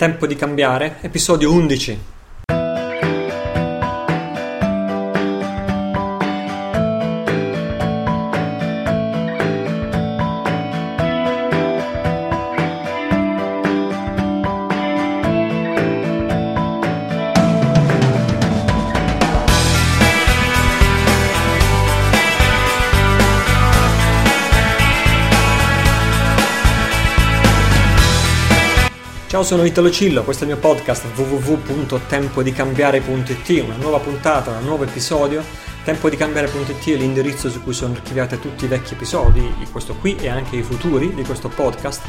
Tempo di cambiare, episodio 11. Ciao, sono Italo Cillo, questo è il mio podcast www.tempodicambiare.it, una nuova puntata, un nuovo episodio. Tempodicambiare.it è l'indirizzo su cui sono archiviati tutti i vecchi episodi, questo qui e anche i futuri di questo podcast.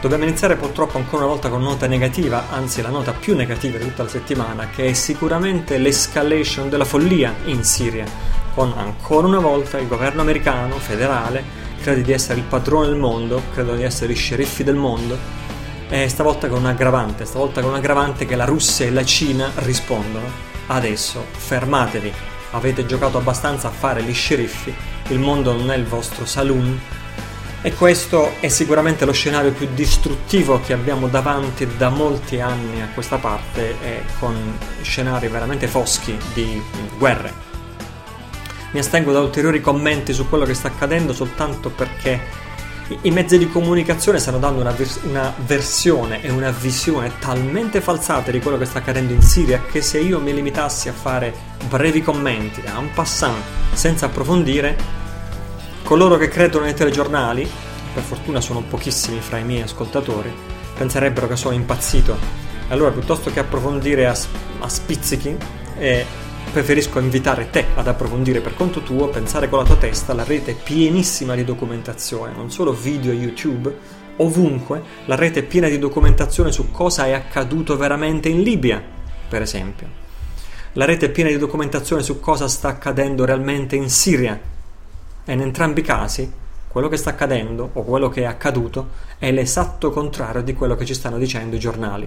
Dobbiamo iniziare purtroppo ancora una volta con nota negativa, anzi la nota più negativa di tutta la settimana, che è sicuramente l'escalation della follia in Siria, con ancora una volta il governo americano federale crede di essere il padrone del mondo, credono di essere i sceriffi del mondo e stavolta con un aggravante, stavolta con un aggravante che la Russia e la Cina rispondono. Adesso fermatevi, avete giocato abbastanza a fare gli sceriffi, il mondo non è il vostro saloon e questo è sicuramente lo scenario più distruttivo che abbiamo davanti da molti anni a questa parte e con scenari veramente foschi di guerre. Mi astengo da ulteriori commenti su quello che sta accadendo soltanto perché i mezzi di comunicazione stanno dando una, vers- una, versione e una visione talmente falsate di quello che sta accadendo in Siria che se io mi limitassi a fare brevi commenti a un passant senza approfondire, coloro che credono nei telegiornali, per fortuna sono pochissimi fra i miei ascoltatori, penserebbero che sono impazzito. Allora piuttosto che approfondire a, a spizzichi e preferisco invitare te ad approfondire per conto tuo, pensare con la tua testa, la rete è pienissima di documentazione, non solo video e YouTube, ovunque la rete è piena di documentazione su cosa è accaduto veramente in Libia, per esempio. La rete è piena di documentazione su cosa sta accadendo realmente in Siria. E in entrambi i casi, quello che sta accadendo o quello che è accaduto è l'esatto contrario di quello che ci stanno dicendo i giornali.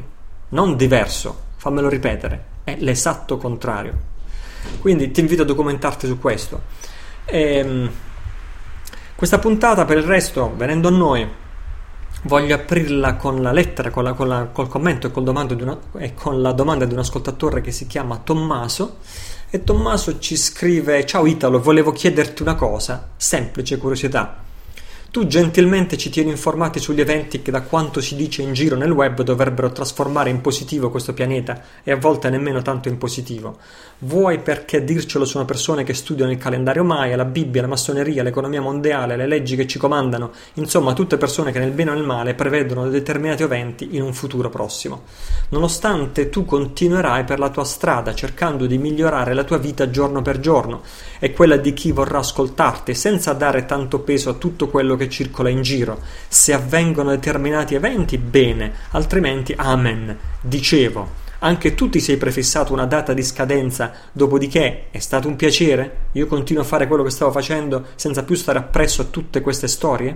Non diverso, fammelo ripetere, è l'esatto contrario. Quindi ti invito a documentarti su questo. E, ehm, questa puntata, per il resto, venendo a noi, voglio aprirla con la lettera, con la, con la, col commento e, una, e con la domanda di un ascoltatore che si chiama Tommaso. E Tommaso ci scrive: Ciao Italo, volevo chiederti una cosa, semplice curiosità. Tu gentilmente ci tieni informati sugli eventi che da quanto si dice in giro nel web dovrebbero trasformare in positivo questo pianeta e a volte nemmeno tanto in positivo. Vuoi perché dircelo sono persone che studiano il calendario Maya, la Bibbia, la massoneria, l'economia mondiale, le leggi che ci comandano, insomma tutte persone che nel bene o nel male prevedono determinati eventi in un futuro prossimo. Nonostante tu continuerai per la tua strada cercando di migliorare la tua vita giorno per giorno e quella di chi vorrà ascoltarti senza dare tanto peso a tutto quello che circola in giro. Se avvengono determinati eventi, bene, altrimenti amen. Dicevo, anche tu ti sei prefissato una data di scadenza, dopodiché è stato un piacere? Io continuo a fare quello che stavo facendo senza più stare appresso a tutte queste storie?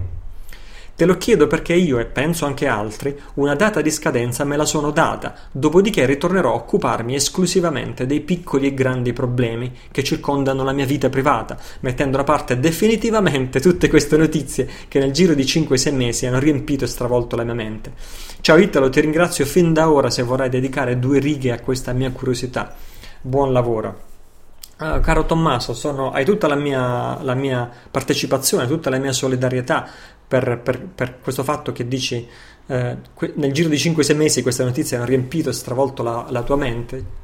Te lo chiedo perché io, e penso anche altri, una data di scadenza me la sono data, dopodiché ritornerò a occuparmi esclusivamente dei piccoli e grandi problemi che circondano la mia vita privata, mettendo da parte definitivamente tutte queste notizie che nel giro di 5-6 mesi hanno riempito e stravolto la mia mente. Ciao Italo, ti ringrazio fin da ora se vorrai dedicare due righe a questa mia curiosità. Buon lavoro. Uh, caro Tommaso, sono, hai tutta la mia, la mia, partecipazione, tutta la mia solidarietà per, per, per questo fatto che dici eh, nel giro di 5-6 mesi queste notizie hanno riempito e stravolto la, la tua mente.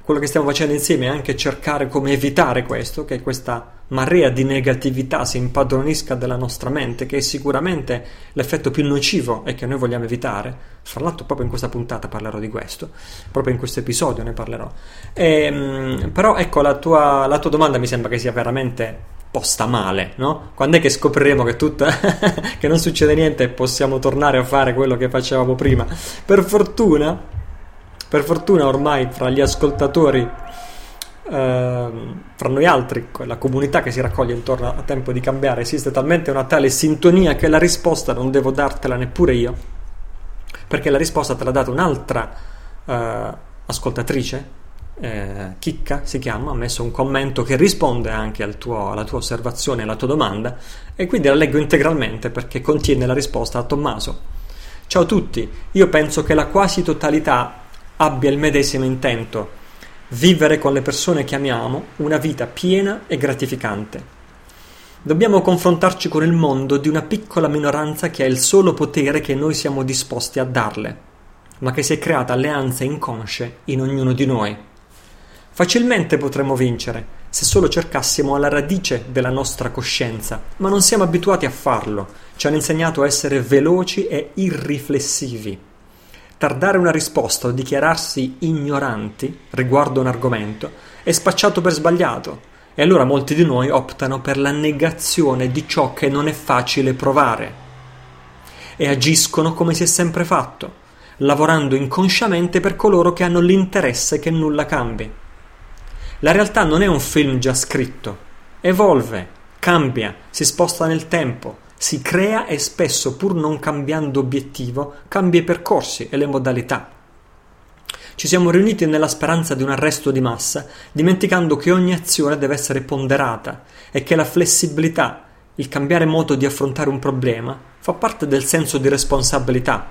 Quello che stiamo facendo insieme è anche cercare come evitare questo, che questa marea di negatività si impadronisca della nostra mente, che è sicuramente l'effetto più nocivo e che noi vogliamo evitare. Fra l'altro, proprio in questa puntata parlerò di questo, proprio in questo episodio ne parlerò. E, ehm, però, ecco, la tua, la tua domanda mi sembra che sia veramente posta male, no? Quando è che scopriremo che, tutta, che non succede niente e possiamo tornare a fare quello che facevamo prima? Per fortuna, per fortuna ormai fra gli ascoltatori, eh, fra noi altri, la comunità che si raccoglie intorno a tempo di cambiare, esiste talmente una tale sintonia che la risposta non devo dartela neppure io, perché la risposta te l'ha data un'altra eh, ascoltatrice eh, Chicca si chiama, ha messo un commento che risponde anche al tuo, alla tua osservazione, alla tua domanda e quindi la leggo integralmente perché contiene la risposta a Tommaso. Ciao a tutti, io penso che la quasi totalità abbia il medesimo intento, vivere con le persone che amiamo una vita piena e gratificante. Dobbiamo confrontarci con il mondo di una piccola minoranza che ha il solo potere che noi siamo disposti a darle, ma che si è creata alleanze inconsce in ognuno di noi. Facilmente potremmo vincere se solo cercassimo alla radice della nostra coscienza, ma non siamo abituati a farlo. Ci hanno insegnato a essere veloci e irriflessivi. Tardare una risposta o dichiararsi ignoranti riguardo un argomento è spacciato per sbagliato e allora molti di noi optano per la negazione di ciò che non è facile provare e agiscono come si è sempre fatto, lavorando inconsciamente per coloro che hanno l'interesse che nulla cambi. La realtà non è un film già scritto, evolve, cambia, si sposta nel tempo, si crea e spesso, pur non cambiando obiettivo, cambia i percorsi e le modalità. Ci siamo riuniti nella speranza di un arresto di massa, dimenticando che ogni azione deve essere ponderata e che la flessibilità, il cambiare modo di affrontare un problema, fa parte del senso di responsabilità.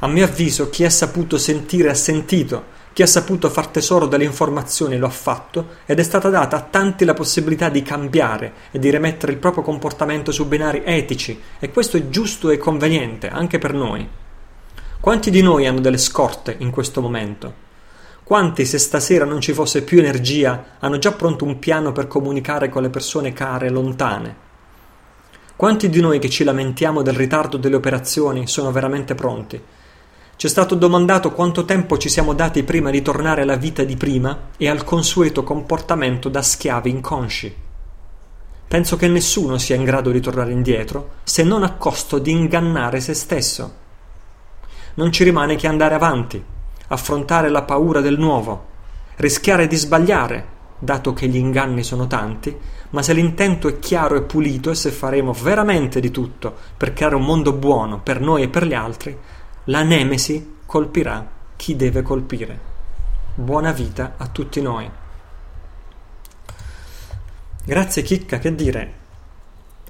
A mio avviso, chi ha saputo sentire ha sentito, chi ha saputo far tesoro delle informazioni lo ha fatto ed è stata data a tanti la possibilità di cambiare e di rimettere il proprio comportamento su binari etici e questo è giusto e conveniente anche per noi. Quanti di noi hanno delle scorte in questo momento? Quanti, se stasera non ci fosse più energia, hanno già pronto un piano per comunicare con le persone care e lontane? Quanti di noi che ci lamentiamo del ritardo delle operazioni sono veramente pronti? Ci è stato domandato quanto tempo ci siamo dati prima di tornare alla vita di prima e al consueto comportamento da schiavi inconsci. Penso che nessuno sia in grado di tornare indietro se non a costo di ingannare se stesso. Non ci rimane che andare avanti, affrontare la paura del nuovo, rischiare di sbagliare, dato che gli inganni sono tanti, ma se l'intento è chiaro e pulito e se faremo veramente di tutto per creare un mondo buono per noi e per gli altri, la Nemesi colpirà chi deve colpire. Buona vita a tutti noi. Grazie Chicca, che dire?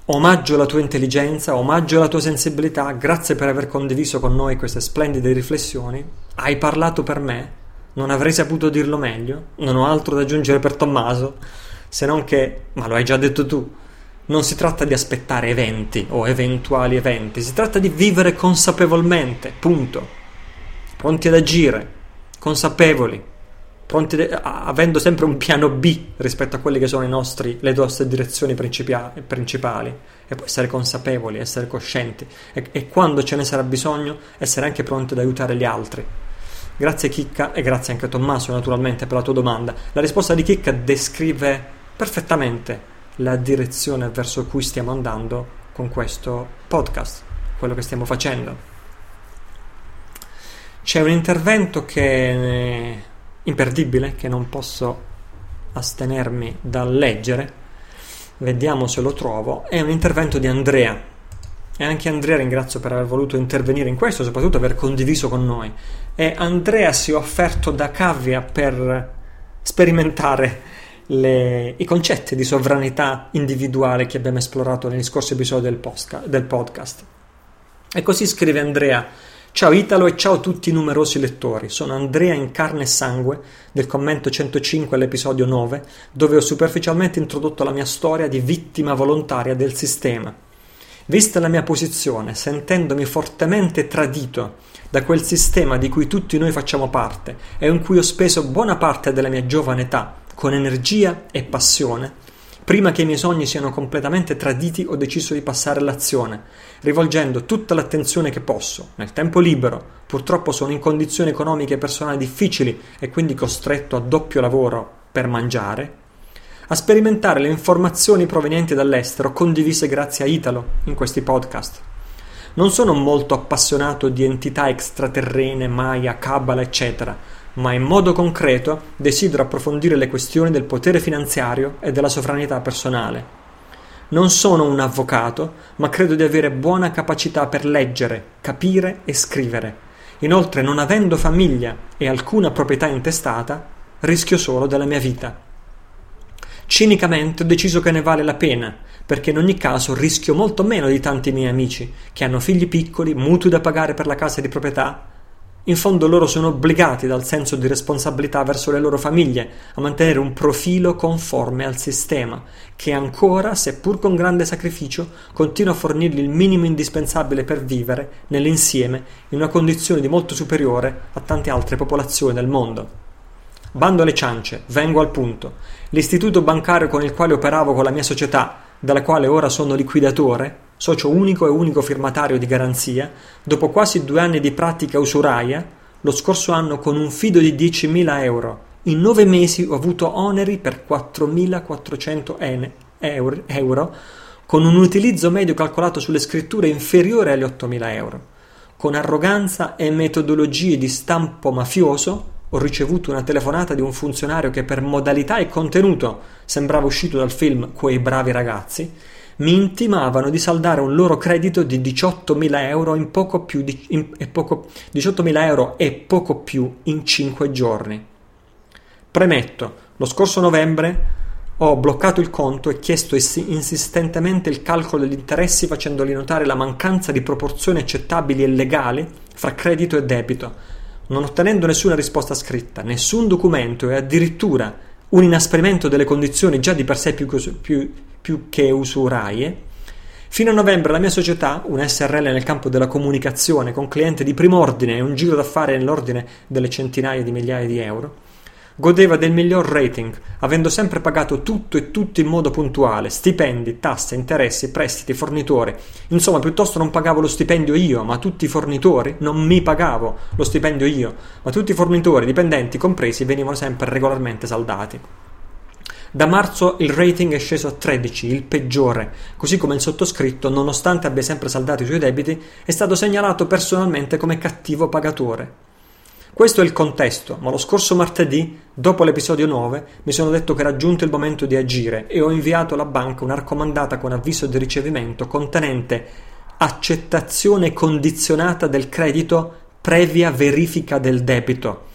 Omaggio alla tua intelligenza, omaggio alla tua sensibilità, grazie per aver condiviso con noi queste splendide riflessioni. Hai parlato per me, non avrei saputo dirlo meglio, non ho altro da aggiungere per Tommaso, se non che, ma lo hai già detto tu, non si tratta di aspettare eventi o eventuali eventi, si tratta di vivere consapevolmente, punto. Pronti ad agire, consapevoli, pronti de- avendo sempre un piano B rispetto a quelle che sono nostri, le nostre direzioni principali e poi essere consapevoli, essere coscienti e, e quando ce ne sarà bisogno essere anche pronti ad aiutare gli altri. Grazie Chicca e grazie anche a Tommaso naturalmente per la tua domanda. La risposta di Chicca descrive perfettamente la direzione verso cui stiamo andando con questo podcast, quello che stiamo facendo. C'è un intervento che è imperdibile, che non posso astenermi dal leggere, vediamo se lo trovo, è un intervento di Andrea. E anche Andrea ringrazio per aver voluto intervenire in questo, soprattutto aver condiviso con noi. E Andrea si è offerto da cavia per sperimentare le, i concetti di sovranità individuale che abbiamo esplorato negli scorsi episodi del, posca, del podcast. E così scrive Andrea. Ciao Italo e ciao a tutti i numerosi lettori. Sono Andrea in carne e sangue del commento 105 all'episodio 9, dove ho superficialmente introdotto la mia storia di vittima volontaria del sistema. Vista la mia posizione, sentendomi fortemente tradito da quel sistema di cui tutti noi facciamo parte e in cui ho speso buona parte della mia giovane età, con energia e passione, prima che i miei sogni siano completamente traditi ho deciso di passare all'azione, rivolgendo tutta l'attenzione che posso, nel tempo libero, purtroppo sono in condizioni economiche e personali difficili e quindi costretto a doppio lavoro per mangiare, a sperimentare le informazioni provenienti dall'estero condivise grazie a Italo in questi podcast. Non sono molto appassionato di entità extraterrene, Maya, Kabbalah, eccetera, ma in modo concreto desidero approfondire le questioni del potere finanziario e della sovranità personale. Non sono un avvocato, ma credo di avere buona capacità per leggere, capire e scrivere. Inoltre, non avendo famiglia e alcuna proprietà intestata, rischio solo della mia vita. Cinicamente ho deciso che ne vale la pena, perché in ogni caso rischio molto meno di tanti miei amici, che hanno figli piccoli, mutui da pagare per la casa di proprietà. In fondo loro sono obbligati dal senso di responsabilità verso le loro famiglie a mantenere un profilo conforme al sistema, che ancora, seppur con grande sacrificio, continua a fornirgli il minimo indispensabile per vivere nell'insieme in una condizione di molto superiore a tante altre popolazioni del mondo. Bando alle ciance, vengo al punto. L'istituto bancario con il quale operavo con la mia società, dalla quale ora sono liquidatore, socio unico e unico firmatario di garanzia, dopo quasi due anni di pratica usuraia, lo scorso anno con un fido di 10.000 euro, in nove mesi ho avuto oneri per 4.400 euro, con un utilizzo medio calcolato sulle scritture inferiore agli 8.000 euro. Con arroganza e metodologie di stampo mafioso, ho ricevuto una telefonata di un funzionario che per modalità e contenuto sembrava uscito dal film Quei bravi ragazzi, mi intimavano di saldare un loro credito di 18.000 euro, in poco più di, in, e poco, 18.000 euro e poco più in 5 giorni. Premetto, lo scorso novembre ho bloccato il conto e chiesto insistentemente il calcolo degli interessi facendogli notare la mancanza di proporzioni accettabili e legali fra credito e debito, non ottenendo nessuna risposta scritta, nessun documento e addirittura un inasprimento delle condizioni già di per sé più, più, più che usuraie, Fino a novembre la mia società, un SRL nel campo della comunicazione con cliente di prim'ordine e un giro d'affari nell'ordine delle centinaia di migliaia di euro, Godeva del miglior rating, avendo sempre pagato tutto e tutti in modo puntuale, stipendi, tasse, interessi, prestiti, fornitori. Insomma, piuttosto non pagavo lo stipendio io, ma tutti i fornitori, non mi pagavo lo stipendio io, ma tutti i fornitori, dipendenti compresi, venivano sempre regolarmente saldati. Da marzo il rating è sceso a 13, il peggiore, così come il sottoscritto, nonostante abbia sempre saldato i suoi debiti, è stato segnalato personalmente come cattivo pagatore. Questo è il contesto, ma lo scorso martedì, dopo l'episodio 9, mi sono detto che era giunto il momento di agire e ho inviato alla banca una raccomandata con avviso di ricevimento contenente accettazione condizionata del credito previa verifica del debito,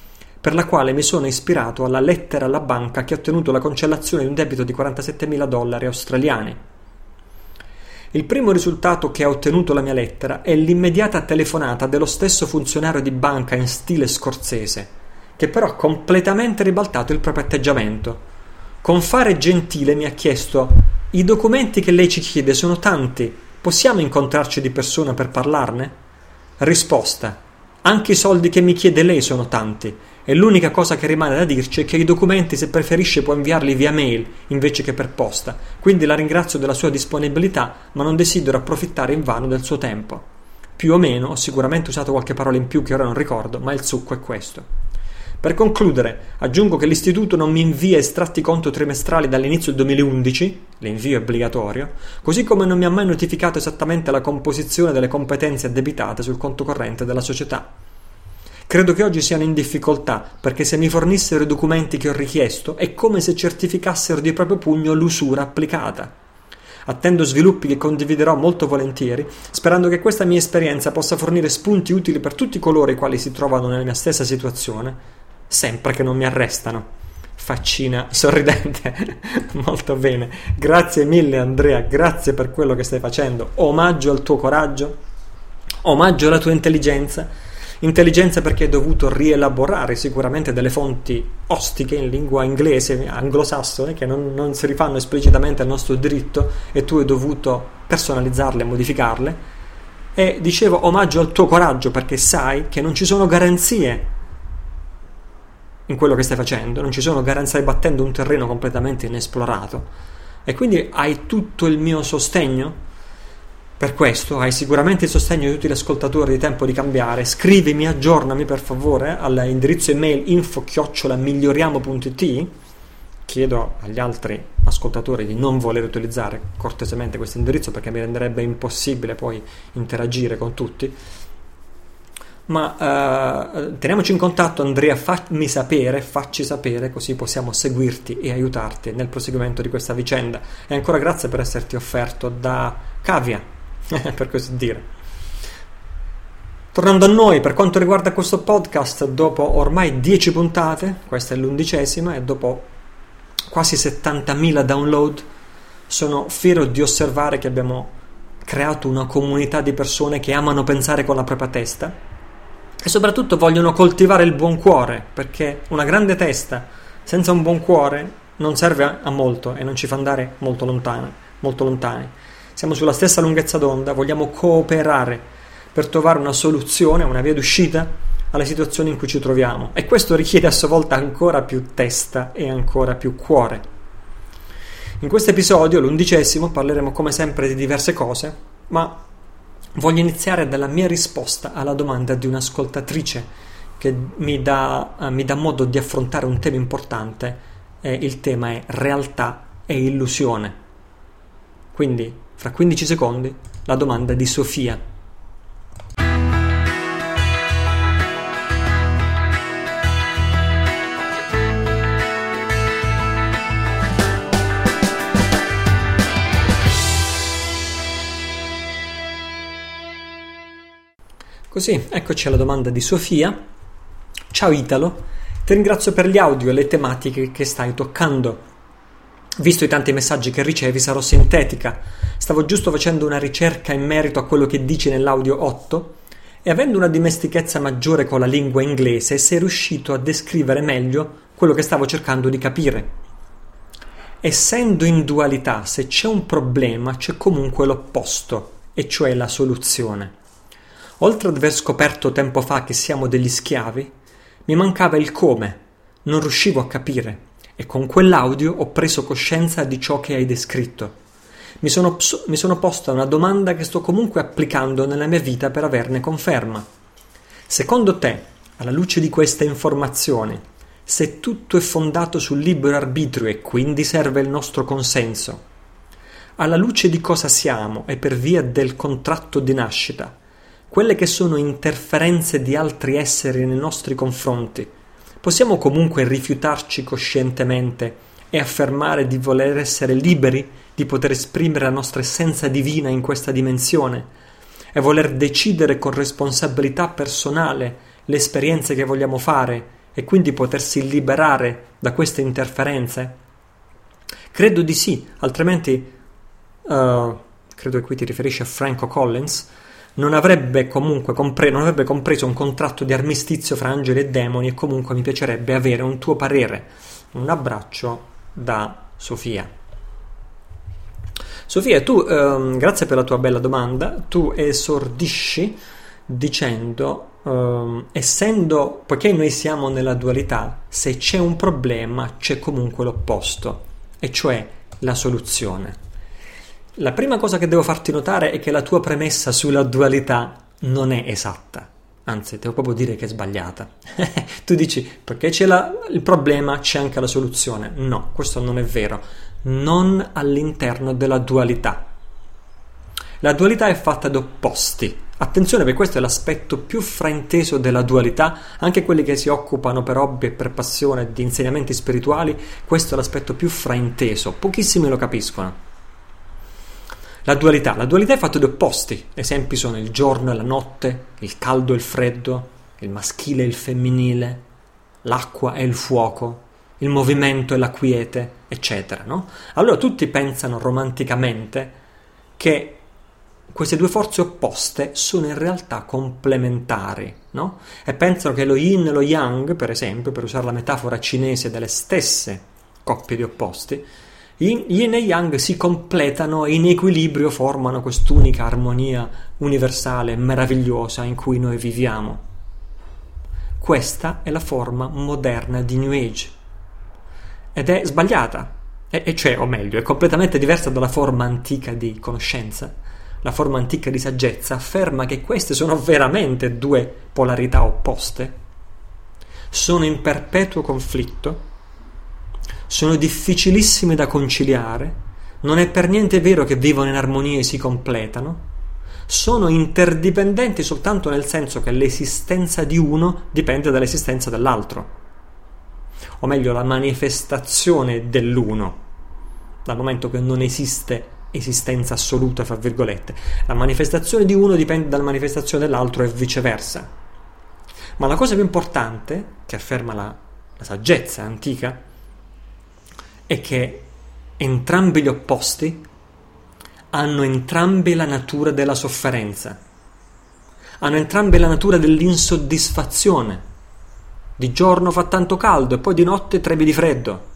per la quale mi sono ispirato alla lettera alla banca che ha ottenuto la cancellazione di un debito di 47.000 dollari australiani. Il primo risultato che ha ottenuto la mia lettera è l'immediata telefonata dello stesso funzionario di banca in stile scorsese, che però ha completamente ribaltato il proprio atteggiamento. Con fare gentile mi ha chiesto: I documenti che lei ci chiede sono tanti, possiamo incontrarci di persona per parlarne? Risposta: Anche i soldi che mi chiede lei sono tanti e l'unica cosa che rimane da dirci è che i documenti, se preferisce, può inviarli via mail invece che per posta. Quindi la ringrazio della sua disponibilità, ma non desidero approfittare invano del suo tempo. Più o meno, ho sicuramente usato qualche parola in più che ora non ricordo, ma il succo è questo. Per concludere, aggiungo che l'istituto non mi invia estratti conto trimestrali dall'inizio del 2011, l'invio è obbligatorio, così come non mi ha mai notificato esattamente la composizione delle competenze addebitate sul conto corrente della società. Credo che oggi siano in difficoltà perché se mi fornissero i documenti che ho richiesto è come se certificassero di proprio pugno l'usura applicata. Attendo sviluppi che condividerò molto volentieri, sperando che questa mia esperienza possa fornire spunti utili per tutti coloro i quali si trovano nella mia stessa situazione, sempre che non mi arrestano. Faccina sorridente, molto bene. Grazie mille Andrea, grazie per quello che stai facendo. Omaggio al tuo coraggio, omaggio alla tua intelligenza Intelligenza perché hai dovuto rielaborare sicuramente delle fonti ostiche in lingua inglese, anglosassone, che non, non si rifanno esplicitamente al nostro diritto e tu hai dovuto personalizzarle e modificarle. E dicevo omaggio al tuo coraggio perché sai che non ci sono garanzie in quello che stai facendo, non ci sono garanzie, stai battendo un terreno completamente inesplorato e quindi hai tutto il mio sostegno per questo hai sicuramente il sostegno di tutti gli ascoltatori di Tempo di Cambiare. Scrivimi, aggiornami per favore all'indirizzo email info-miglioriamo.it. Chiedo agli altri ascoltatori di non voler utilizzare cortesemente questo indirizzo perché mi renderebbe impossibile poi interagire con tutti. Ma uh, teniamoci in contatto, Andrea, fammi sapere, facci sapere, così possiamo seguirti e aiutarti nel proseguimento di questa vicenda. E ancora grazie per esserti offerto da Cavia, per così dire. Tornando a noi, per quanto riguarda questo podcast, dopo ormai 10 puntate, questa è l'undicesima, e dopo quasi 70.000 download, sono fiero di osservare che abbiamo creato una comunità di persone che amano pensare con la propria testa e soprattutto vogliono coltivare il buon cuore, perché una grande testa senza un buon cuore non serve a molto e non ci fa andare molto lontano, molto lontani. Siamo sulla stessa lunghezza d'onda, vogliamo cooperare per trovare una soluzione, una via d'uscita alle situazioni in cui ci troviamo e questo richiede a sua volta ancora più testa e ancora più cuore. In questo episodio, l'undicesimo, parleremo come sempre di diverse cose, ma voglio iniziare dalla mia risposta alla domanda di un'ascoltatrice che mi dà, uh, mi dà modo di affrontare un tema importante. Eh, il tema è realtà e illusione. Quindi, fra 15 secondi, la domanda di Sofia. Così, eccoci alla domanda di Sofia. Ciao Italo, ti ringrazio per gli audio e le tematiche che stai toccando. Visto i tanti messaggi che ricevi, sarò sintetica. Stavo giusto facendo una ricerca in merito a quello che dici nell'audio 8 e avendo una dimestichezza maggiore con la lingua inglese sei riuscito a descrivere meglio quello che stavo cercando di capire. Essendo in dualità, se c'è un problema c'è comunque l'opposto, e cioè la soluzione. Oltre ad aver scoperto tempo fa che siamo degli schiavi, mi mancava il come, non riuscivo a capire e con quell'audio ho preso coscienza di ciò che hai descritto. Mi sono, mi sono posta una domanda che sto comunque applicando nella mia vita per averne conferma. Secondo te, alla luce di queste informazioni, se tutto è fondato sul libero arbitrio e quindi serve il nostro consenso, alla luce di cosa siamo e per via del contratto di nascita, quelle che sono interferenze di altri esseri nei nostri confronti, possiamo comunque rifiutarci coscientemente e affermare di voler essere liberi di poter esprimere la nostra essenza divina in questa dimensione e voler decidere con responsabilità personale le esperienze che vogliamo fare e quindi potersi liberare da queste interferenze? Credo di sì, altrimenti uh, credo che qui ti riferisci a Franco Collins, non avrebbe comunque compre- non avrebbe compreso un contratto di armistizio fra angeli e demoni e comunque mi piacerebbe avere un tuo parere. Un abbraccio da Sofia. Sofia, tu, ehm, grazie per la tua bella domanda, tu esordisci dicendo, ehm, essendo, poiché noi siamo nella dualità, se c'è un problema c'è comunque l'opposto, e cioè la soluzione. La prima cosa che devo farti notare è che la tua premessa sulla dualità non è esatta. Anzi, devo proprio dire che è sbagliata. tu dici perché c'è la, il problema, c'è anche la soluzione. No, questo non è vero. Non all'interno della dualità. La dualità è fatta di opposti. Attenzione, perché questo è l'aspetto più frainteso della dualità. Anche quelli che si occupano per hobby e per passione di insegnamenti spirituali, questo è l'aspetto più frainteso. Pochissimi lo capiscono. La dualità. La dualità è fatta di opposti. Esempi sono il giorno e la notte, il caldo e il freddo, il maschile e il femminile, l'acqua e il fuoco, il movimento e la quiete, eccetera. No? Allora tutti pensano romanticamente che queste due forze opposte sono in realtà complementari, no? E pensano che lo yin e lo yang, per esempio, per usare la metafora cinese delle stesse coppie di opposti, Yin e Yang si completano e in equilibrio formano quest'unica armonia universale meravigliosa in cui noi viviamo. Questa è la forma moderna di New Age ed è sbagliata, e, e cioè, o meglio, è completamente diversa dalla forma antica di conoscenza. La forma antica di saggezza afferma che queste sono veramente due polarità opposte, sono in perpetuo conflitto sono difficilissime da conciliare, non è per niente vero che vivono in armonia e si completano, sono interdipendenti soltanto nel senso che l'esistenza di uno dipende dall'esistenza dell'altro, o meglio la manifestazione dell'uno, dal momento che non esiste esistenza assoluta, fra virgolette. La manifestazione di uno dipende dalla manifestazione dell'altro e viceversa. Ma la cosa più importante, che afferma la, la saggezza antica, è che entrambi gli opposti hanno entrambi la natura della sofferenza, hanno entrambi la natura dell'insoddisfazione. Di giorno fa tanto caldo e poi di notte trebi di freddo.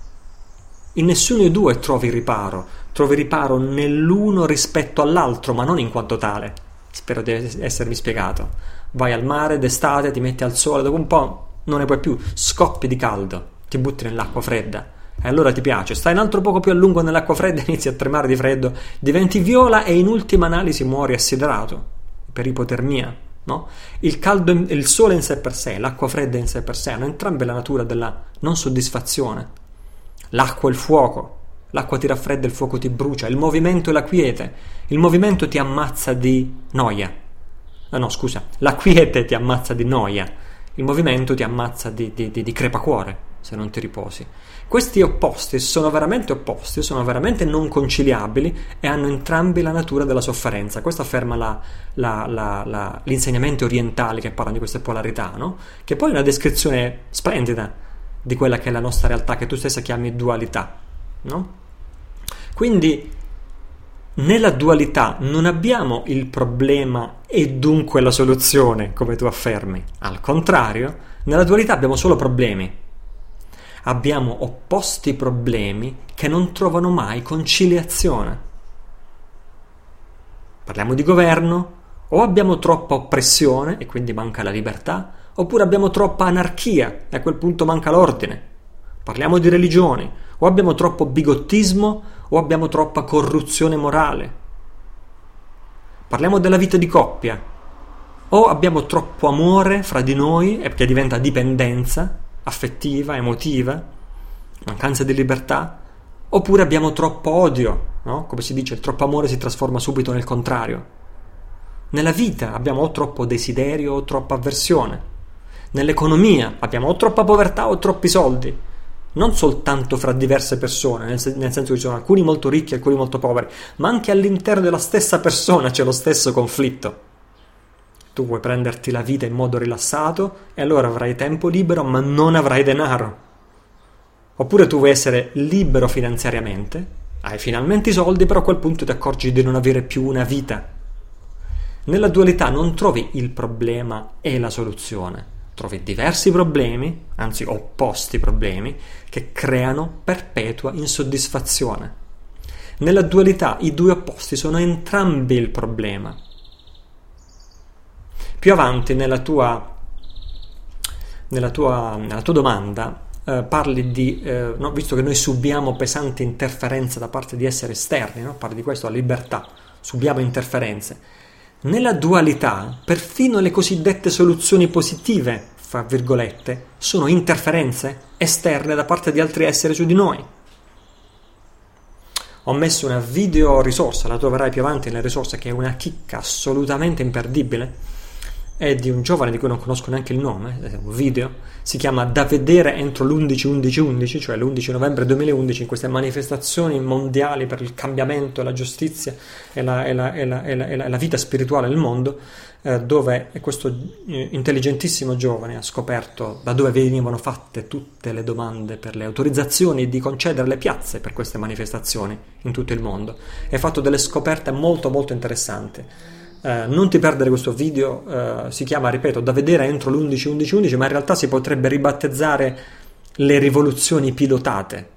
In nessuno dei due trovi riparo, trovi riparo nell'uno rispetto all'altro, ma non in quanto tale. Spero di essermi spiegato. Vai al mare d'estate, ti metti al sole, dopo un po' non ne puoi più, scoppi di caldo, ti butti nell'acqua fredda. E allora ti piace, stai un altro poco più a lungo nell'acqua fredda, inizi a tremare di freddo, diventi viola e in ultima analisi muori assiderato per ipotermia. No? Il, caldo, il sole in sé per sé, l'acqua fredda in sé per sé hanno entrambe la natura della non soddisfazione. L'acqua e il fuoco, l'acqua ti raffredda, il fuoco ti brucia, il movimento e la quiete. Il movimento ti ammazza di noia. Ah, no, scusa, la quiete ti ammazza di noia, il movimento ti ammazza di, di, di, di crepacuore se non ti riposi. Questi opposti sono veramente opposti, sono veramente non conciliabili e hanno entrambi la natura della sofferenza. Questo afferma la, la, la, l'insegnamento orientale che parla di queste polarità, no? che poi è una descrizione splendida di quella che è la nostra realtà, che tu stessa chiami dualità. No? Quindi nella dualità non abbiamo il problema e dunque la soluzione, come tu affermi. Al contrario, nella dualità abbiamo solo problemi. Abbiamo opposti problemi che non trovano mai conciliazione. Parliamo di governo, o abbiamo troppa oppressione e quindi manca la libertà, oppure abbiamo troppa anarchia e a quel punto manca l'ordine. Parliamo di religioni, o abbiamo troppo bigottismo o abbiamo troppa corruzione morale. Parliamo della vita di coppia. O abbiamo troppo amore fra di noi e che diventa dipendenza affettiva, emotiva, mancanza di libertà, oppure abbiamo troppo odio, no? Come si dice, il troppo amore si trasforma subito nel contrario. Nella vita abbiamo o troppo desiderio o troppa avversione. Nell'economia abbiamo o troppa povertà o troppi soldi non soltanto fra diverse persone, nel, nel, senso che ci sono alcuni molto ricchi e alcuni molto poveri, ma anche all'interno della stessa persona c'è lo stesso conflitto. Tu vuoi prenderti la vita in modo rilassato e allora avrai tempo libero, ma non avrai denaro. Oppure tu vuoi essere libero finanziariamente, hai finalmente i soldi, però a quel punto ti accorgi di non avere più una vita. Nella dualità non trovi il problema e la soluzione trovi diversi problemi, anzi opposti problemi, che creano perpetua insoddisfazione. Nella dualità i due opposti sono entrambi il problema. Più avanti nella tua, nella tua, nella tua domanda eh, parli di, eh, no, visto che noi subiamo pesanti interferenze da parte di esseri esterni, no? parli di questo, la libertà, subiamo interferenze nella dualità, perfino le cosiddette soluzioni positive, fra virgolette, sono interferenze esterne da parte di altri esseri su di noi. Ho messo una video risorsa, la troverai più avanti nelle risorse, che è una chicca assolutamente imperdibile è di un giovane di cui non conosco neanche il nome, è un video, si chiama Da vedere entro l'11-11-11, cioè l'11 novembre 2011, in queste manifestazioni mondiali per il cambiamento, la giustizia e la, e la, e la, e la vita spirituale nel mondo, eh, dove questo eh, intelligentissimo giovane ha scoperto da dove venivano fatte tutte le domande per le autorizzazioni di concedere le piazze per queste manifestazioni in tutto il mondo e ha fatto delle scoperte molto molto interessanti. Eh, non ti perdere questo video, eh, si chiama, ripeto, da vedere entro l'11-11-11, ma in realtà si potrebbe ribattezzare le rivoluzioni pilotate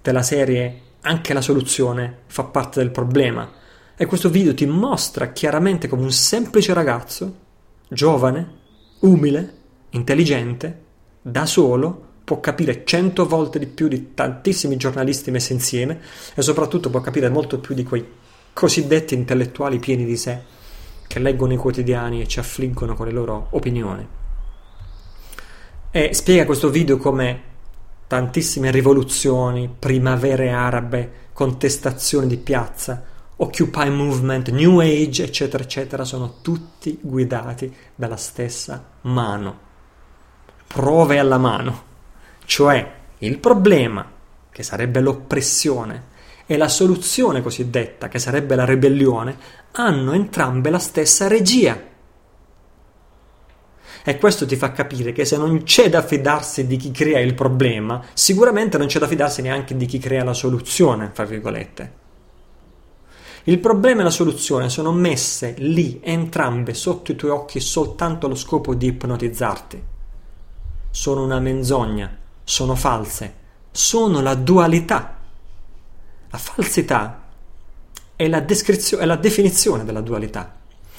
della serie anche la soluzione fa parte del problema. E questo video ti mostra chiaramente come un semplice ragazzo, giovane, umile, intelligente, da solo, può capire cento volte di più di tantissimi giornalisti messi insieme e soprattutto può capire molto più di quei cosiddetti intellettuali pieni di sé, che leggono i quotidiani e ci affliggono con le loro opinioni. E spiega questo video come tantissime rivoluzioni, primavere arabe, contestazioni di piazza, Occupy Movement, New Age, eccetera, eccetera, sono tutti guidati dalla stessa mano. Prove alla mano. Cioè, il problema, che sarebbe l'oppressione, e la soluzione cosiddetta, che sarebbe la ribellione, hanno entrambe la stessa regia. E questo ti fa capire che se non c'è da fidarsi di chi crea il problema, sicuramente non c'è da fidarsi neanche di chi crea la soluzione, fra virgolette. Il problema e la soluzione sono messe lì entrambe sotto i tuoi occhi soltanto allo scopo di ipnotizzarti. Sono una menzogna, sono false, sono la dualità. La falsità è la, è la definizione della dualità.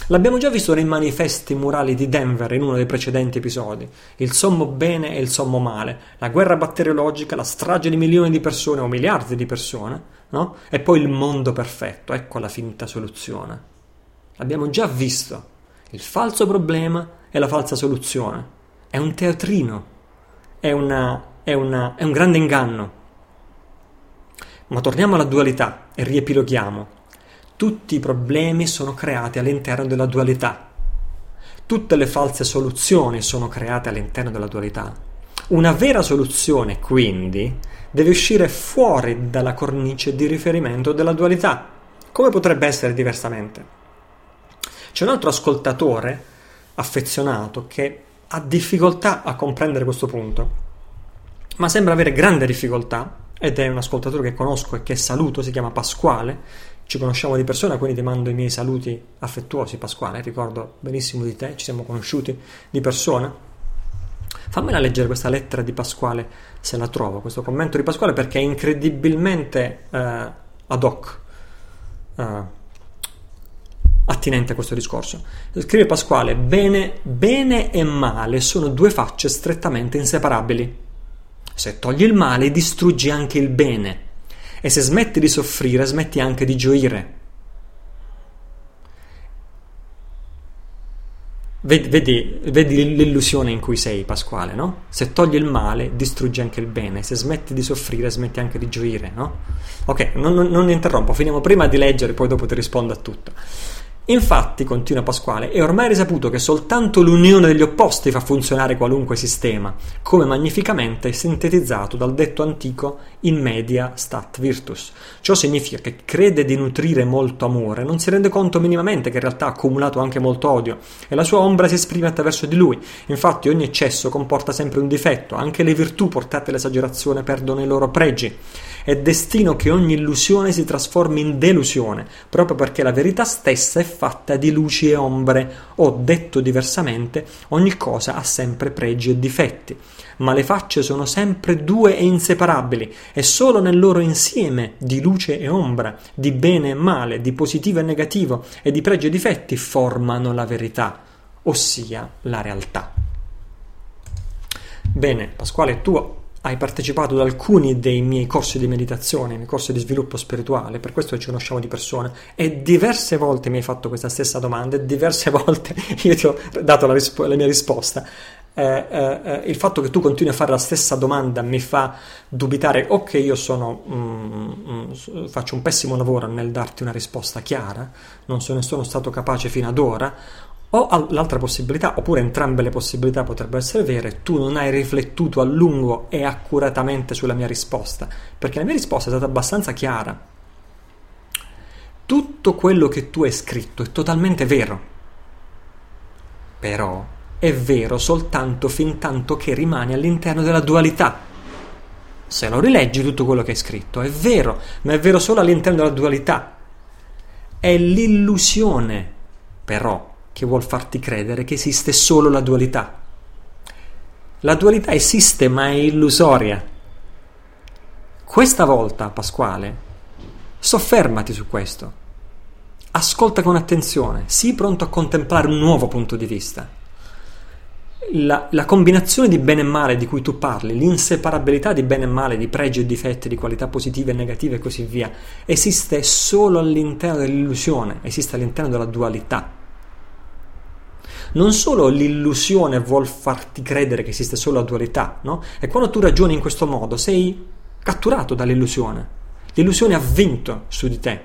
L'abbiamo già visto nei manifesti murali di Denver in uno dei precedenti episodi. Il sommo bene e il sommo male, la guerra batteriologica, la strage di milioni di persone o miliardi di persone no? E poi il mondo perfetto, ecco la finta soluzione. Abbiamo già visto il falso problema e la falsa soluzione. È un teatrino, è, una, è, una, è un grande inganno. Ma torniamo alla dualità e riepiloghiamo. Tutti i problemi sono creati all'interno della dualità. Tutte le false soluzioni sono create all'interno della dualità. Una vera soluzione, quindi, deve uscire fuori dalla cornice di riferimento della dualità. Come potrebbe essere diversamente? C'è un altro ascoltatore affezionato che ha difficoltà a comprendere questo punto, ma sembra avere grande difficoltà ed è un ascoltatore che conosco e che saluto, si chiama Pasquale. Ci conosciamo di persona, quindi ti mando i miei saluti affettuosi, Pasquale. Ricordo benissimo di te, ci siamo conosciuti di persona. Fammela leggere questa lettera di Pasquale, se la trovo, questo commento di Pasquale, perché è incredibilmente eh, ad hoc, eh, attinente a questo discorso. Scrive Pasquale, bene, bene e male sono due facce strettamente inseparabili. Se togli il male, distruggi anche il bene. E se smetti di soffrire, smetti anche di gioire. Vedi, vedi, l'illusione in cui sei, Pasquale, no? Se togli il male, distruggi anche il bene. Se smetti di soffrire, smetti anche di gioire, no? Ok, non, non, non interrompo, finiamo prima di leggere, poi dopo ti rispondo a tutto. Infatti, continua Pasquale, è ormai risaputo che soltanto l'unione degli opposti fa funzionare qualunque sistema, come magnificamente sintetizzato dal detto antico in media stat virtus. Ciò significa che crede di nutrire molto amore, non si rende conto minimamente che in realtà ha accumulato anche molto odio e la sua ombra si esprime attraverso di lui. Infatti ogni eccesso comporta sempre un difetto, anche le virtù portate all'esagerazione perdono i loro pregi. È destino che ogni illusione si trasformi in delusione, proprio perché la verità stessa è fatta di luci e ombre, o detto diversamente, ogni cosa ha sempre pregi e difetti. Ma le facce sono sempre due e inseparabili, e solo nel loro insieme di luce e ombra, di bene e male, di positivo e negativo e di pregi e difetti formano la verità, ossia la realtà. Bene, Pasquale, tu hai partecipato ad alcuni dei miei corsi di meditazione, miei corsi di sviluppo spirituale, per questo ci conosciamo di persona e diverse volte mi hai fatto questa stessa domanda e diverse volte io ti ho dato la, rispo- la mia risposta. Eh, eh, eh, il fatto che tu continui a fare la stessa domanda mi fa dubitare o che io sono, mm, mm, faccio un pessimo lavoro nel darti una risposta chiara, non sono, sono stato capace fino ad ora, o l'altra possibilità, oppure entrambe le possibilità potrebbero essere vere, tu non hai riflettuto a lungo e accuratamente sulla mia risposta, perché la mia risposta è stata abbastanza chiara. Tutto quello che tu hai scritto è totalmente vero, però è vero soltanto fin tanto che rimani all'interno della dualità. Se lo rileggi tutto quello che hai scritto è vero, ma è vero solo all'interno della dualità. È l'illusione, però, che vuol farti credere che esiste solo la dualità. La dualità esiste ma è illusoria. Questa volta, Pasquale, soffermati su questo. Ascolta con attenzione, sii pronto a contemplare un nuovo punto di vista. La, la, combinazione di bene e male di cui tu parli, l'inseparabilità di bene e male, di pregi e difetti, di qualità positive e negative e così via, esiste solo all'interno dell'illusione, esiste all'interno della dualità non solo l'illusione vuol farti credere che esiste solo la dualità, no? E quando tu ragioni in questo modo sei catturato dall'illusione. L'illusione ha vinto su di te.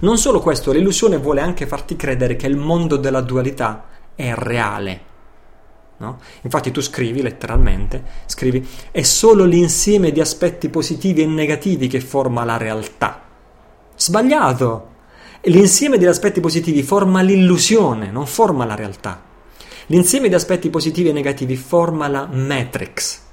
Non solo questo, l'illusione vuole anche farti credere che il mondo della dualità è reale. No? Infatti tu scrivi letteralmente, scrivi, è solo l'insieme di aspetti positivi e negativi che forma la realtà. Sbagliato! L'insieme degli aspetti positivi forma l'illusione, non forma la realtà. L'insieme di aspetti positivi e negativi forma la matrix.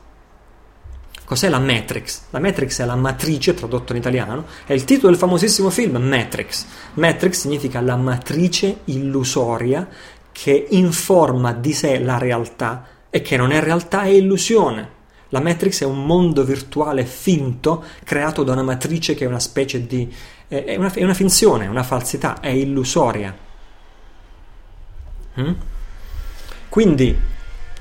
Cos'è la Matrix? La Matrix è la matrice, tradotto in italiano, è il titolo del famosissimo film Matrix. Matrix significa la matrice illusoria che informa di sé la realtà e che non è realtà, è illusione. La Matrix è un mondo virtuale finto creato da una matrice che è una specie di... è una, è una finzione, una falsità, è illusoria. Mm? Quindi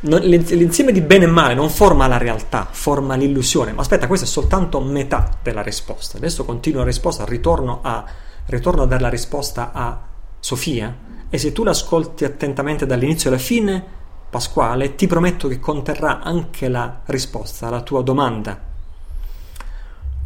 l'insieme di bene e male non forma la realtà, forma l'illusione. Ma aspetta, questa è soltanto metà della risposta. Adesso continuo la risposta, ritorno a, ritorno a dare la risposta a Sofia. E se tu l'ascolti attentamente dall'inizio alla fine, Pasquale, ti prometto che conterrà anche la risposta alla tua domanda.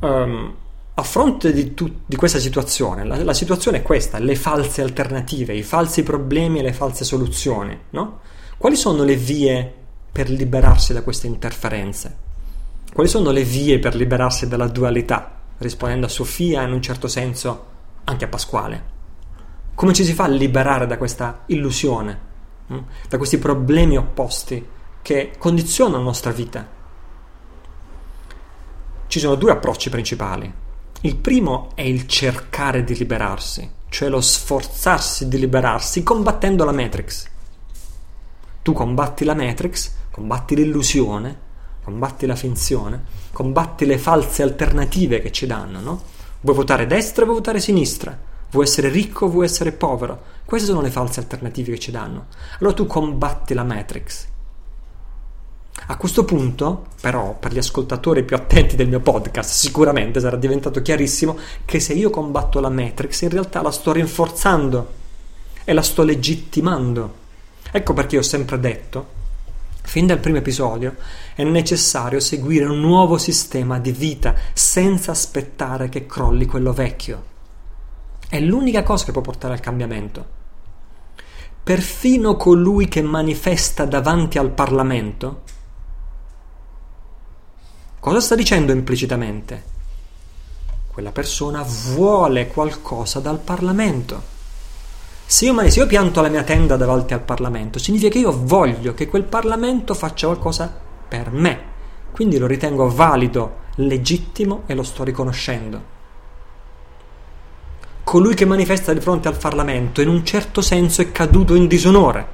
Um, a fronte di, tu, di questa situazione, la, la, situazione è questa, le false alternative, i falsi problemi e le false soluzioni, no? Quali sono le vie per liberarsi da queste interferenze? Quali sono le vie per liberarsi dalla dualità? Rispondendo a Sofia in un certo senso anche a Pasquale. Come ci si fa a liberare da questa illusione, hm? da questi problemi opposti che condizionano la nostra vita? Ci sono due approcci principali. Il primo è il cercare di liberarsi, cioè lo sforzarsi di liberarsi combattendo la Matrix. Tu combatti la Matrix, combatti l'illusione, combatti la finzione, combatti le false alternative che ci danno, no? Vuoi votare destra vuoi votare sinistra? Vuoi essere ricco vuoi essere povero? Queste sono le false alternative che ci danno. Allora tu combatti la Matrix. A questo punto, però, per gli ascoltatori più attenti del mio podcast, sicuramente sarà diventato chiarissimo che se io combatto la Matrix, in realtà la sto rinforzando e la sto legittimando. Ecco perché ho sempre detto, fin dal primo episodio, è necessario seguire un nuovo sistema di vita senza aspettare che crolli quello vecchio. È l'unica cosa che può portare al cambiamento. Perfino colui che manifesta davanti al Parlamento, cosa sta dicendo implicitamente? Quella persona vuole qualcosa dal Parlamento. Se io, se io pianto la mia tenda davanti al Parlamento, significa che io voglio che quel Parlamento faccia qualcosa per me. Quindi lo ritengo valido, legittimo e lo sto riconoscendo. Colui che manifesta di fronte al Parlamento in un certo senso è caduto in disonore.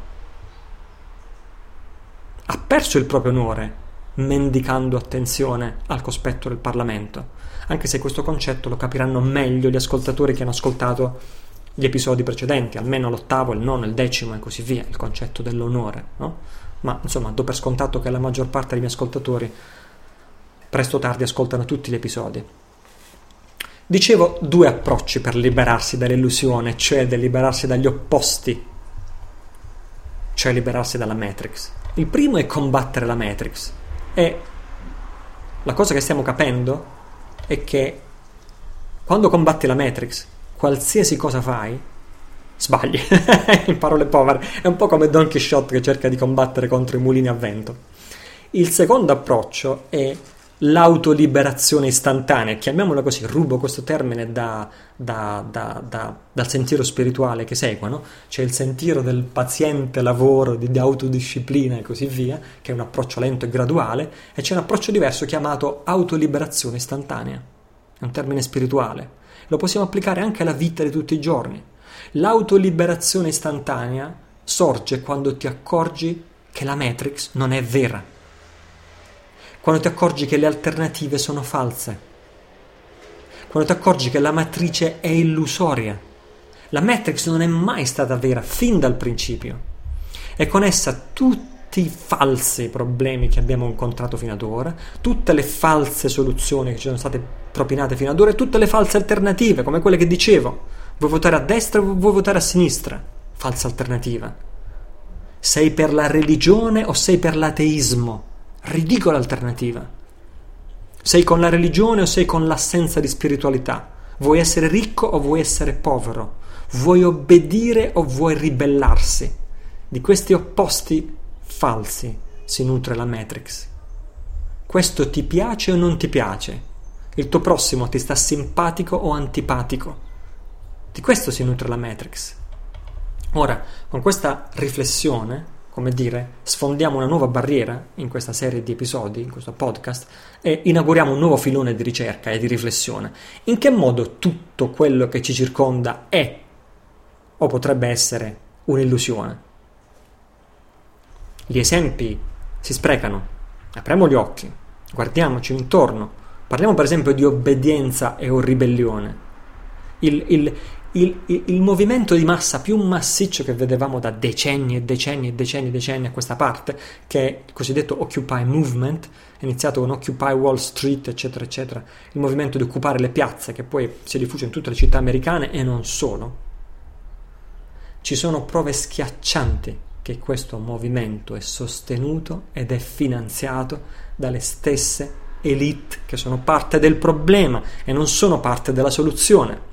Ha perso il proprio onore mendicando attenzione al cospetto del Parlamento, anche se questo concetto lo capiranno meglio gli ascoltatori che hanno ascoltato gli episodi precedenti, almeno l'ottavo, il nono, il decimo e così via, il concetto dell'onore. No? Ma insomma, do per scontato che la maggior parte dei miei ascoltatori presto o tardi ascoltano tutti gli episodi. Dicevo due approcci per liberarsi dall'illusione, cioè del liberarsi dagli opposti, cioè liberarsi dalla Matrix. Il primo è combattere la Matrix e la cosa che stiamo capendo è che quando combatti la Matrix qualsiasi cosa fai, sbagli. In parole povere, è un po' come Don Quixote che cerca di combattere contro i mulini a vento. Il secondo approccio è l'autoliberazione istantanea, chiamiamola così, rubo questo termine da, da, da, dal sentiero spirituale che seguono, c'è il sentiero del paziente lavoro, di, di autodisciplina e così via, che è un approccio lento e graduale, e c'è un approccio diverso chiamato autoliberazione istantanea, è un termine spirituale. Lo possiamo applicare anche alla vita di tutti i giorni. L'autoliberazione istantanea sorge quando ti accorgi che la Matrix non è vera, quando ti accorgi che le alternative sono false, quando ti accorgi che la matrice è illusoria. La Matrix non è mai stata vera fin dal principio e con essa tutti i falsi problemi che abbiamo incontrato fino ad ora, tutte le false soluzioni che ci sono state propinate fino ad ora e tutte le false alternative, come quelle che dicevo. Vuoi votare a destra o vuoi votare a sinistra? Falsa alternativa. Sei per la religione o sei per l'ateismo? Ridicola alternativa. Sei con la religione o sei con l'assenza di spiritualità? Vuoi essere ricco o vuoi essere povero? Vuoi obbedire o vuoi ribellarsi? Di questi opposti falsi si nutre la Matrix. Questo ti piace o non ti piace? Il tuo prossimo ti sta simpatico o antipatico. Di questo si nutre la Matrix. Ora, con questa riflessione, come dire, sfondiamo una nuova barriera in questa serie di episodi, in questo podcast, e inauguriamo un nuovo filone di ricerca e di riflessione. In che modo tutto quello che ci circonda è o potrebbe essere un'illusione? Gli esempi si sprecano. Apriamo gli occhi, guardiamoci intorno. Parliamo per esempio di obbedienza e o ribellione. Il, il, il, il, il, movimento di massa più massiccio che vedevamo da decenni e decenni e decenni e decenni a questa parte, che è il cosiddetto Occupy Movement, iniziato con Occupy Wall Street, eccetera, eccetera, il movimento di occupare le piazze, che poi si è diffuso in tutte le città americane e non solo. Ci sono prove schiaccianti che questo movimento è sostenuto ed è finanziato dalle stesse elite che sono parte del problema e non sono parte della soluzione.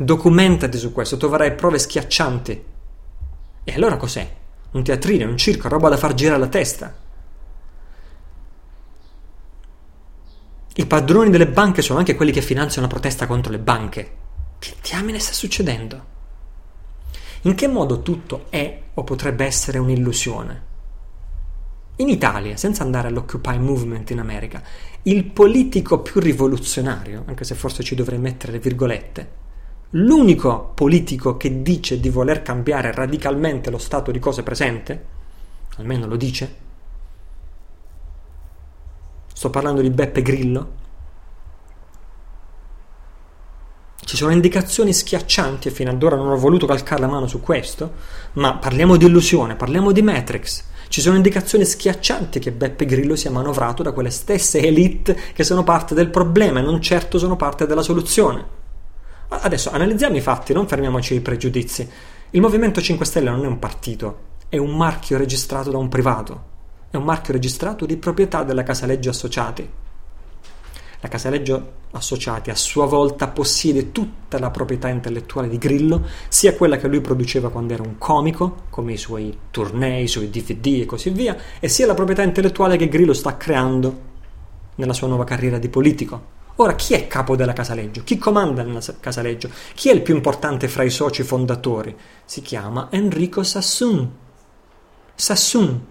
Documentati su questo, troverai prove schiaccianti. E allora cos'è? Un teatrino, un circo, roba da far girare la testa. I padroni delle banche sono anche quelli che finanziano la protesta contro le banche. Che diamine sta succedendo? In che modo tutto è o potrebbe essere un'illusione? In Italia, senza andare all'Occupy Movement in America, il politico più rivoluzionario, anche se forse ci dovrei mettere le virgolette, l'unico politico che dice di voler cambiare radicalmente lo stato di cose presente, almeno lo dice, sto parlando di Beppe Grillo, ci sono indicazioni schiaccianti e fino ad ora non ho voluto calcare la mano su questo, ma parliamo di illusione, parliamo di Matrix. Ci sono indicazioni schiaccianti che Beppe Grillo sia manovrato da quelle stesse elite che sono parte del problema e non certo sono parte della soluzione. Adesso analizziamo i fatti, non fermiamoci ai pregiudizi. Il Movimento 5 Stelle non è un partito, è un marchio registrato da un privato, è un marchio registrato di proprietà della Casaleggio Associati. La Casaleggio Associati a sua volta possiede tutta la proprietà intellettuale di Grillo, sia quella che lui produceva quando era un comico, come i suoi tournée, i suoi DVD e così via, e sia la proprietà intellettuale che Grillo sta creando nella sua nuova carriera di politico. Ora, chi è capo della Casaleggio? Chi comanda nella Casaleggio? Chi è il più importante fra i soci fondatori? Si chiama Enrico Sassoon. Sassoon.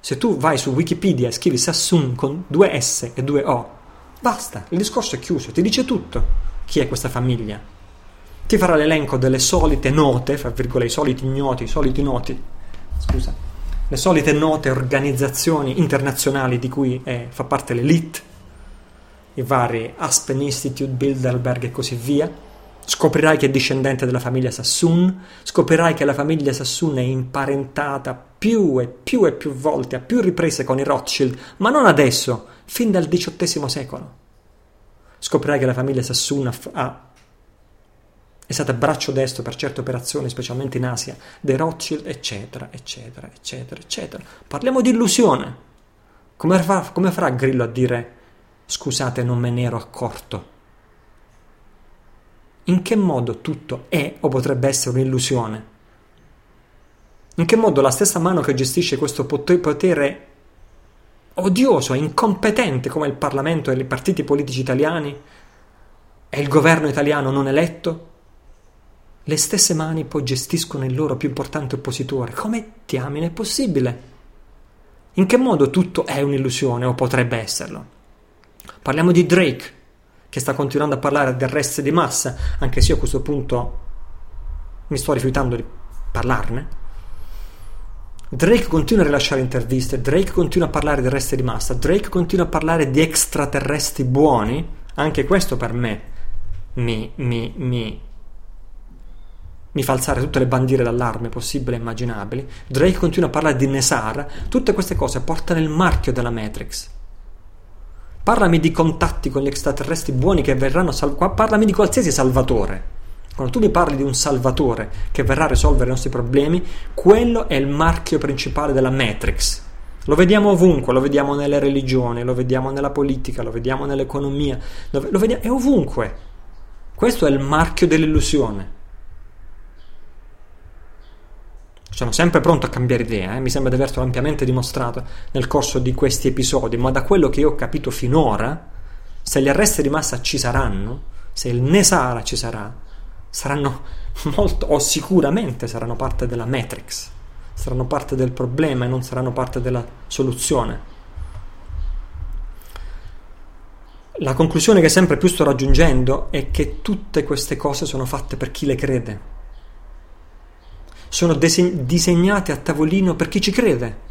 Se tu vai su Wikipedia e scrivi Sassoon con due S e due O, basta, il discorso è chiuso, ti dice tutto. Chi è questa famiglia? Ti farà l'elenco delle solite note, fra virgolette, i soliti ignoti, i soliti noti, scusa, le solite note organizzazioni internazionali di cui è, fa parte l'elite i vari Aspen Institute, Bilderberg e così via. Scoprirai che è discendente della famiglia Sassoon, scoprirai che la famiglia Sassoon è imparentata più e più e più volte, a più riprese con i Rothschild, ma non adesso, fin dal XVIII secolo. Scoprirai che la famiglia Sassoon ha, è stata braccio destro per certe operazioni, specialmente in Asia, dei Rothschild, eccetera, eccetera, eccetera, eccetera. Parliamo di illusione. Come, fa, come farà Grillo a dire Scusate, non me ne ero accorto. In che modo tutto è o potrebbe essere un'illusione? In che modo la stessa mano che gestisce questo potere odioso e incompetente come il Parlamento e i partiti politici italiani e il governo italiano non eletto, le stesse mani poi gestiscono il loro più importante oppositore. Come diamine è possibile? In che modo tutto è un'illusione o potrebbe esserlo? Parliamo di Drake, che sta continuando a parlare di arresti di massa, anche se io a questo punto mi sto rifiutando di parlarne. Drake continua a rilasciare interviste, Drake continua a parlare di arresti di massa, Drake continua a parlare di extraterrestri buoni, anche questo per me mi, mi, mi, mi fa alzare tutte le bandiere d'allarme possibili e immaginabili. Drake continua a parlare di Nesara, tutte queste cose portano il marchio della Matrix. Parlami di contatti con gli extraterrestri buoni che verranno salvati. Parlami di qualsiasi salvatore. Quando tu mi parli di un salvatore che verrà a risolvere i nostri problemi, quello è il marchio principale della Matrix. Lo vediamo ovunque, lo vediamo nelle religioni, lo vediamo nella politica, lo vediamo nell'economia, lo vediamo, è ovunque. Questo è il marchio dell'illusione. Sono sempre pronto a cambiare idea, eh? mi sembra di averlo ampiamente dimostrato nel corso di questi episodi, ma da quello che io ho capito finora, se gli arresti di massa ci saranno, se il Nesara ci sarà, saranno molto, o sicuramente saranno parte della Matrix, saranno parte del problema e non saranno parte della soluzione. La conclusione che sempre più sto raggiungendo è che tutte queste cose sono fatte per chi le crede. Sono disegnate a tavolino per chi ci crede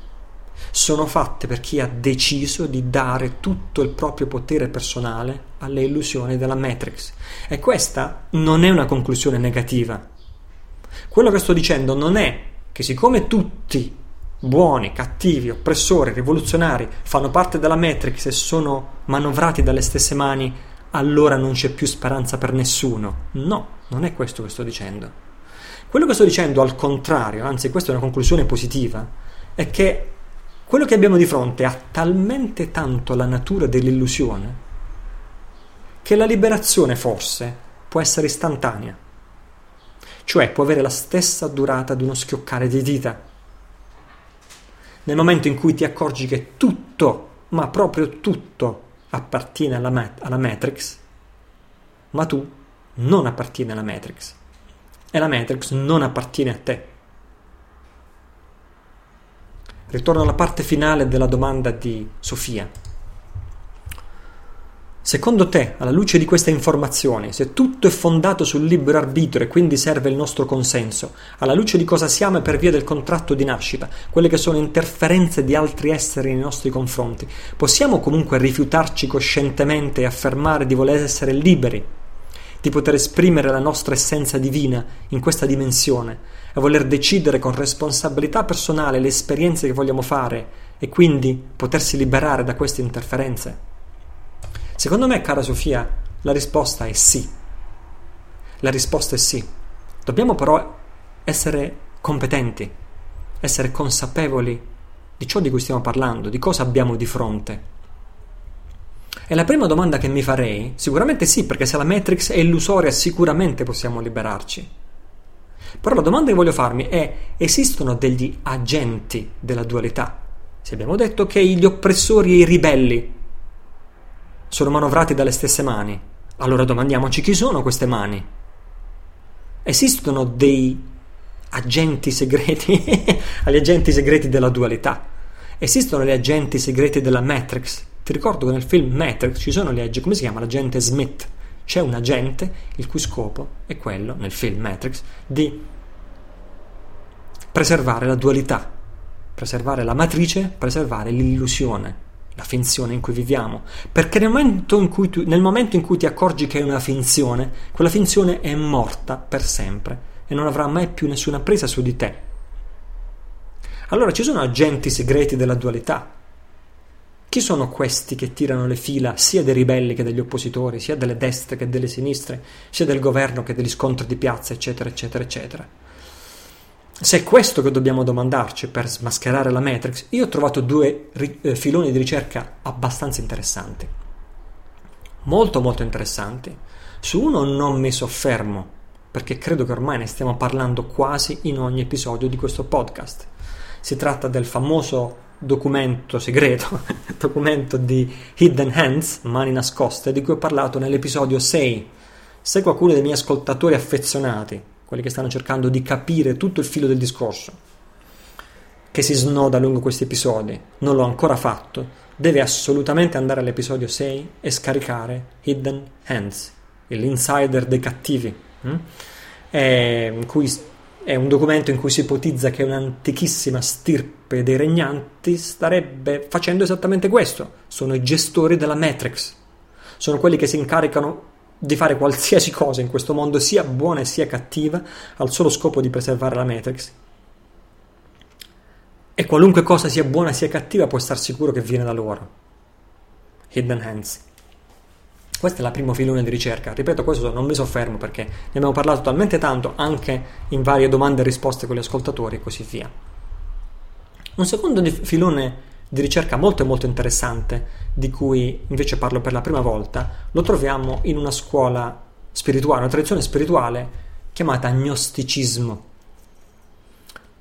sono fatte per chi ha deciso di dare tutto il proprio potere personale alle illusioni della Matrix. E questa non è una conclusione negativa. Quello che sto dicendo non è che siccome tutti buoni, cattivi, oppressori, rivoluzionari fanno parte della Matrix e sono manovrati dalle stesse mani, allora non c'è più speranza per nessuno. No, non è questo che sto dicendo. Quello che sto dicendo al contrario, anzi questa è una conclusione positiva, è che quello che abbiamo di fronte ha talmente tanto la natura dell'illusione che la liberazione forse può essere istantanea, cioè può avere la stessa durata di uno schioccare di dita. Nel momento in cui ti accorgi che tutto, ma proprio tutto, appartiene alla, mat- alla Matrix, ma tu non appartieni alla Matrix e la Matrix non appartiene a te. Ritorno alla parte finale della domanda di Sofia. Secondo te, alla luce di queste informazioni, se tutto è fondato sul libero arbitrio e quindi serve il nostro consenso, alla luce di cosa siamo per via del contratto di nascita, quelle che sono interferenze di altri esseri nei nostri confronti, possiamo comunque rifiutarci coscientemente e affermare di voler essere liberi, di poter esprimere la nostra essenza divina in questa dimensione a voler decidere con responsabilità personale le esperienze che vogliamo fare e quindi potersi liberare da queste interferenze? Secondo me, cara Sofia, la risposta è sì. La risposta è sì. Dobbiamo però essere competenti, essere consapevoli di ciò di cui stiamo parlando, di cosa abbiamo di fronte. E la prima domanda che mi farei, sicuramente sì, perché se la Matrix è illusoria sicuramente possiamo liberarci. Però la domanda che voglio farmi è, esistono degli agenti della dualità? Se abbiamo detto che gli oppressori e i ribelli sono manovrati dalle stesse mani, allora domandiamoci chi sono queste mani. Esistono dei agenti segreti, agli agenti segreti della dualità. Esistono gli agenti segreti della Matrix. Ti ricordo che nel film Matrix ci sono gli agenti, come si chiama? L'agente Smith c'è un agente il cui scopo è quello, nel film Matrix, di preservare la dualità, preservare la matrice, preservare l'illusione, la finzione in cui viviamo. Perché nel momento in cui, tu, nel momento in cui ti accorgi che è una finzione, quella finzione è morta per sempre e non avrà mai più nessuna presa su di te. Allora ci sono agenti segreti della dualità, chi sono questi che tirano le fila sia dei ribelli che degli oppositori, sia delle destre che delle sinistre, sia del governo che degli scontri di piazza, eccetera, eccetera, eccetera? Se è questo che dobbiamo domandarci per smascherare la Matrix, io ho trovato due ri- eh, filoni di ricerca abbastanza interessanti. Molto molto interessanti. Su uno non mi soffermo, perché credo che ormai ne stiamo parlando quasi in ogni episodio di questo podcast. Si tratta del famoso documento segreto, documento di Hidden Hands, mani nascoste, di cui ho parlato nell'episodio 6. Se qualcuno dei miei ascoltatori affezionati, quelli che stanno cercando di capire tutto il filo del discorso, che si snoda lungo questi episodi, non l'ho ancora fatto, deve assolutamente andare all'episodio 6 e scaricare Hidden Hands, l'insider dei cattivi, hm? in cui è un documento in cui si ipotizza che un'antichissima stirpe dei regnanti starebbe facendo esattamente questo. Sono i gestori della Matrix. Sono quelli che si incaricano di fare qualsiasi cosa in questo mondo, sia buona sia cattiva, al solo scopo di preservare la Matrix. E qualunque cosa sia buona sia cattiva puoi star sicuro che viene da loro. Hidden Hands. Questo è il primo filone di ricerca. Ripeto, questo non mi soffermo perché ne abbiamo parlato talmente tanto anche in varie domande e risposte con gli ascoltatori e così via. Un secondo filone di ricerca molto molto interessante, di cui invece parlo per la prima volta, lo troviamo in una scuola spirituale, una tradizione spirituale chiamata gnosticismo.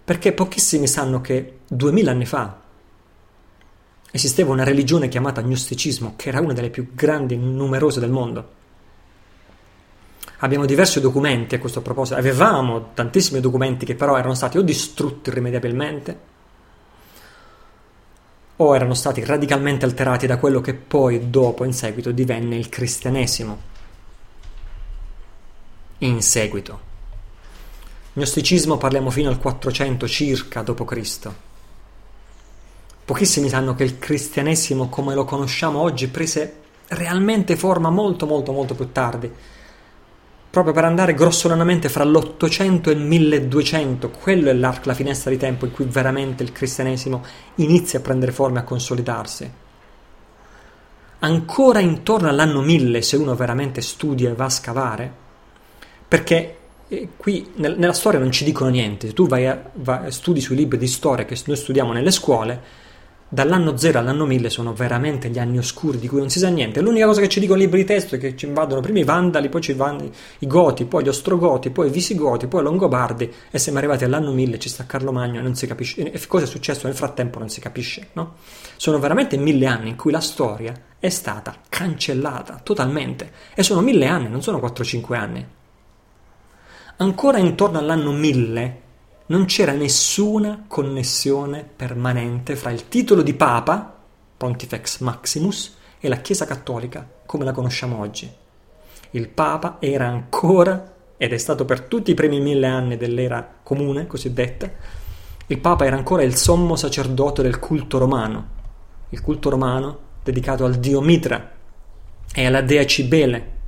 Perché pochissimi sanno che duemila anni fa, esisteva una religione chiamata gnosticismo, che era una delle più grandi e numerose del mondo. Abbiamo diversi documenti a questo proposito, avevamo tantissimi documenti che però erano stati o distrutti irrimediabilmente o erano stati radicalmente alterati da quello che poi dopo, in seguito, divenne il cristianesimo. In seguito. Gnosticismo parliamo fino al 400 circa d.C. Pochissimi sanno che il cristianesimo come lo conosciamo oggi prese realmente forma molto molto molto più tardi proprio per andare grossolanamente fra l'800 e il 1200, quello è l'arc, la finestra di tempo in cui veramente il cristianesimo inizia a prendere forma e a consolidarsi. Ancora intorno all'anno 1000, se uno veramente studia e va a scavare, perché eh, qui nel, nella storia non ci dicono niente, se tu vai a, vai, studi sui libri di storia che noi studiamo nelle scuole, dall'anno 0 all'anno 1000 sono veramente gli anni oscuri di cui non si sa niente. L'unica cosa che ci dicono i libri di testo è che ci invadono prima i Vandali, poi ci vanno i Goti, poi gli Ostrogoti, poi i Visigoti, poi i Longobardi e siamo arrivati all'anno 1000 ci sta Carlo Magno e non si capisce. E cosa è successo nel frattempo non si capisce, no? Sono veramente mille anni in cui la storia è stata cancellata totalmente e sono mille anni, non sono 4-5 anni. Ancora intorno all'anno 1000 non c'era nessuna connessione permanente fra il titolo di Papa, Pontifex Maximus, e la Chiesa Cattolica come la conosciamo oggi. Il Papa era ancora, ed è stato per tutti i primi mille anni dell'era comune cosiddetta, il Papa era ancora il sommo sacerdote del culto romano, il culto romano dedicato al dio Mitra e alla dea Cibele,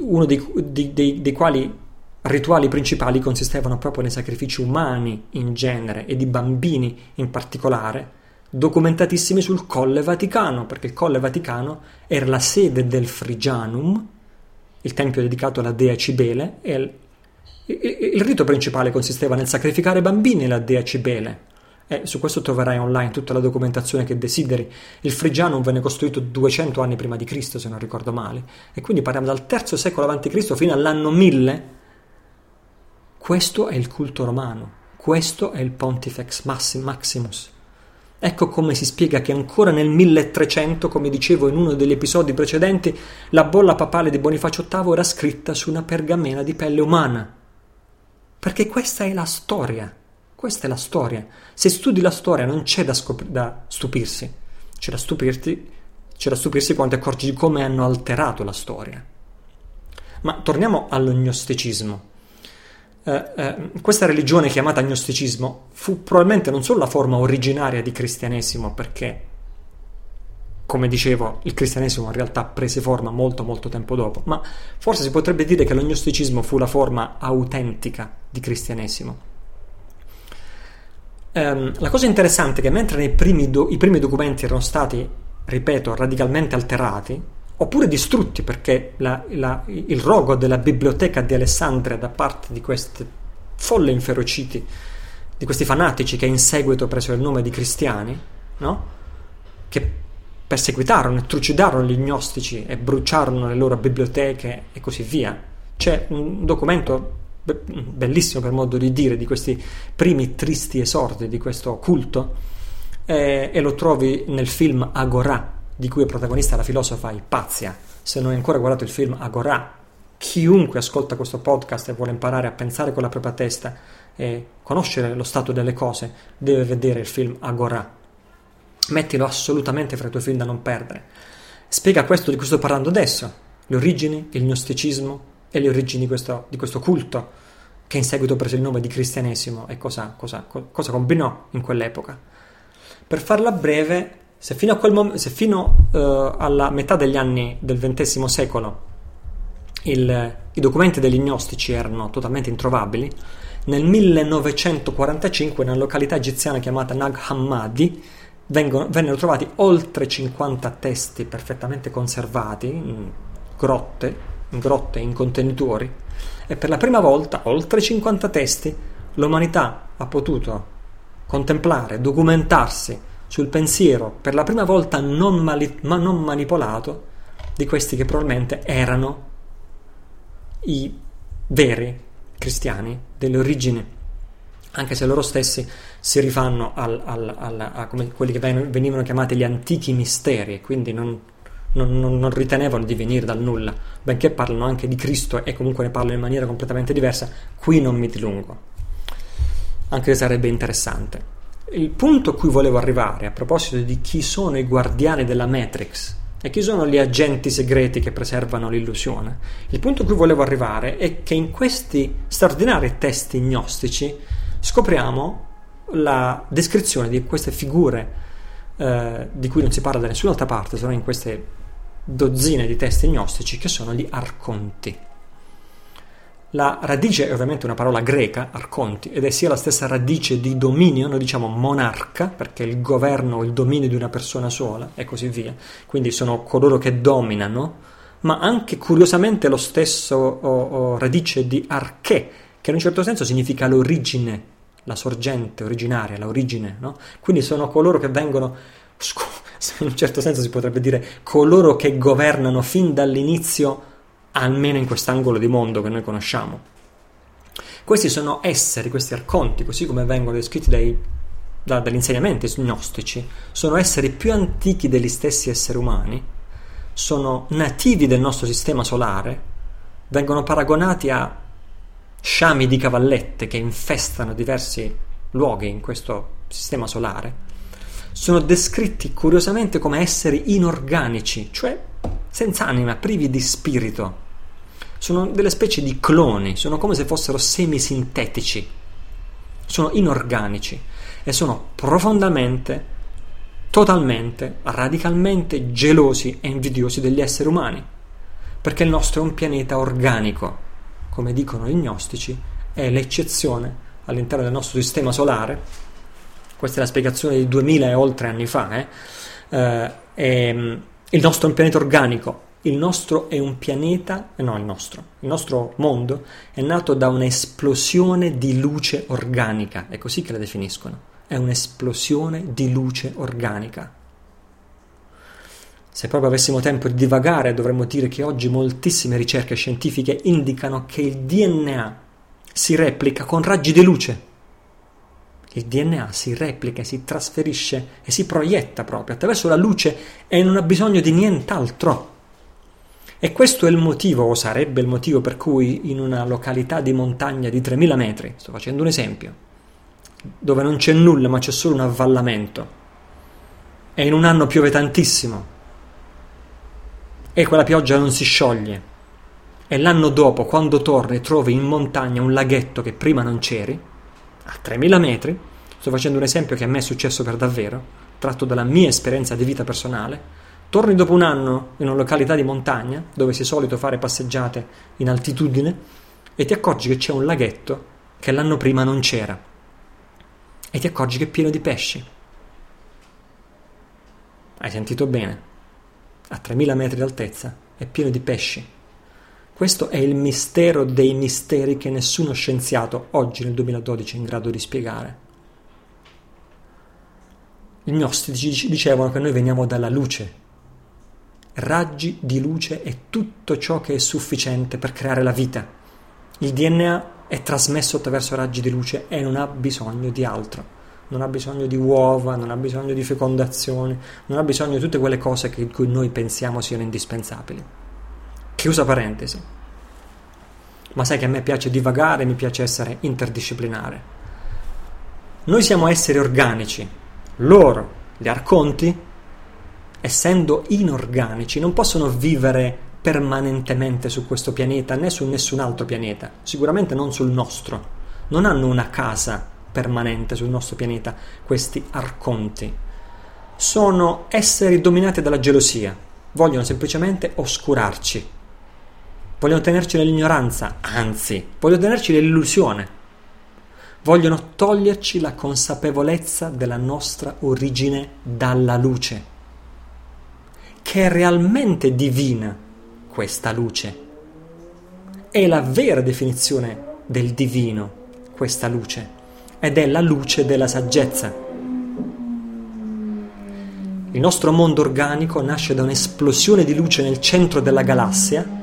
uno dei, dei, dei, dei quali rituali principali consistevano proprio nei sacrifici umani in genere e di bambini in particolare, documentatissimi sul Colle Vaticano, perché il Colle Vaticano era la sede del Frigianum, il tempio dedicato alla dea Cibele, e il, il, il rito principale consisteva nel sacrificare bambini alla dea Cibele. E su questo troverai online tutta la documentazione che desideri. Il Frigianum venne costruito 200 anni prima di Cristo, se non ricordo male, e quindi parliamo dal III secolo a.C. fino all'anno 1000 questo è il culto romano, questo è il Pontifex Maximus. Ecco come si spiega che ancora nel 1300, come dicevo in uno degli episodi precedenti, la bolla papale di Bonifacio VIII era scritta su una pergamena di pelle umana. Perché questa è la storia. Questa è la storia. Se studi la storia non c'è da, scop- da stupirsi, c'è da, stupirti, c'è da stupirsi quando ti accorgi di come hanno alterato la storia. Ma torniamo all'ognosticismo. Eh, eh, questa religione chiamata gnosticismo fu probabilmente non solo la forma originaria di cristianesimo, perché, come dicevo, il cristianesimo in realtà prese forma molto molto tempo dopo, ma forse si potrebbe dire che lo gnosticismo fu la forma autentica di cristianesimo. Um, la cosa interessante è che mentre primi do- i primi documenti erano stati, ripeto, radicalmente alterati, oppure distrutti perché la, la, il rogo della biblioteca di Alessandria da parte di questi folle inferociti, di questi fanatici che in seguito presero il nome di cristiani, no? che perseguitarono e trucidarono gli gnostici e bruciarono le loro biblioteche e così via. C'è un documento bellissimo per modo di dire di questi primi tristi esordi di questo culto eh, e lo trovi nel film Agorà di cui è protagonista la filosofa Ipazia. Se non hai ancora guardato il film Agorà, chiunque ascolta questo podcast e vuole imparare a pensare con la propria testa e conoscere lo stato delle cose, deve vedere il film Agorà. Mettilo assolutamente fra i tuoi film da non perdere. Spiega questo di cui sto parlando adesso, le origini, il gnosticismo e le origini di questo, di questo culto che in seguito prese il nome di cristianesimo e cosa, cosa, cosa combinò in quell'epoca. Per farla breve, se fino, mom- se fino uh, alla metà degli anni del XX secolo il, i documenti degli gnostici erano totalmente introvabili, nel 1945 nella località egiziana chiamata Nag Hammadi vengono, vennero trovati oltre 50 testi perfettamente conservati in grotte, in grotte, in contenitori e per la prima volta, oltre 50 testi, l'umanità ha potuto contemplare, documentarsi sul pensiero per la prima volta non, mali- ma non manipolato di questi che probabilmente erano i veri cristiani delle origini, anche se loro stessi si rifanno al, al, al, a quelli che venivano chiamati gli antichi misteri, quindi non, non, non, non, ritenevano di venire dal nulla, benché parlano anche di Cristo e comunque ne parlano in maniera completamente diversa, qui non mi dilungo, anche se sarebbe interessante. Il punto a cui volevo arrivare a proposito di chi sono i guardiani della Matrix e chi sono gli agenti segreti che preservano l'illusione, il punto a cui volevo arrivare è che in questi straordinari testi gnostici scopriamo la descrizione di queste figure eh, di cui non si parla da nessun'altra parte, se non in queste dozzine di testi gnostici che sono gli arconti. La radice è ovviamente una parola greca, arconti, ed è sia la stessa radice di dominio, noi diciamo monarca, perché il governo o il dominio di una persona sola, e così via. Quindi sono coloro che dominano, ma anche curiosamente lo stesso o, o, radice di arché, che in un certo senso significa l'origine, la sorgente originaria, l'origine, no? Quindi sono coloro che vengono in un certo senso si potrebbe dire coloro che governano fin dall'inizio, almeno in quest'angolo di mondo che noi conosciamo. Questi sono esseri, questi arconti, così come vengono descritti dai, da, dagli insegnamenti gnostici, sono esseri più antichi degli stessi esseri umani, sono nativi del nostro sistema solare, vengono paragonati a sciami di cavallette che infestano diversi luoghi in questo sistema solare sono descritti curiosamente come esseri inorganici, cioè senza anima, privi di spirito. Sono delle specie di cloni, sono come se fossero semisintetici, sono inorganici e sono profondamente, totalmente, radicalmente gelosi e invidiosi degli esseri umani, perché il nostro è un pianeta organico, come dicono gli gnostici, è l'eccezione all'interno del nostro sistema solare questa è la spiegazione di 2000 e oltre anni fa, eh? Eh, è, il nostro è un pianeta organico, il nostro è un pianeta, no il nostro, il nostro mondo è nato da un'esplosione di luce organica, è così che la definiscono, è un'esplosione di luce organica. Se proprio avessimo tempo di divagare dovremmo dire che oggi moltissime ricerche scientifiche indicano che il DNA si replica con raggi di luce il DNA si replica, si trasferisce e si proietta proprio attraverso la luce e non ha bisogno di nient'altro. E questo è il motivo, o sarebbe il motivo per cui in una località di montagna di 3000 metri, sto facendo un esempio, dove non c'è nulla ma c'è solo un avvallamento, e in un anno piove tantissimo, e quella pioggia non si scioglie, e l'anno dopo, quando torni, trovi in montagna un laghetto che prima non c'eri, a 3000 metri, sto facendo un esempio che a me è successo per davvero, tratto dalla mia esperienza di vita personale, torni dopo un anno in una località di montagna, dove sei solito fare passeggiate in altitudine, e ti accorgi che c'è un laghetto che l'anno prima non c'era, e ti accorgi che è pieno di pesci. Hai sentito bene? A 3000 metri d'altezza è pieno di pesci. Questo è il mistero dei misteri che nessuno scienziato oggi nel 2012 è in grado di spiegare. I gnostici dicevano che noi veniamo dalla luce. Raggi di luce è tutto ciò che è sufficiente per creare la vita. Il DNA è trasmesso attraverso raggi di luce e non ha bisogno di altro. Non ha bisogno di uova, non ha bisogno di fecondazione, non ha bisogno di tutte quelle cose che, cui noi pensiamo siano indispensabili. Chiusa parentesi. Ma sai che a me piace divagare, mi piace essere interdisciplinare. Noi siamo esseri organici, loro, gli arconti, essendo inorganici, non possono vivere permanentemente su questo pianeta né su nessun altro pianeta, sicuramente non sul nostro. Non hanno una casa permanente sul nostro pianeta questi arconti. Sono esseri dominati dalla gelosia, vogliono semplicemente oscurarci, vogliono tenerci nell'ignoranza, anzi, vogliono tenerci nell'illusione. Vogliono toglierci la consapevolezza della nostra origine dalla luce, che è realmente divina questa luce. È la vera definizione del divino, questa luce, ed è la luce della saggezza. Il nostro mondo organico nasce da un'esplosione di luce nel centro della galassia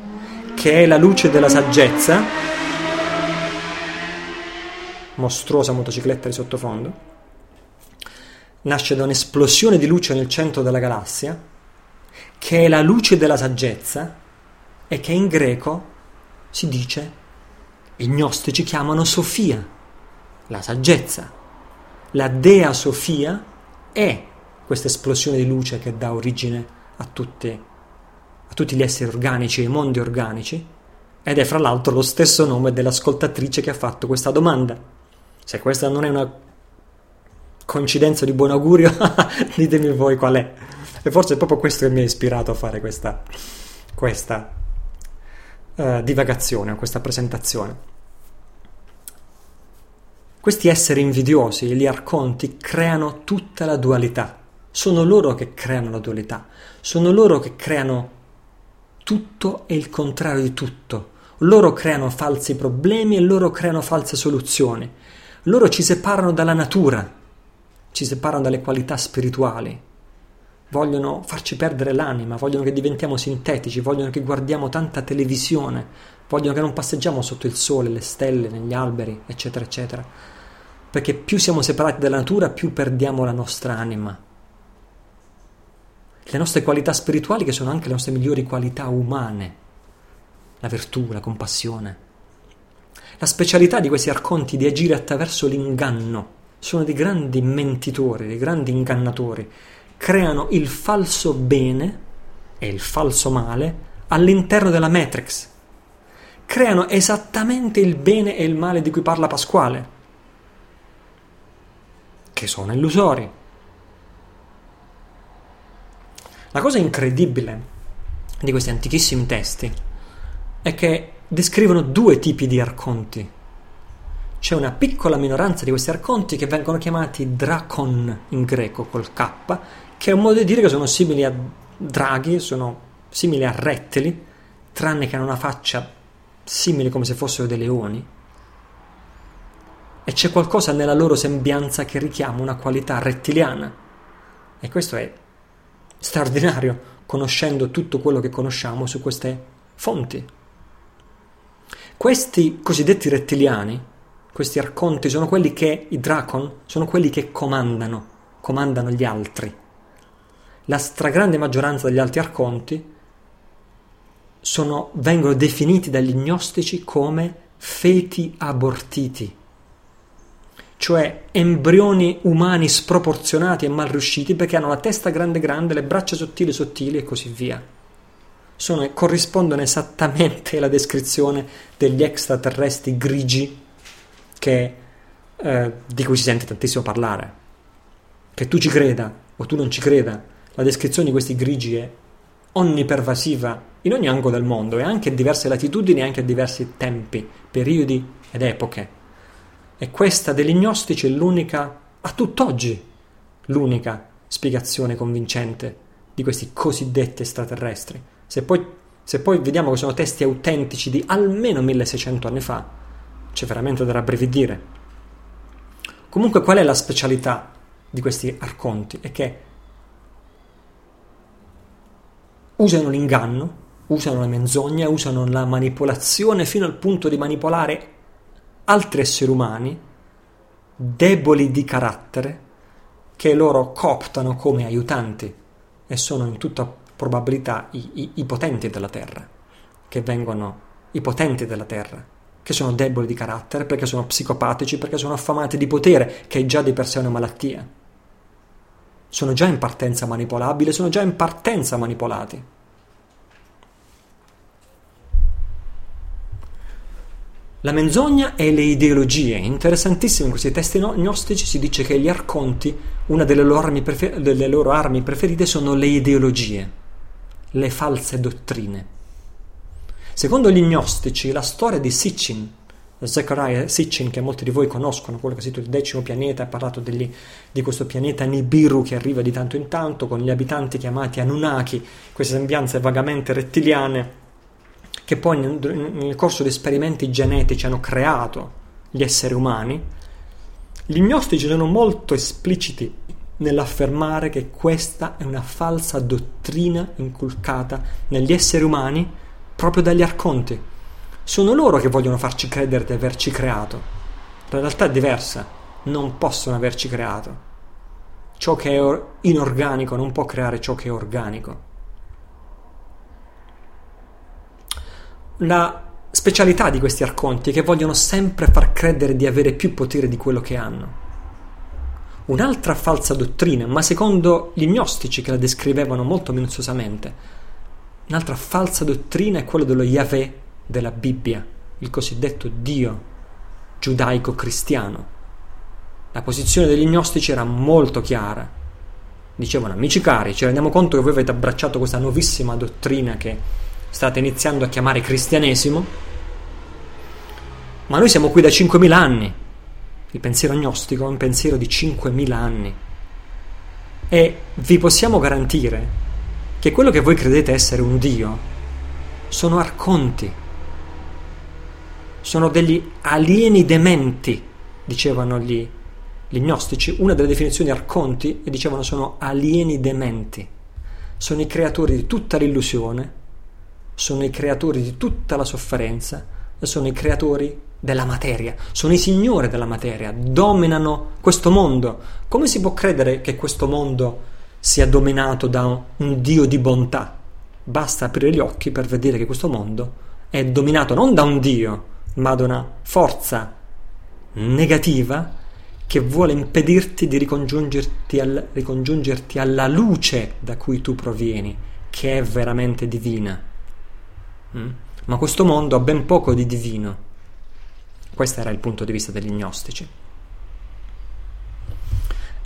che è la luce della saggezza, mostruosa motocicletta di sottofondo, nasce da un'esplosione di luce nel centro della galassia che è la luce della saggezza e che in greco si dice, i gnostici chiamano Sofia, la saggezza. La dea Sofia è questa esplosione di luce che dà origine a, tutte, a tutti gli esseri organici e mondi organici ed è fra l'altro lo stesso nome dell'ascoltatrice che ha fatto questa domanda. Se questa non è una coincidenza di buon augurio, ditemi voi qual è. E forse è proprio questo che mi ha ispirato a fare questa, questa uh, divagazione, questa presentazione. Questi esseri invidiosi, gli arconti, creano tutta la dualità. Sono loro che creano la dualità. Sono loro che creano tutto e il contrario di tutto. Loro creano falsi problemi e loro creano false soluzioni. Loro ci separano dalla natura, ci separano dalle qualità spirituali. Vogliono farci perdere l'anima, vogliono che diventiamo sintetici, vogliono che guardiamo tanta televisione, vogliono che non passeggiamo sotto il sole, le stelle, negli alberi, eccetera, eccetera perché più siamo separati dalla natura, più perdiamo la nostra anima. Le nostre qualità spirituali, che sono anche le nostre migliori qualità umane, la virtù, la compassione. La specialità di questi arconti di agire attraverso l'inganno. Sono dei grandi mentitori, dei grandi ingannatori. Creano il falso bene e il falso male all'interno della Matrix. Creano esattamente il bene e il male di cui parla Pasquale che sono illusori. La cosa incredibile di questi antichissimi testi è che descrivono due tipi di arconti. C'è una piccola minoranza di questi arconti che vengono chiamati dracon in greco col K, che è un modo di dire che sono simili a draghi, sono simili a rettili, tranne che hanno una faccia simile come se fossero dei leoni e c'è qualcosa nella loro sembianza che richiama una qualità rettiliana. E questo è straordinario, conoscendo tutto quello che conosciamo su queste fonti. Questi cosiddetti rettiliani, questi arconti, sono quelli che, i dracon, sono quelli che comandano, comandano gli altri. La stragrande maggioranza degli altri arconti sono, vengono definiti dagli gnostici come feti abortiti cioè embrioni umani sproporzionati e mal riusciti perché hanno la testa grande grande, le braccia sottili sottili e così via. Sono, corrispondono esattamente alla descrizione degli extraterrestri grigi che, eh, di cui si sente tantissimo parlare. Che tu ci creda o tu non ci creda, la descrizione di questi grigi è onnipervasiva in ogni angolo del mondo e anche a diverse latitudini e anche a diversi tempi, periodi ed epoche. E questa degli gnostici è l'unica, a tutt'oggi, l'unica spiegazione convincente di questi cosiddetti extraterrestri. Se poi, se poi vediamo che sono testi autentici di almeno 1600 anni fa, c'è veramente da rabbrividire. Comunque qual è la specialità di questi arconti? È che usano l'inganno, usano la menzogna, usano la manipolazione fino al punto di manipolare altri esseri umani deboli di carattere che loro cooptano come aiutanti e sono in tutta probabilità i, i, i potenti della terra, che vengono i potenti della terra, che sono deboli di carattere perché sono psicopatici, perché sono affamati di potere, che è già di per sé una malattia. Sono già in partenza manipolabili, sono già in partenza manipolati. La menzogna e le ideologie. Interessantissimo in questi testi gnostici si dice che gli arconti, una delle loro, armi prefer- delle loro armi preferite sono le ideologie, le false dottrine. Secondo gli gnostici, la storia di Sitchin, Zechariah Sitchin, che molti di voi conoscono, quello che ha scritto il decimo pianeta, ha parlato degli, di questo pianeta Nibiru che arriva di tanto in tanto, con gli abitanti chiamati Anunnaki, queste sembianze vagamente rettiliane che poi nel, corso di esperimenti genetici hanno creato gli esseri umani, gli gnostici sono molto espliciti nell'affermare che questa è una falsa dottrina inculcata negli esseri umani proprio dagli arconti. Sono loro che vogliono farci credere di averci creato. La realtà è diversa, non possono averci creato. Ciò che è inorganico non può creare ciò che è organico. La specialità di questi arconti è che vogliono sempre far credere di avere più potere di quello che hanno. Un'altra falsa dottrina, ma secondo gli gnostici che la descrivevano molto minuziosamente, un'altra falsa dottrina è quella dello Yahweh della Bibbia, il cosiddetto Dio giudaico-cristiano. La posizione degli gnostici era molto chiara. Dicevano, amici cari, ci rendiamo conto che voi avete abbracciato questa nuovissima dottrina che state iniziando a chiamare cristianesimo, ma noi siamo qui da 5.000 anni. Il pensiero gnostico è un pensiero di 5.000 anni. E vi possiamo garantire che quello che voi credete essere un Dio sono arconti, sono degli alieni dementi, dicevano gli, gli gnostici. Una delle definizioni arconti e dicevano sono alieni dementi, sono i creatori di tutta l'illusione, sono i creatori di tutta la sofferenza sono i creatori della materia, sono i signori della materia, dominano questo mondo. Come si può credere che questo mondo sia dominato da un Dio di bontà? Basta aprire gli occhi per vedere che questo mondo è dominato non da un Dio, ma da una forza negativa che vuole impedirti di ricongiungerti, al, ricongiungerti alla luce da cui tu provieni, che è veramente divina. Mm? Ma questo mondo ha ben poco di divino questo era il punto di vista degli gnostici.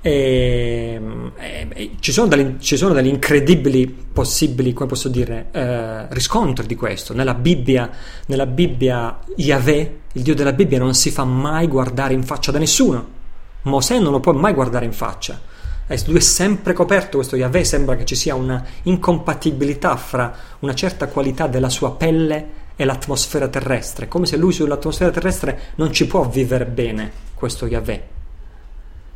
E, e, e, ci, sono delle, ci, sono degli, incredibili possibili, come posso dire, eh, riscontri di questo. Nella Bibbia, nella Bibbia, Yahweh, il Dio della Bibbia, non si fa mai guardare in faccia da nessuno. Mosè non lo può mai guardare in faccia. Lui è sempre coperto, questo Yahweh sembra che ci sia una incompatibilità fra una certa qualità della sua pelle e l'atmosfera terrestre, come se lui sull'atmosfera terrestre non ci può vivere bene, questo Yahweh.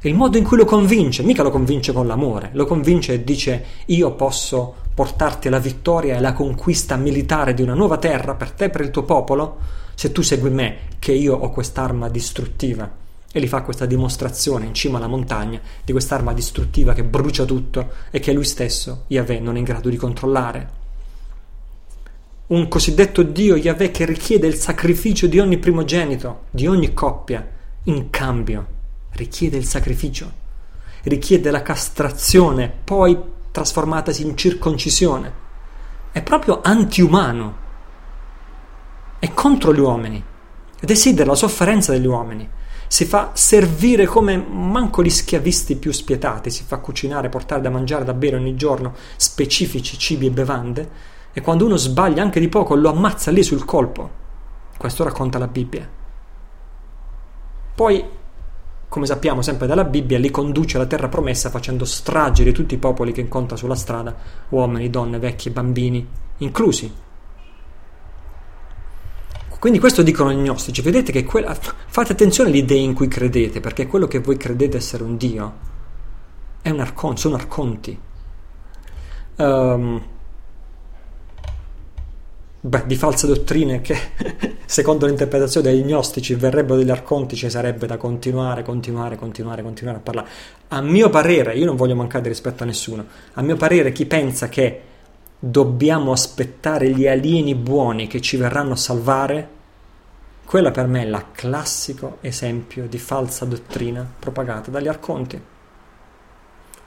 Il modo in cui lo convince, mica lo convince con l'amore, lo convince e dice io posso portarti alla vittoria e alla conquista militare di una nuova terra per te e per il tuo popolo, se tu segui me, che io ho quest'arma distruttiva. E gli fa questa dimostrazione in cima alla montagna di quest'arma distruttiva che brucia tutto e che lui stesso, Yahweh, non è in grado di controllare. Un cosiddetto Dio Yahweh che richiede il sacrificio di ogni primogenito, di ogni coppia, in cambio richiede il sacrificio, richiede la castrazione, poi trasformatasi in circoncisione. È proprio antiumano, è contro gli uomini, desidera la sofferenza degli uomini, si fa servire come manco gli schiavisti più spietati, si fa cucinare, portare da mangiare, da bere ogni giorno specifici cibi e bevande e quando uno sbaglia anche di poco lo ammazza lì sul colpo. Questo racconta la Bibbia. Poi, come sappiamo sempre dalla Bibbia, li conduce alla terra promessa facendo stragi di tutti i popoli che incontra sulla strada, uomini, donne, vecchi, bambini, inclusi. Quindi questo dicono gli gnostici, vedete che quella, fate attenzione alle idee in cui credete, perché quello che voi credete essere un Dio è un arconte, sono arconti. Um, beh, di false dottrine che secondo l'interpretazione degli gnostici verrebbero degli arconti ci sarebbe da continuare, continuare, continuare, continuare a parlare. A mio parere, io non voglio mancare di rispetto a nessuno, a mio parere chi pensa che dobbiamo aspettare gli alieni buoni che ci verranno a salvare, quella per me è il classico esempio di falsa dottrina propagata dagli arconti.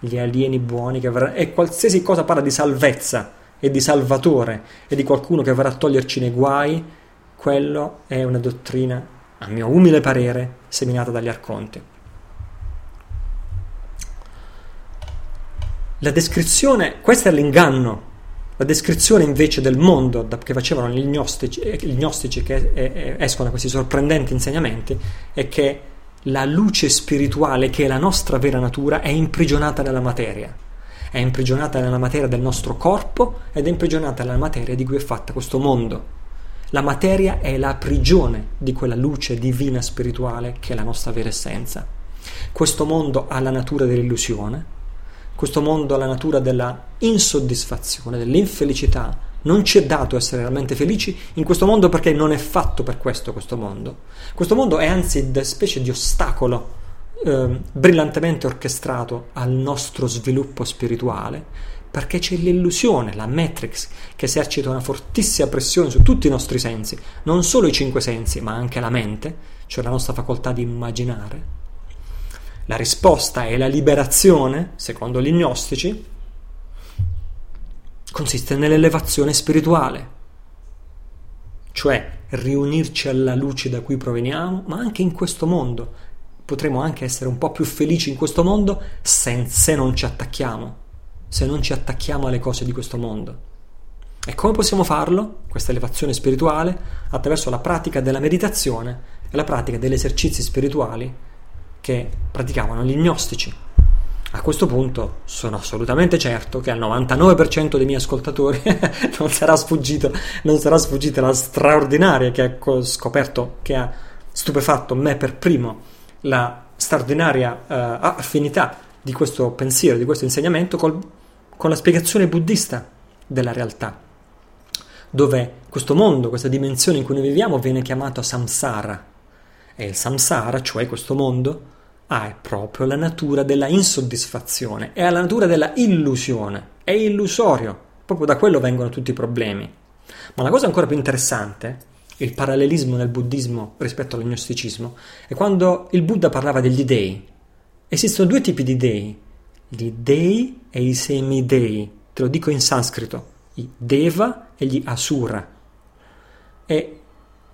Gli alieni buoni che verranno... e qualsiasi cosa parla di salvezza e di salvatore e di qualcuno che verrà a toglierci nei guai, quello è una dottrina, a mio umile parere, seminata dagli arconti. La descrizione, questo è l'inganno, la descrizione invece del mondo che facevano gli gnostici, eh, gli gnostici che eh, eh, escono da questi sorprendenti insegnamenti è che la luce spirituale che è la nostra vera natura è imprigionata nella materia è imprigionata nella materia del nostro corpo ed è imprigionata nella materia di cui è fatta questo mondo. La materia è la prigione di quella luce divina spirituale che è la nostra vera essenza. Questo mondo ha la natura dell'illusione, questo mondo ha la natura della insoddisfazione, dell'infelicità. Non ci è dato essere realmente felici in questo mondo perché non è fatto per questo questo mondo. Questo mondo è anzi una specie di ostacolo eh, brillantemente orchestrato al nostro sviluppo spirituale perché c'è l'illusione, la matrix, che esercita una fortissima pressione su tutti i nostri sensi, non solo i cinque sensi, ma anche la mente, cioè la nostra facoltà di immaginare. La risposta è la liberazione, secondo gli gnostici, consiste nell'elevazione spirituale, cioè riunirci alla luce da cui proveniamo, ma anche in questo mondo. Potremo anche essere un po' più felici in questo mondo se non ci attacchiamo, se non ci attacchiamo alle cose di questo mondo. E come possiamo farlo? Questa elevazione spirituale attraverso la pratica della meditazione e la pratica degli esercizi spirituali che praticavano gli gnostici. A questo punto sono assolutamente certo che al 99% dei miei ascoltatori non sarà sfuggito, non sarà sfuggita la straordinaria che ha scoperto, che ha stupefatto me per primo, la straordinaria uh, affinità di questo pensiero, di questo insegnamento col, con la spiegazione buddista della realtà, dove questo mondo, questa dimensione in cui noi viviamo viene chiamato samsara. E il samsara, cioè questo mondo, ha proprio la natura della insoddisfazione, è la natura della illusione, è illusorio, proprio da quello vengono tutti i problemi. Ma la cosa ancora più interessante, il parallelismo nel buddismo rispetto all'agnosticismo, è quando il Buddha parlava degli dei. Esistono due tipi di dei, gli dei e i semidei, te lo dico in sanscrito, i deva e gli asura. E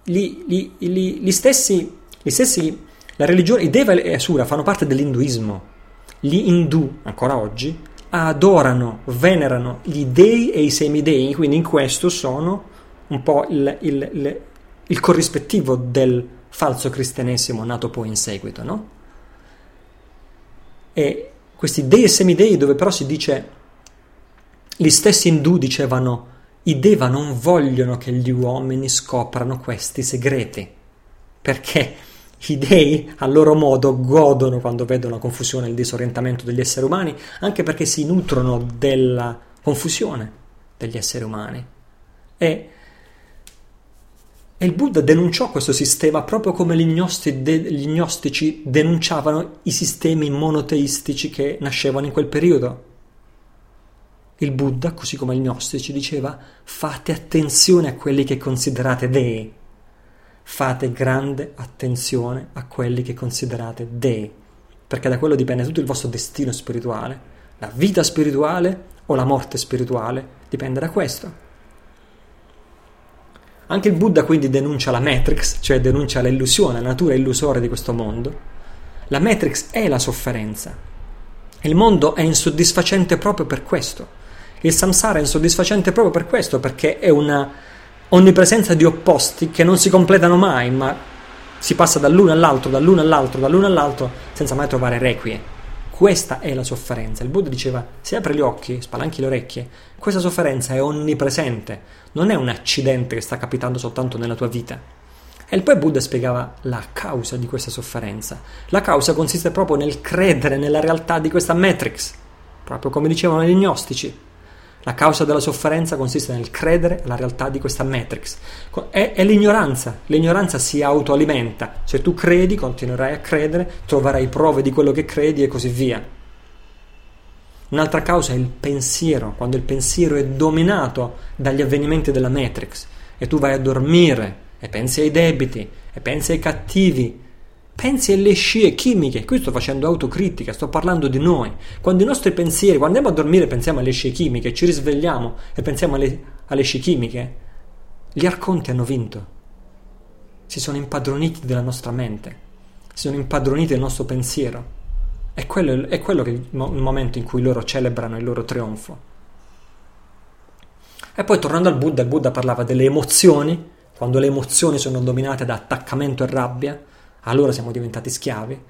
gli, gli, gli, gli stessi, gli stessi la religione, i Deva e Asura fanno parte dell'induismo. Gli Hindu, ancora oggi, adorano, venerano gli dei e i semidei, quindi in questo sono un po' il, il, il, il corrispettivo del falso cristianesimo nato poi in seguito, no? E questi dei e semidei, dove però si dice, gli stessi Hindu dicevano, i Deva non vogliono che gli uomini scoprano questi segreti, perché i dei, a loro modo, godono quando vedono la confusione e il disorientamento degli esseri umani, anche perché si nutrono della confusione degli esseri umani. E, e il Buddha denunciò questo sistema proprio come gli, gnosti, de, gli gnostici denunciavano i sistemi monoteistici che nascevano in quel periodo. Il Buddha, così come gli gnostici, diceva fate attenzione a quelli che considerate dei fate grande attenzione a quelli che considerate dei, perché da quello dipende tutto il vostro destino spirituale. La vita spirituale o la morte spirituale dipende da questo. Anche il Buddha quindi denuncia la Matrix, cioè denuncia l'illusione, la natura illusoria di questo mondo. La Matrix è la sofferenza. Il mondo è insoddisfacente proprio per questo. Il samsara è insoddisfacente proprio per questo, perché è una onnipresenza di opposti che non si completano mai, ma si passa dall'uno all'altro, dall'uno all'altro, dall'uno all'altro, senza mai trovare requie. Questa è la sofferenza. Il Buddha diceva: se apri gli occhi, spalanchi le orecchie, questa sofferenza è onnipresente, non è un accidente che sta capitando soltanto nella tua vita. E poi Buddha spiegava la causa di questa sofferenza. La causa consiste proprio nel credere nella realtà di questa matrix, proprio come dicevano gli gnostici. La causa della sofferenza consiste nel credere alla realtà di questa matrix. È, è, l'ignoranza. L'ignoranza si autoalimenta. Se tu credi, continuerai a credere, troverai prove di quello che credi e così via. Un'altra causa è il pensiero, quando il pensiero è dominato dagli avvenimenti della matrix e tu vai a dormire e pensi ai debiti e pensi ai cattivi Pensi alle scie chimiche, qui sto facendo autocritica, sto parlando di noi. Quando i nostri pensieri, quando andiamo a dormire pensiamo alle scie chimiche, ci risvegliamo e pensiamo alle, alle scie chimiche, gli arconti hanno vinto. Si sono impadroniti della nostra mente, si sono impadroniti del nostro pensiero. È quello, è quello che il, momento in cui loro celebrano il loro trionfo. E poi tornando al Buddha, il Buddha parlava delle emozioni, quando le emozioni sono dominate da attaccamento e rabbia, allora siamo diventati schiavi.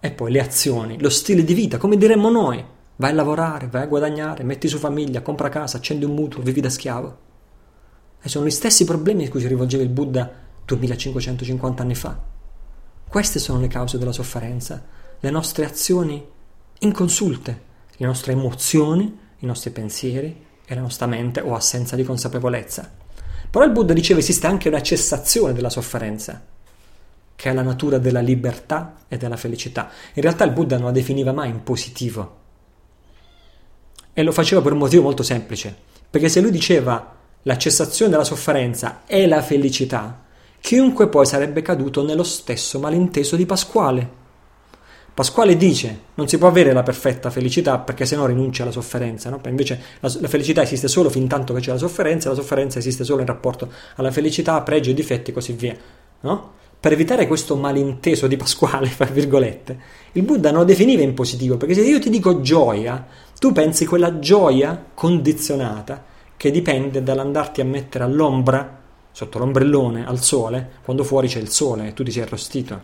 E poi le azioni, lo stile di vita, come diremmo noi. Vai a lavorare, vai a guadagnare, metti su famiglia, compra casa, accendi un mutuo, vivi da schiavo. E sono gli stessi problemi a cui si rivolgeva il Buddha 2550 anni fa. Queste sono le cause della sofferenza, le nostre azioni inconsulte, le nostre emozioni, i nostri pensieri e la nostra mente o assenza di consapevolezza. Però il Buddha diceva esiste anche una cessazione della sofferenza che è la natura della libertà e della felicità. In realtà il Buddha non la definiva mai in positivo. E lo faceva per un motivo molto semplice, perché se lui diceva la cessazione della sofferenza è la felicità, chiunque poi sarebbe caduto nello stesso malinteso di Pasquale. Pasquale dice non si può avere la perfetta felicità perché se no rinuncia alla sofferenza, no? invece la, la, felicità esiste solo fin tanto che c'è la sofferenza, la sofferenza esiste solo in rapporto alla felicità, pregi e difetti e così via. No? Per evitare questo malinteso di Pasquale, fra virgolette, il Buddha non lo definiva in positivo, perché se io ti dico gioia, tu pensi quella gioia condizionata che dipende dall'andarti a mettere all'ombra, sotto l'ombrellone, al sole, quando fuori c'è il sole e tu ti sei arrostito.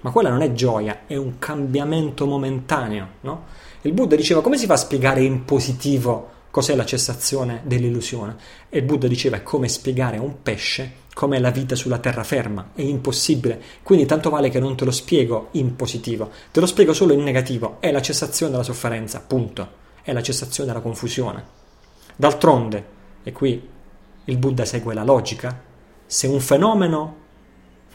Ma quella non è gioia, è un cambiamento momentaneo, no? Il Buddha diceva come si fa a spiegare in positivo cos'è la cessazione dell'illusione? E il Buddha diceva è come spiegare a un pesce com'è la vita sulla terraferma, è impossibile. Quindi tanto vale che non te lo spiego in positivo, te lo spiego solo in negativo, è la cessazione della sofferenza, punto. È la cessazione della confusione. D'altronde, e qui il Buddha segue la logica, se un fenomeno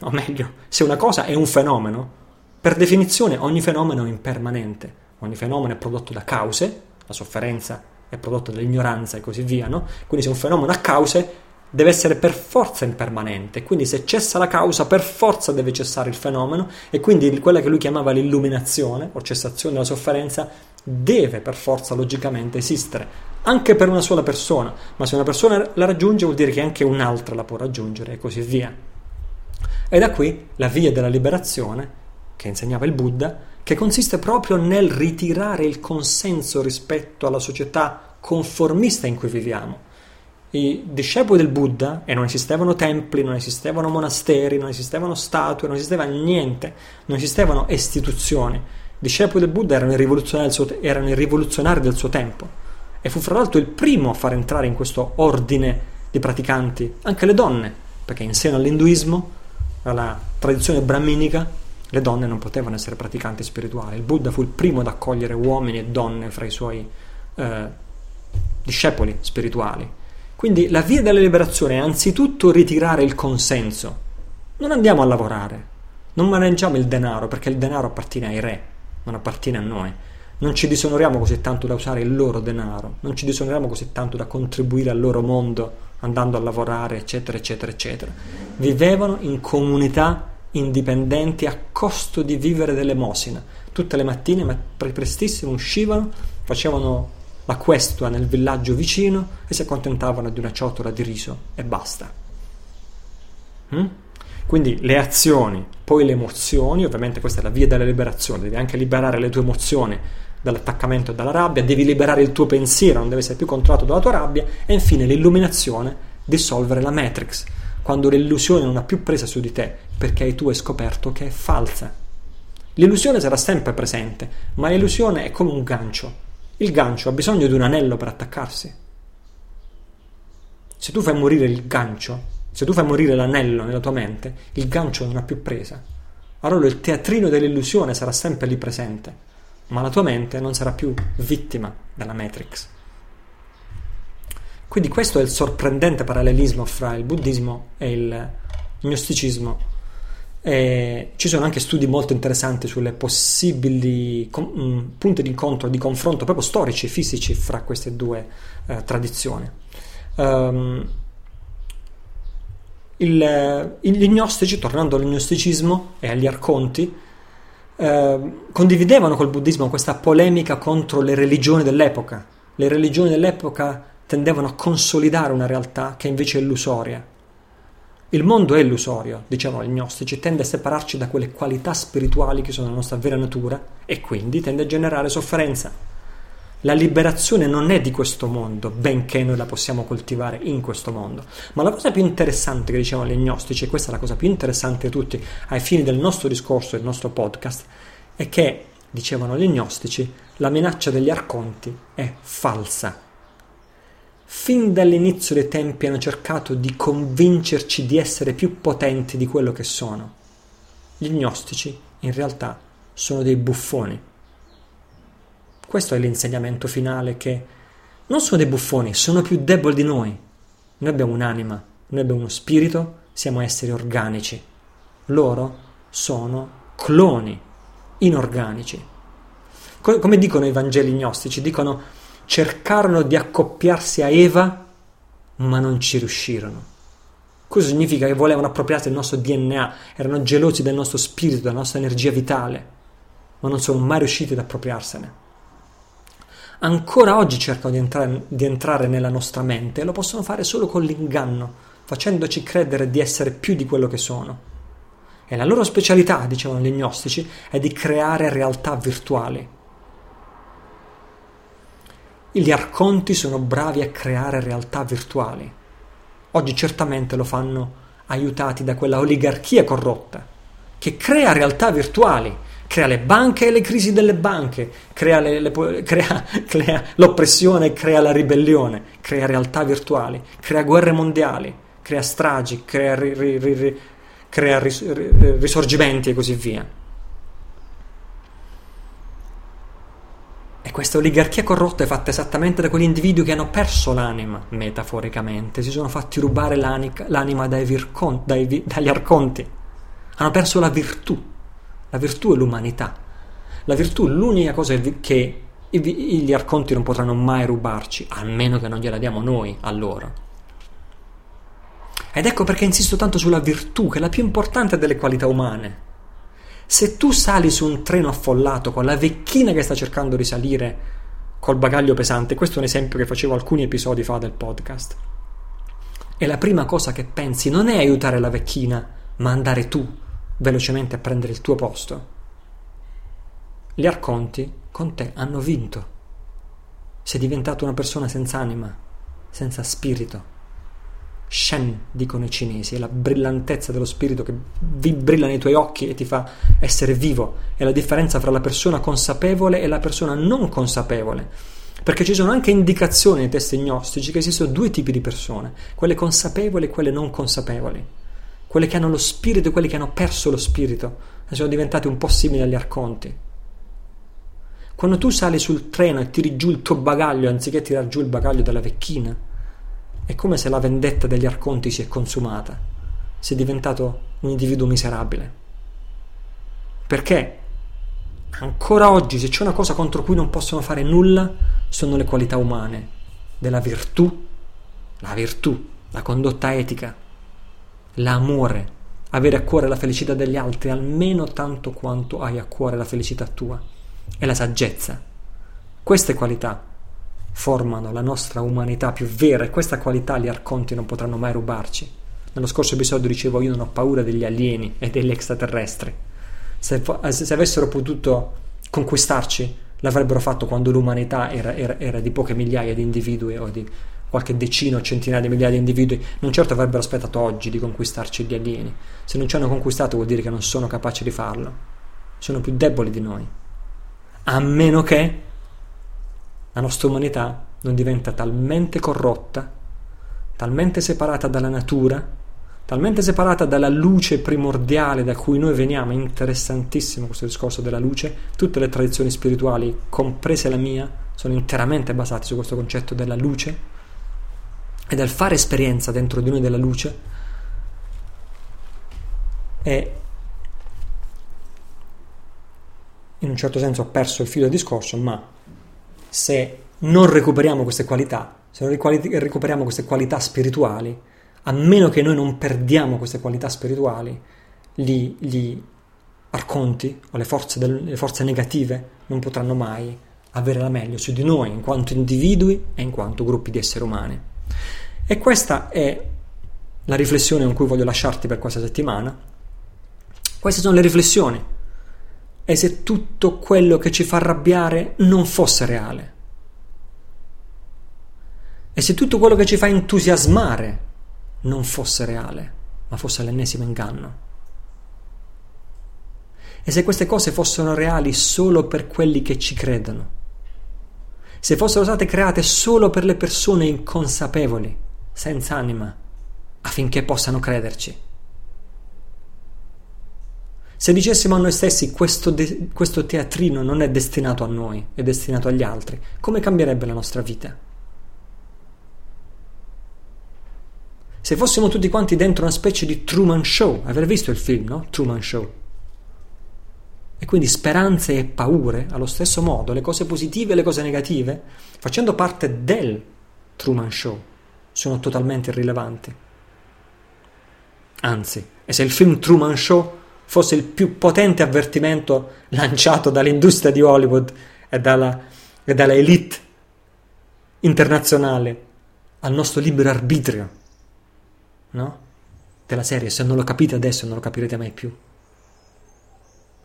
o meglio, se una cosa è un fenomeno, per definizione ogni fenomeno è impermanente, ogni fenomeno è prodotto da cause, la sofferenza è prodotta dall'ignoranza e così via, no? Quindi se un fenomeno ha cause deve essere per forza impermanente, quindi se cessa la causa per forza deve cessare il fenomeno e quindi quella che lui chiamava l'illuminazione o cessazione della sofferenza deve per forza logicamente esistere, anche per una sola persona, ma se una persona la raggiunge vuol dire che anche un'altra la può raggiungere e così via. E da qui la via della liberazione, che insegnava il Buddha, che consiste proprio nel ritirare il consenso rispetto alla società conformista in cui viviamo. I discepoli del Buddha, e non esistevano templi, non esistevano monasteri, non esistevano statue, non esisteva niente, non esistevano istituzioni. I discepoli del Buddha erano i rivoluzionari del suo, erano i rivoluzionari del suo tempo e fu fra l'altro il primo a far entrare in questo ordine di praticanti anche le donne, perché in seno all'induismo alla tradizione brahminica, le donne non potevano essere praticanti spirituali. Il Buddha fu il primo ad accogliere uomini e donne fra i suoi eh, discepoli spirituali. Quindi la via della liberazione è anzitutto ritirare il consenso. Non andiamo a lavorare, non maneggiamo il denaro perché il denaro appartiene ai re, non appartiene a noi. Non ci disonoriamo così tanto da usare il loro denaro, non ci disonoriamo così tanto da contribuire al loro mondo andando a lavorare, eccetera, eccetera, eccetera. Vivevano in comunità indipendenti a costo di vivere dell'emosina. Tutte le mattine, ma prestissimo, uscivano, facevano la questua nel villaggio vicino e si accontentavano di una ciotola di riso e basta. Mm? Quindi le azioni, poi le emozioni, ovviamente questa è la via della liberazione, devi anche liberare le tue emozioni dall'attaccamento e dalla rabbia, devi liberare il tuo pensiero, non deve essere più controllato dalla tua rabbia e infine l'illuminazione, dissolvere la matrix, quando l'illusione non ha più presa su di te perché tu hai scoperto che è falsa. L'illusione sarà sempre presente, ma l'illusione è come un gancio. Il gancio ha bisogno di un anello per attaccarsi. Se tu fai morire il gancio, se tu fai morire l'anello nella tua mente, il gancio non ha più presa. Allora il teatrino dell'illusione sarà sempre lì presente ma la tua mente non sarà più vittima della Matrix. Quindi questo è il sorprendente parallelismo fra il buddismo e il gnosticismo. E ci sono anche studi molto interessanti sulle possibili com- mm, punti di incontro, di confronto proprio storici e fisici fra queste due eh, tradizioni. Um, il, gli gnostici, tornando all'gnosticismo e agli arconti, eh, condividevano col buddismo questa polemica contro le religioni dell'epoca. Le religioni dell'epoca tendevano a consolidare una realtà che invece è illusoria. Il mondo è illusorio, dicevano gli gnostici, tende a separarci da quelle qualità spirituali che sono la nostra vera natura e quindi tende a generare sofferenza. La liberazione non è di questo mondo, benché noi la possiamo coltivare in questo mondo. Ma la cosa più interessante che dicevano gli gnostici, e questa è la cosa più interessante di tutti ai fini del nostro discorso del nostro podcast, è che, dicevano gli gnostici, la minaccia degli arconti è falsa. Fin dall'inizio dei tempi hanno cercato di convincerci di essere più potenti di quello che sono. Gli gnostici, in realtà, sono dei buffoni questo è l'insegnamento finale che non sono dei buffoni, sono più deboli di noi. Noi abbiamo un'anima, noi abbiamo uno spirito, siamo esseri organici. Loro sono cloni inorganici. come dicono i Vangeli gnostici, dicono cercarono di accoppiarsi a Eva, ma non ci riuscirono. Questo significa che volevano appropriarsi del nostro DNA, erano gelosi del nostro spirito, della nostra energia vitale, ma non sono mai riusciti ad appropriarsene. Ancora oggi cercano di entrare, di entrare nella nostra mente e lo possono fare solo con l'inganno, facendoci credere di essere più di quello che sono. E la loro specialità, dicevano gli gnostici, è di creare realtà virtuali. Gli arconti sono bravi a creare realtà virtuali. Oggi certamente lo fanno aiutati da quella oligarchia corrotta che crea realtà virtuali, crea le banche e le crisi delle banche, crea, le, le, crea, crea l'oppressione, crea la ribellione, crea realtà virtuali, crea guerre mondiali, crea stragi, crea, ri, ri, ri, crea risorgimenti e così via. E questa oligarchia corrotta è fatta esattamente da quegli individui che hanno perso l'anima, metaforicamente, si sono fatti rubare l'anima dai vircon, dai, dagli arconti, hanno perso la virtù. La virtù è l'umanità. La virtù è l'unica cosa che gli arconti non potranno mai rubarci, almeno che non gliela diamo noi a loro. Ed ecco perché insisto tanto sulla virtù, che è la più importante delle qualità umane. Se tu sali su un treno affollato con la vecchina che sta cercando di salire col bagaglio pesante, questo è un esempio che facevo alcuni episodi fa del podcast, e la prima cosa che pensi non è aiutare la vecchina, ma andare tu velocemente a prendere il tuo posto, gli arconti con te hanno vinto. Sei diventato una persona senza anima, senza spirito. Shen, dicono i cinesi, è la brillantezza dello spirito che brilla nei tuoi occhi e ti fa essere vivo. È la differenza fra la persona consapevole e la persona non consapevole. Perché ci sono anche indicazioni nei testi gnostici che esistono due tipi di persone, quelle consapevoli e quelle non consapevoli. Quelle che hanno lo spirito e quelle che hanno perso lo spirito e sono diventate un po' simili agli arconti. Quando tu sali sul treno e tiri giù il tuo bagaglio anziché tirare giù il bagaglio della vecchina, è come se la vendetta degli arconti si è consumata. Sei diventato un individuo miserabile. Perché ancora oggi, se c'è una cosa contro cui non possono fare nulla, sono le qualità umane, della virtù, la virtù, la condotta etica, l'amore, avere a cuore la felicità degli altri almeno tanto quanto hai a cuore la felicità tua, e la saggezza. Queste qualità formano la nostra umanità più vera e questa qualità gli arconti non potranno mai rubarci. Nello scorso episodio dicevo io non ho paura degli alieni e degli extraterrestri. Se, se avessero potuto conquistarci l'avrebbero fatto quando l'umanità era, era, era, di poche migliaia di individui o di qualche decina o centinaia di migliaia di individui, non certo avrebbero aspettato oggi di conquistarci gli alieni. Se non ci hanno conquistato vuol dire che non sono capaci di farlo. Sono più deboli di noi. A meno che la nostra umanità non diventa talmente corrotta, talmente separata dalla natura, talmente separata dalla luce primordiale da cui noi veniamo, è interessantissimo questo discorso della luce, tutte le tradizioni spirituali, comprese la mia, sono interamente basate su questo concetto della luce e del fare esperienza dentro di noi della luce e in un certo senso ho perso il filo del discorso, ma se non recuperiamo queste qualità, se non recuperiamo queste qualità spirituali, a meno che noi non perdiamo queste qualità spirituali, gli, gli arconti o le forze, del, le forze negative non potranno mai avere la meglio su di noi in quanto individui e in quanto gruppi di esseri umani. E questa è la riflessione con cui voglio lasciarti per questa settimana. Queste sono le riflessioni e se tutto quello che ci fa arrabbiare non fosse reale? E se tutto quello che ci fa entusiasmare non fosse reale, ma fosse l'ennesimo inganno? E se queste cose fossero reali solo per quelli che ci credono? Se fossero state create solo per le persone inconsapevoli, senza anima, affinché possano crederci? Se dicessimo a noi stessi questo, de- questo teatrino non è destinato a noi, è destinato agli altri, come cambierebbe la nostra vita? Se fossimo tutti quanti dentro una specie di Truman Show, avrei visto il film, no? Truman Show. e quindi speranze e paure allo stesso modo, le cose positive e le cose negative, facendo parte del Truman Show, sono totalmente irrilevanti. Anzi, e se il film Truman Show fosse il più potente avvertimento lanciato dall'industria di Hollywood e dalla, e dalla elite internazionale al nostro libero arbitrio, no? Della serie, se non lo capite adesso non lo capirete mai più.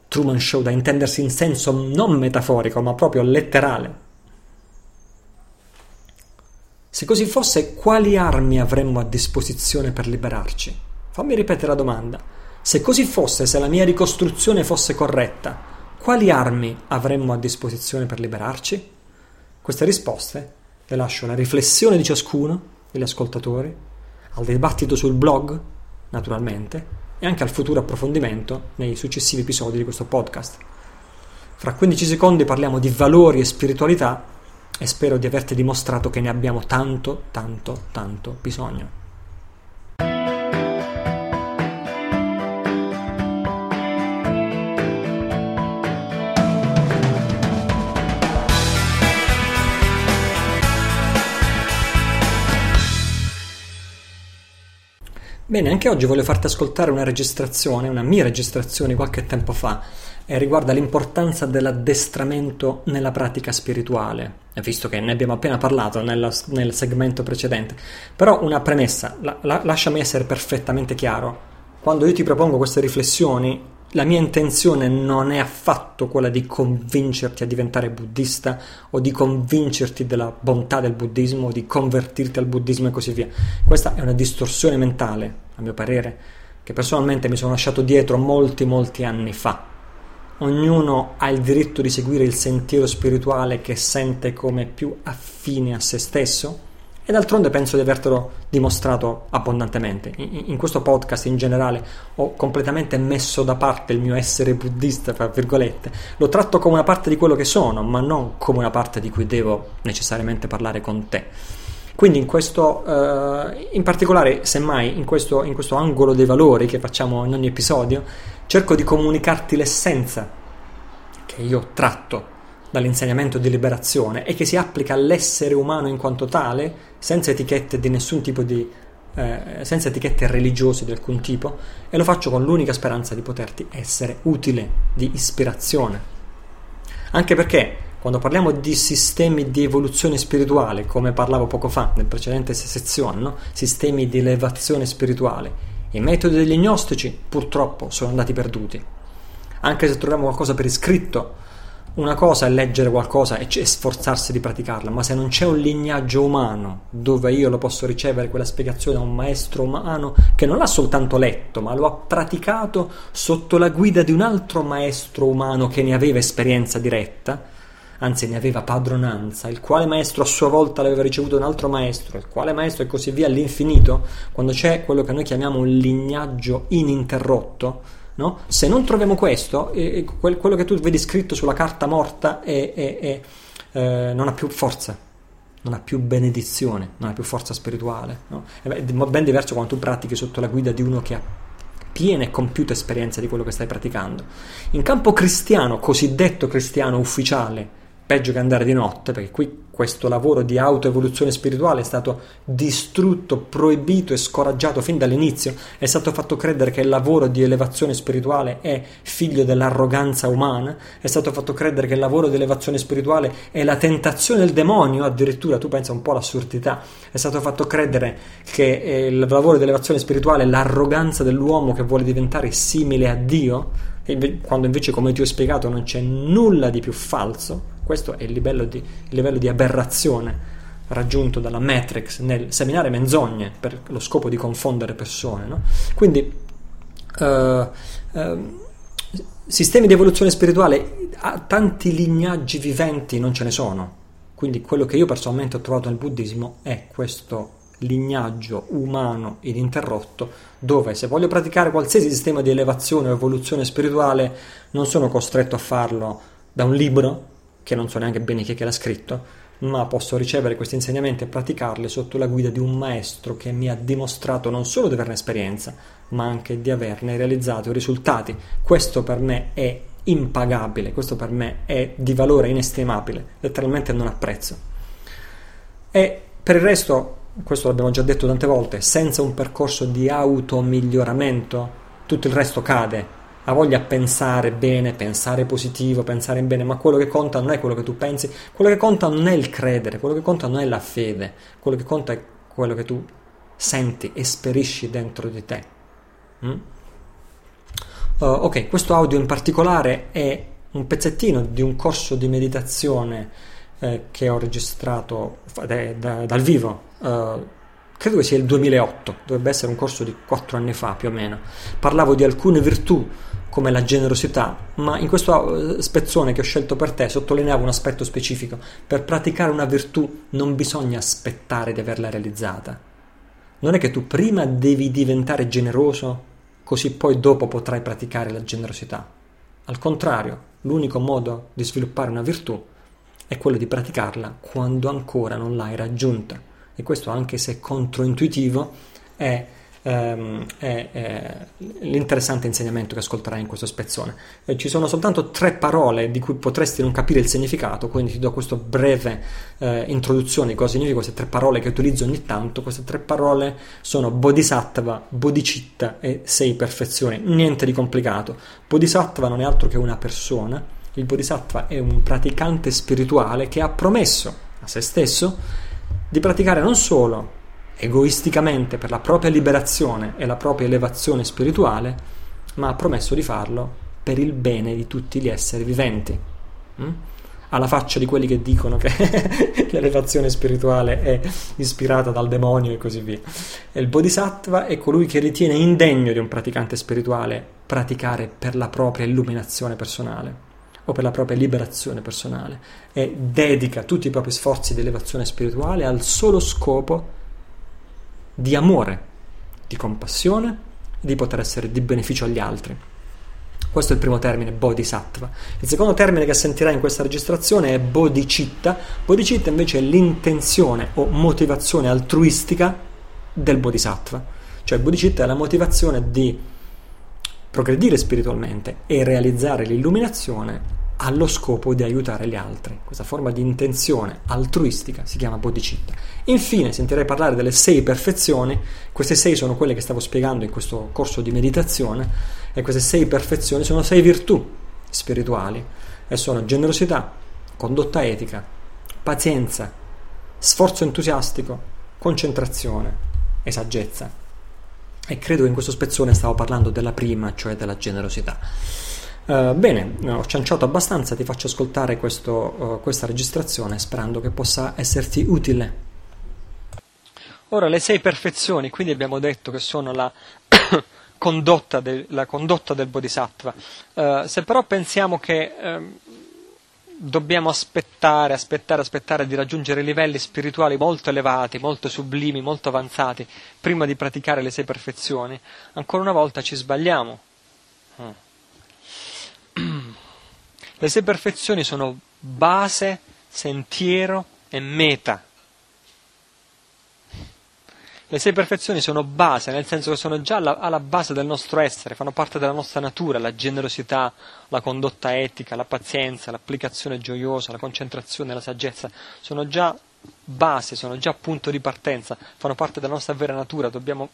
Truman Show da intendersi in senso non metaforico, ma proprio letterale. Se così fosse, quali armi avremmo a disposizione per liberarci? Fammi ripetere la domanda. Se così fosse, se la mia ricostruzione fosse corretta, quali armi avremmo a disposizione per liberarci? Queste risposte le lascio alla riflessione di ciascuno degli ascoltatori, al dibattito sul blog, naturalmente, e anche al futuro approfondimento nei successivi episodi di questo podcast. Fra 15 secondi parliamo di valori e spiritualità e spero di averti dimostrato che ne abbiamo tanto, tanto, tanto bisogno. Bene, anche oggi voglio farti ascoltare una registrazione, una mia registrazione qualche tempo fa, e riguarda l'importanza dell'addestramento nella pratica spirituale, visto che ne abbiamo appena parlato nella, nel segmento precedente. Però una premessa, la, la, lasciami essere perfettamente chiaro. Quando io ti propongo queste riflessioni, la mia intenzione non è affatto quella di convincerti a diventare buddista o di convincerti della bontà del buddismo o di convertirti al buddismo e così via. Questa è una distorsione mentale, a mio parere, che personalmente mi sono lasciato dietro molti, molti anni fa. Ognuno ha il diritto di seguire il sentiero spirituale che sente come più affine a se stesso e d'altronde penso di avertelo dimostrato abbondantemente. In, in, questo podcast in generale ho completamente messo da parte il mio essere buddista, tra virgolette. Lo tratto come una parte di quello che sono, ma non come una parte di cui devo necessariamente parlare con te. Quindi in questo, eh, in particolare, semmai, in questo, in questo angolo dei valori che facciamo in ogni episodio, cerco di comunicarti l'essenza che io tratto dall'insegnamento di liberazione e che si applica all'essere umano in quanto tale, senza etichette di nessun tipo di eh, senza etichette religiose di alcun tipo, e lo faccio con l'unica speranza di poterti essere utile, di ispirazione. Anche perché quando parliamo di sistemi di evoluzione spirituale, come parlavo poco fa nel precedente sezione, no? sistemi di elevazione spirituale, i metodi degli gnostici purtroppo sono andati perduti. Anche se troviamo qualcosa per iscritto una cosa è leggere qualcosa e, sforzarsi di praticarla, ma se non c'è un lignaggio umano dove io lo posso ricevere quella spiegazione da un maestro umano che non l'ha soltanto letto, ma lo ha praticato sotto la guida di un altro maestro umano che ne aveva esperienza diretta, anzi ne aveva padronanza, il quale maestro a sua volta l'aveva ricevuto un altro maestro, il quale maestro e così via all'infinito, quando c'è quello che noi chiamiamo un lignaggio ininterrotto, No? Se non troviamo questo, eh, quello che tu vedi scritto sulla carta morta è, è, è, eh, non ha più forza, non ha più benedizione, non ha più forza spirituale. No? È ben diverso quando tu pratichi sotto la guida di uno che ha piena e compiuta esperienza di quello che stai praticando. In campo cristiano, cosiddetto cristiano ufficiale, peggio che andare di notte, perché qui questo lavoro di autoevoluzione spirituale è stato distrutto, proibito e scoraggiato fin dall'inizio, è stato fatto credere che il lavoro di elevazione spirituale è figlio dell'arroganza umana, è stato fatto credere che il lavoro di elevazione spirituale è la tentazione del demonio, addirittura tu pensa un po' all'assurdità, è stato fatto credere che eh, il lavoro di elevazione spirituale è l'arroganza dell'uomo che vuole diventare simile a Dio, quando invece come ti ho spiegato non c'è nulla di più falso questo è il livello di, il livello di aberrazione raggiunto dalla Matrix nel seminare menzogne per lo scopo di confondere persone. No? Quindi, uh, uh, sistemi di evoluzione spirituale, tanti lignaggi viventi non ce ne sono. Quindi, quello che io personalmente ho trovato nel buddismo è questo lignaggio umano ininterrotto dove se voglio praticare qualsiasi sistema di elevazione o evoluzione spirituale non sono costretto a farlo da un libro che non so neanche bene chi è che l'ha scritto, ma posso ricevere questi insegnamenti e praticarli sotto la guida di un maestro che mi ha dimostrato non solo di averne esperienza, ma anche di averne realizzato risultati. Questo per me è impagabile, questo per me è di valore inestimabile, letteralmente non apprezzo. E per il resto, questo l'abbiamo già detto tante volte, senza un percorso di automiglioramento, tutto il resto cade. Ha voglia di pensare bene, pensare positivo, pensare in bene, ma quello che conta non è quello che tu pensi, quello che conta non è il credere, quello che conta non è la fede, quello che conta è quello che tu senti, esperisci dentro di te. Mm? Uh, ok, questo audio in particolare è un pezzettino di un corso di meditazione eh, che ho registrato da, da, dal vivo. Uh, credo che sia il 2008, dovrebbe essere un corso di quattro anni fa più o meno. Parlavo di alcune virtù come la generosità, ma in questo spezzone che ho scelto per te sottolineavo un aspetto specifico. Per praticare una virtù non bisogna aspettare di averla realizzata. Non è che tu prima devi diventare generoso, così poi dopo potrai praticare la generosità. Al contrario, l'unico modo di sviluppare una virtù è quello di praticarla quando ancora non l'hai raggiunta. E questo, anche se controintuitivo, è ehm, è, è, l'interessante insegnamento che ascolterai in questo spezzone. Eh, ci sono soltanto tre parole di cui potresti non capire il significato, quindi ti do questa breve eh, introduzione di cosa significa queste tre parole che utilizzo ogni tanto. Queste tre parole sono Bodhisattva, Bodhicitta e sei perfezioni, niente di complicato. Bodhisattva non è altro che una persona, il Bodhisattva è un praticante spirituale che ha promesso a se stesso di praticare non solo egoisticamente per la propria liberazione e la propria elevazione spirituale, ma ha promesso di farlo per il bene di tutti gli esseri viventi. Mm? Alla faccia di quelli che dicono che l'elevazione spirituale è ispirata dal demonio e così via. E il Bodhisattva è colui che ritiene indegno di un praticante spirituale praticare per la propria illuminazione personale o per la propria liberazione personale e dedica tutti i propri sforzi di elevazione spirituale al solo scopo di amore, di compassione e di poter essere di beneficio agli altri. Questo è il primo termine, bodhisattva. Il secondo termine che sentirai in questa registrazione è bodhicitta. Bodhicitta invece è l'intenzione o motivazione altruistica del bodhisattva. Cioè bodhicitta è la motivazione di progredire spiritualmente e realizzare l'illuminazione allo scopo di aiutare gli altri. Questa forma di intenzione altruistica si chiama bodhicitta. Infine sentirei parlare delle sei perfezioni, queste sei sono quelle che stavo spiegando in questo corso di meditazione e queste sei perfezioni sono sei virtù spirituali e sono generosità, condotta etica, pazienza, sforzo entusiastico, concentrazione e saggezza. E credo che in questo spezzone stavo parlando della prima, cioè della generosità. Uh, bene, ho cianciato abbastanza, ti faccio ascoltare questo, uh, questa registrazione sperando che possa esserti utile. Ora, le sei perfezioni, quindi abbiamo detto che sono la, condotta, de, la condotta, del Bodhisattva. Uh, se però pensiamo che ehm, dobbiamo aspettare, aspettare, aspettare di raggiungere livelli spirituali molto elevati, molto sublimi, molto avanzati, prima di praticare le sei perfezioni, ancora una volta ci sbagliamo. Le sei perfezioni sono base, sentiero e meta. Le sei perfezioni sono base, nel senso che sono già alla, alla, base del nostro essere, fanno parte della nostra natura, la generosità, la condotta etica, la pazienza, l'applicazione gioiosa, la concentrazione, la saggezza, sono già base, sono già punto di partenza, fanno parte della nostra vera natura, dobbiamo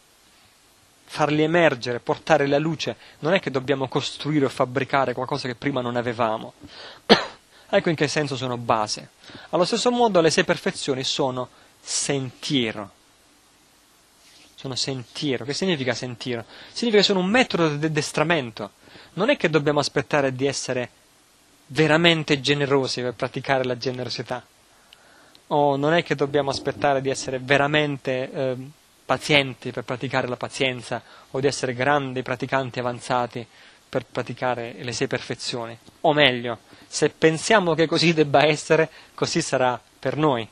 farli emergere, portare la luce, non è che dobbiamo costruire o fabbricare qualcosa che prima non avevamo. ecco in che senso sono base. Allo stesso modo le sei perfezioni sono sentiero. Sono sentiero. Che significa sentiero? Significa che sono un metodo di addestramento. Non è che dobbiamo aspettare di essere veramente generosi per praticare la generosità. O non è che dobbiamo aspettare di essere veramente eh, pazienti per praticare la pazienza o di essere grandi praticanti avanzati per praticare le sei perfezioni. O meglio, se pensiamo che così debba essere, così sarà per noi.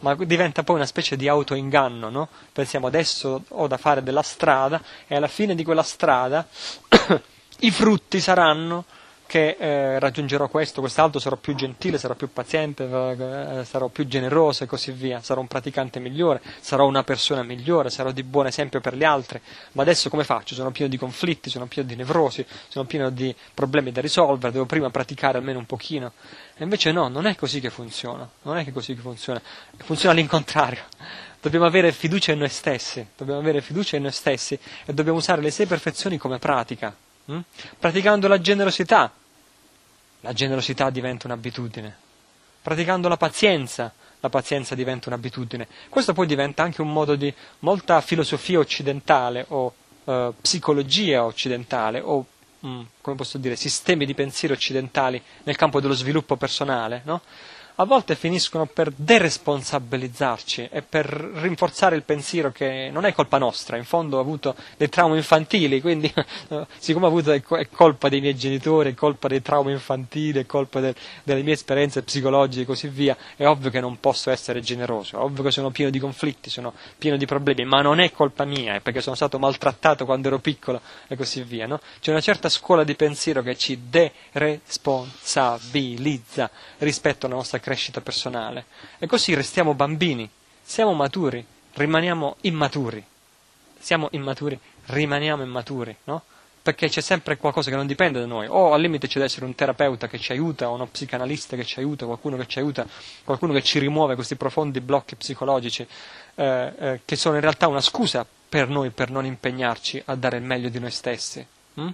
Ma diventa poi una specie di autoinganno, no? Pensiamo adesso ho da fare della strada e alla fine di quella strada i frutti saranno che eh, raggiungerò questo, quest'altro, sarò più gentile, sarò più paziente, eh, sarò più generoso e così via, sarò un praticante migliore, sarò una persona migliore, sarò di buon esempio per gli altri, ma adesso come faccio? Sono pieno di conflitti, sono pieno di nevrosi, sono pieno di problemi da risolvere, devo prima praticare almeno un pochino. E invece no, non è così che funziona, non è che così che funziona, funziona all'incontrario. Dobbiamo avere fiducia in noi stessi, dobbiamo avere fiducia in noi stessi e dobbiamo usare le sei perfezioni come pratica Mm? Praticando la generosità, la generosità diventa un'abitudine. Praticando la pazienza, la pazienza diventa un'abitudine. Questo poi diventa anche un modo di molta filosofia occidentale o eh, psicologia occidentale o mm, come posso dire, sistemi di pensiero occidentali nel campo dello sviluppo personale, no? A volte finiscono per deresponsabilizzarci e per rinforzare il pensiero che non è colpa nostra, in fondo ho avuto dei traumi infantili, quindi siccome ho avuto è colpa dei miei genitori, è colpa dei traumi infantili, è colpa del, delle mie esperienze psicologiche e così via, è ovvio che non posso essere generoso, è ovvio che sono pieno di conflitti, sono pieno di problemi, ma non è colpa mia, è perché sono stato maltrattato quando ero piccolo e così via. No? C'è una certa scuola di pensiero che ci deresponsabilizza rispetto alla nostra crescita personale. E così restiamo bambini, siamo maturi, rimaniamo immaturi. Siamo immaturi, rimaniamo immaturi, no? Perché c'è sempre qualcosa che non dipende da noi, o al limite c'è da essere un terapeuta che ci aiuta, o uno psicanalista che ci aiuta, qualcuno che ci aiuta, qualcuno che ci rimuove questi profondi blocchi psicologici, eh, eh, che sono in realtà una scusa per noi per non impegnarci a dare il meglio di noi stessi. Mm?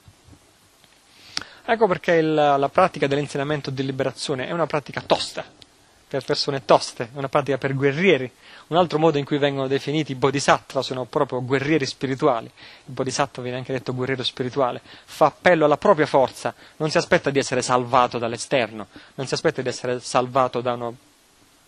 Ecco perché il, la pratica dell'insegnamento di liberazione è una pratica tosta, per persone toste, una pratica per guerrieri. Un altro modo in cui vengono definiti i bodhisattva sono proprio guerrieri spirituali. Il bodhisattva viene anche detto guerriero spirituale, fa appello alla propria forza, non si aspetta di essere salvato dall'esterno, non si aspetta di essere salvato da uno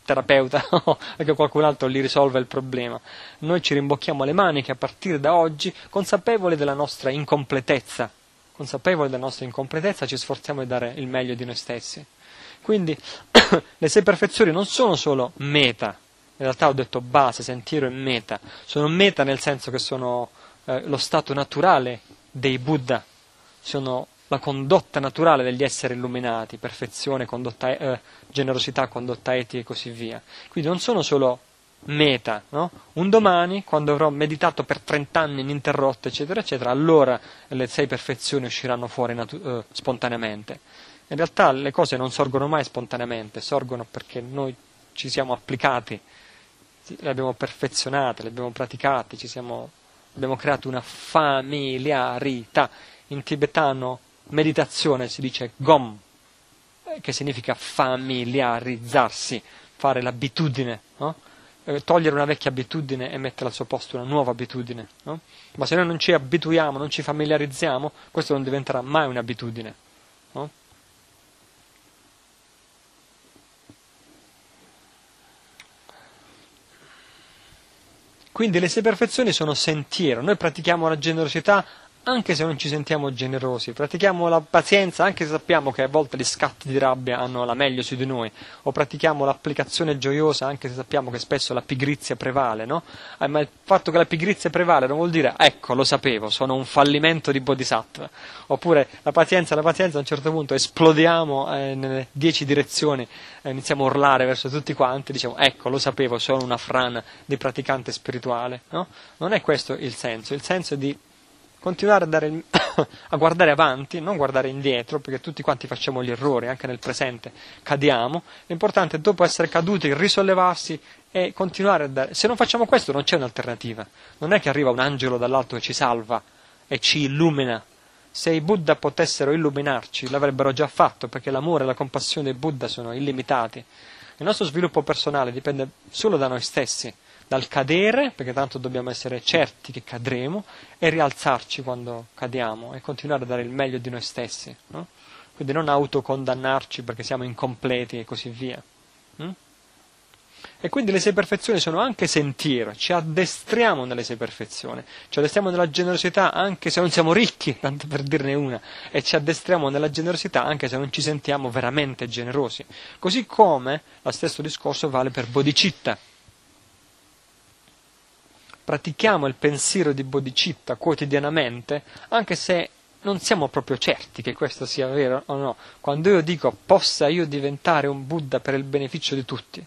terapeuta o che qualcun altro gli risolva il problema. Noi ci rimbocchiamo le maniche a partire da oggi, consapevoli della nostra incompletezza, consapevoli della nostra incompletezza, ci sforziamo di dare il meglio di noi stessi. Quindi le sei perfezioni non sono solo meta, in realtà ho detto base, sentiero e meta, sono meta nel senso che sono eh, lo stato naturale dei Buddha, sono la condotta naturale degli esseri illuminati, perfezione, condotta, eh, generosità, condotta etica e così via. Quindi non sono solo meta, no? Un domani, quando avrò meditato per 30 anni ininterrotto, eccetera, eccetera, allora le sei perfezioni usciranno fuori natu- eh, spontaneamente. In realtà le cose non sorgono mai spontaneamente, sorgono perché noi ci siamo applicati, le abbiamo perfezionate, le abbiamo praticate, siamo, abbiamo creato una familiarità. In tibetano meditazione si dice gom, eh, che significa familiarizzarsi, fare l'abitudine, no? Eh, togliere una vecchia abitudine e mettere al suo posto una nuova abitudine. No? Ma se noi non ci abituiamo, non ci familiarizziamo, questo non diventerà mai un'abitudine. No? Quindi le sei perfezioni sono sentiero, noi pratichiamo la generosità anche se non ci sentiamo generosi, pratichiamo la pazienza anche se sappiamo che a volte gli scatti di rabbia hanno la meglio su di noi, o pratichiamo l'applicazione gioiosa anche se sappiamo che spesso la pigrizia prevale, no? Eh, ma il fatto che la pigrizia prevale non vuol dire ecco, lo sapevo, sono un fallimento di bodhisattva, oppure la pazienza, la pazienza a un certo punto esplodiamo eh, nelle dieci direzioni, eh, iniziamo a urlare verso tutti quanti, diciamo ecco, lo sapevo, sono una frana di praticante spirituale, no? Non è questo il senso, il senso è di continuare a, il, a, guardare avanti, non guardare indietro, perché tutti quanti facciamo gli errori, anche nel presente cadiamo. L'importante è dopo essere caduti risollevarsi e continuare a dare. Se non facciamo questo non c'è un'alternativa. Non è che arriva un angelo dall'alto che ci salva e ci illumina. Se i Buddha potessero illuminarci, l'avrebbero già fatto, perché l'amore e la compassione dei Buddha sono illimitati. Il nostro sviluppo personale dipende solo da noi stessi dal cadere, perché tanto dobbiamo essere certi che cadremo, e rialzarci quando cadiamo e continuare a dare il meglio di noi stessi. No? Quindi non autocondannarci perché siamo incompleti e così via. Mm? E quindi le sei perfezioni sono anche sentiero, ci addestriamo nelle sei perfezioni, ci addestriamo nella generosità anche se non siamo ricchi, tanto per dirne una, e ci addestriamo nella generosità anche se non ci sentiamo veramente generosi. Così come lo stesso discorso vale per Bodhicitta pratichiamo il pensiero di bodhicitta quotidianamente, anche se non siamo proprio certi che questo sia vero o no. Quando io dico possa io diventare un Buddha per il beneficio di tutti,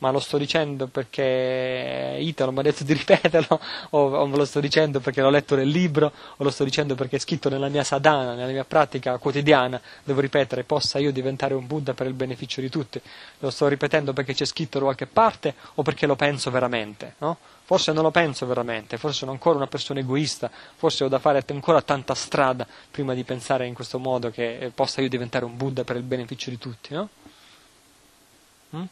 ma lo sto dicendo perché Italo mi ha detto di ripeterlo, o, lo sto dicendo perché l'ho letto nel libro, o lo sto dicendo perché è scritto nella mia sadhana, nella mia pratica quotidiana, devo ripetere, possa io diventare un Buddha per il beneficio di tutti. Lo sto ripetendo perché c'è scritto da qualche parte o perché lo penso veramente, no? Forse non lo penso veramente, forse sono ancora una persona egoista, forse ho da fare ancora tanta strada prima di pensare in questo modo che possa io diventare un Buddha per il beneficio di tutti, no? Mm?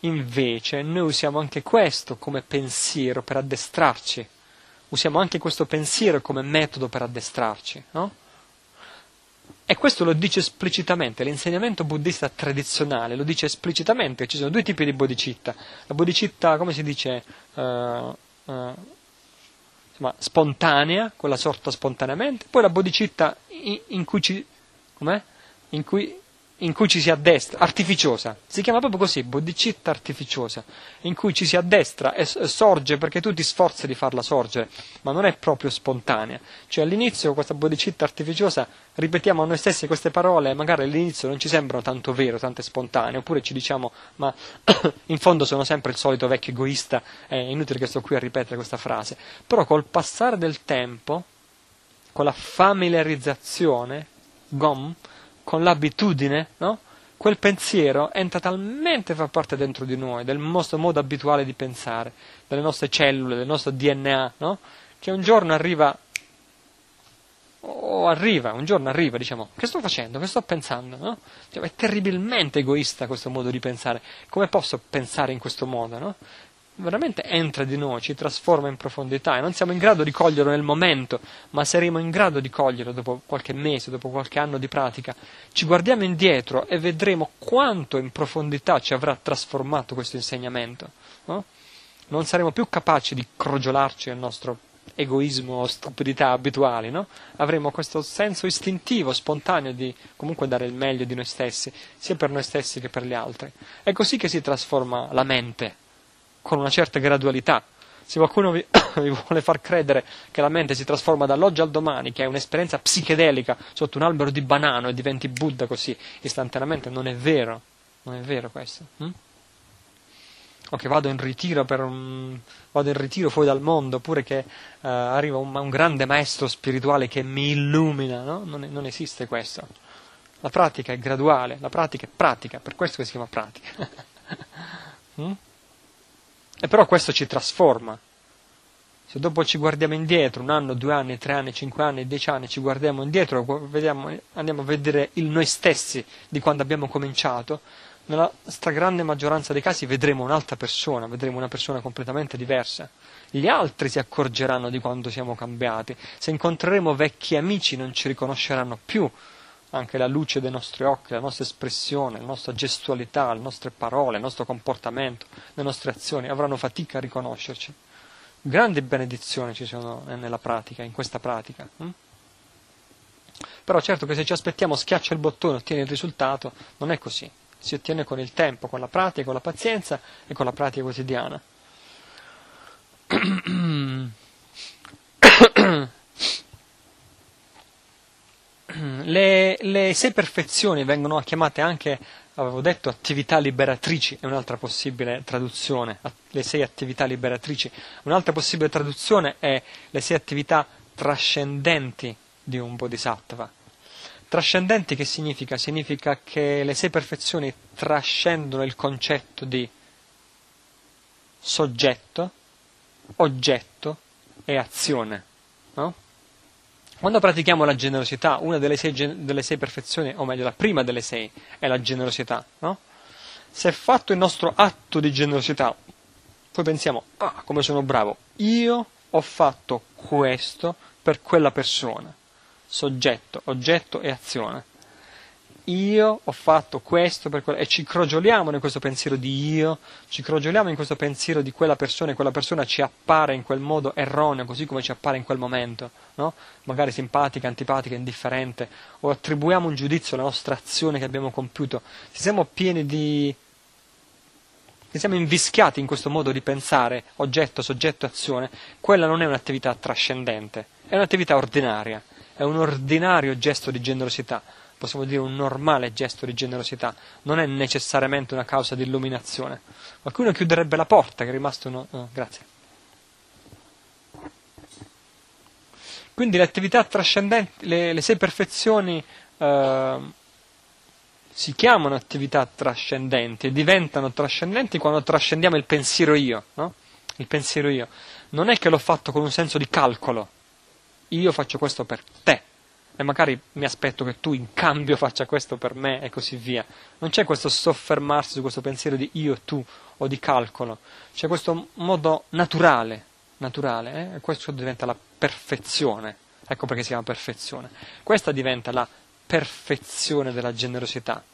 Invece noi usiamo anche questo come pensiero per addestrarci, usiamo anche questo pensiero come metodo per addestrarci, no? E questo lo dice esplicitamente, l'insegnamento buddista tradizionale lo dice esplicitamente, ci sono due tipi di bodhicitta, la bodhicitta, come si dice, uh, uh, insomma, spontanea, quella sorta spontaneamente, poi la bodhicitta in, in cui ci... com'è? In cui in cui ci si addestra, artificiosa, si chiama proprio così, bodhicitta artificiosa, in cui ci si addestra e sorge perché tu ti sforzi di farla sorgere, ma non è proprio spontanea. Cioè all'inizio questa bodhicitta artificiosa ripetiamo a noi stessi queste parole, magari all'inizio non ci sembrano tanto vero, tanto spontanee, oppure ci diciamo ma in fondo sono sempre il solito vecchio egoista, è inutile che sto qui a ripetere questa frase, però col passare del tempo, con la familiarizzazione, gom, con l'abitudine, no? quel pensiero entra talmente a far parte dentro di noi, del nostro modo abituale di pensare, delle nostre cellule, del nostro DNA, no? che un giorno arriva, o arriva, un giorno arriva, diciamo, che sto facendo, che sto pensando? No? Cioè, è terribilmente egoista questo modo di pensare, come posso pensare in questo modo? No? Veramente entra di noi, ci trasforma in profondità e non siamo in grado di coglierlo nel momento, ma saremo in grado di coglierlo dopo qualche mese, dopo qualche anno di pratica. Ci guardiamo indietro e vedremo quanto in profondità ci avrà trasformato questo insegnamento. No? Non saremo più capaci di crogiolarci nel nostro egoismo o stupidità abituali, no? avremo questo senso istintivo, spontaneo di comunque dare il meglio di noi stessi, sia per noi stessi che per gli altri. È così che si trasforma la mente con una certa gradualità. Se qualcuno vi, vi, vuole far credere che la mente si trasforma dall'oggi al domani, che è un'esperienza psichedelica sotto un albero di banano e diventi Buddha così istantaneamente, non è vero. Non è vero questo. Hm? O che vado in ritiro, un, vado in ritiro fuori dal mondo, oppure che uh, arriva un, un, grande maestro spirituale che mi illumina. No? Non, non esiste questo. La pratica è graduale, la pratica è pratica, per questo che si chiama pratica. hm? E però questo ci trasforma. Se dopo ci guardiamo indietro, un anno, due anni, tre anni, cinque anni, dieci anni, ci guardiamo indietro, vediamo, andiamo a vedere il noi stessi di quando abbiamo cominciato, nella stragrande maggioranza dei casi vedremo un'altra persona, vedremo una persona completamente diversa. Gli altri si accorgeranno di quando siamo cambiati. Se incontreremo vecchi amici non ci riconosceranno più anche la luce dei nostri occhi, la nostra espressione, la nostra gestualità, le nostre parole, il nostro comportamento, le nostre azioni avranno fatica a riconoscerci. Grandi benedizioni ci sono nella pratica, in questa pratica. Hm? Però certo che se ci aspettiamo schiaccia il bottone, ottieni il risultato, non è così. Si ottiene con il tempo, con la pratica, con la pazienza e con la pratica quotidiana. Le, le, sei perfezioni vengono chiamate anche, avevo detto, attività liberatrici, è un'altra possibile traduzione, le sei attività liberatrici. Un'altra possibile traduzione è le sei attività trascendenti di un bodhisattva. Trascendenti che significa? Significa che le sei perfezioni trascendono il concetto di soggetto, oggetto e azione. No? Quando pratichiamo la generosità, una delle sei, delle sei, perfezioni, o meglio la prima delle sei, è la generosità, no? Se fatto il nostro atto di generosità, poi pensiamo, ah, come sono bravo, io ho fatto questo per quella persona, soggetto, oggetto e azione io ho fatto questo per quello, e ci crogioliamo in questo pensiero di io, ci crogioliamo in questo pensiero di quella persona e quella persona ci appare in quel modo erroneo, così come ci appare in quel momento, no? magari simpatica, antipatica, indifferente, o attribuiamo un giudizio alla nostra azione che abbiamo compiuto, se siamo pieni di che siamo invischiati in questo modo di pensare, oggetto, soggetto, azione, quella non è un'attività trascendente, è un'attività ordinaria, è un ordinario gesto di generosità, possiamo dire un normale gesto di generosità, non è necessariamente una causa di illuminazione. Qualcuno chiuderebbe la porta, che è rimasto uno... Oh, grazie. Quindi le attività trascendenti, le, le sei perfezioni eh, si chiamano attività trascendenti e diventano trascendenti quando trascendiamo il pensiero io, no? Il pensiero io. Non è che l'ho fatto con un senso di calcolo. Io faccio questo per te e magari mi aspetto che tu in cambio faccia questo per me e così via. Non c'è questo soffermarsi su questo pensiero di io, tu o di calcolo. C'è questo modo naturale, naturale, eh? e questo diventa la perfezione. Ecco perché si chiama perfezione. Questa diventa la perfezione della generosità.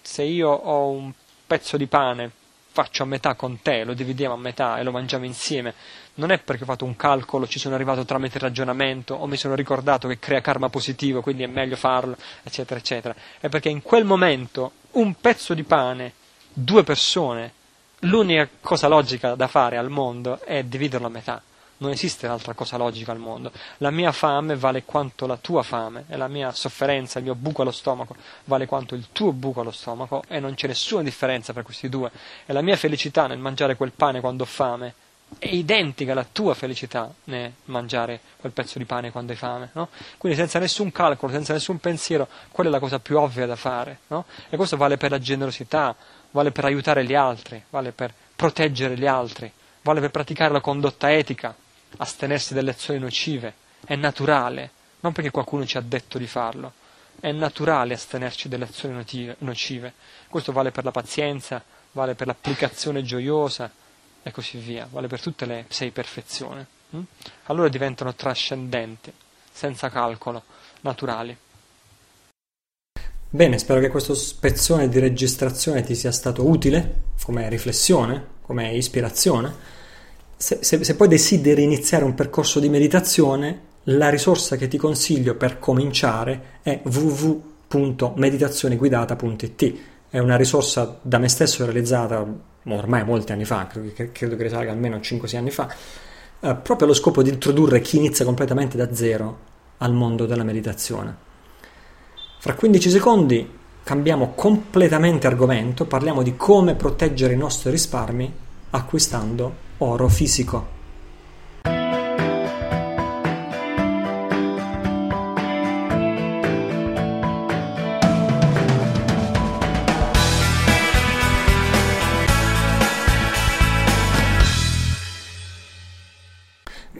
Se io ho un pezzo di pane, faccio a metà con te, lo dividiamo a metà e lo mangiamo insieme, non è perché ho fatto un calcolo, ci sono arrivato tramite ragionamento o mi sono ricordato che crea karma positivo, quindi è meglio farlo, eccetera, eccetera. È perché in quel momento un pezzo di pane, due persone, l'unica cosa logica da fare al mondo è dividerlo a metà non esiste altra cosa logica al mondo. La mia fame vale quanto la tua fame e la mia sofferenza, il mio buco allo stomaco vale quanto il tuo buco allo stomaco e non c'è nessuna differenza tra questi due. E la mia felicità nel mangiare quel pane quando ho fame è identica alla tua felicità nel mangiare quel pezzo di pane quando hai fame. No? Quindi senza nessun calcolo, senza nessun pensiero, quella è la cosa più ovvia da fare. No? E questo vale per la generosità, vale per aiutare gli altri, vale per proteggere gli altri, vale per praticare la condotta etica, astenersi dalle azioni nocive, è naturale, non perché qualcuno ci ha detto di farlo, è naturale astenerci dalle azioni nocive. Questo vale per la pazienza, vale per l'applicazione gioiosa e così via, vale per tutte le sei perfezioni. Hm? Allora diventano trascendenti, senza calcolo, naturali. Bene, spero che questo spezzone di registrazione ti sia stato utile come riflessione, come ispirazione se, se, se poi desideri iniziare un percorso di meditazione, la risorsa che ti consiglio per cominciare è www.meditazioneguidata.it. È una risorsa da me stesso realizzata ormai molti anni fa, credo che, risalga almeno 5-6 anni fa, eh, proprio allo scopo di introdurre chi inizia completamente da zero al mondo della meditazione. Fra 15 secondi cambiamo completamente argomento, parliamo di come proteggere i nostri risparmi acquistando oro fisico.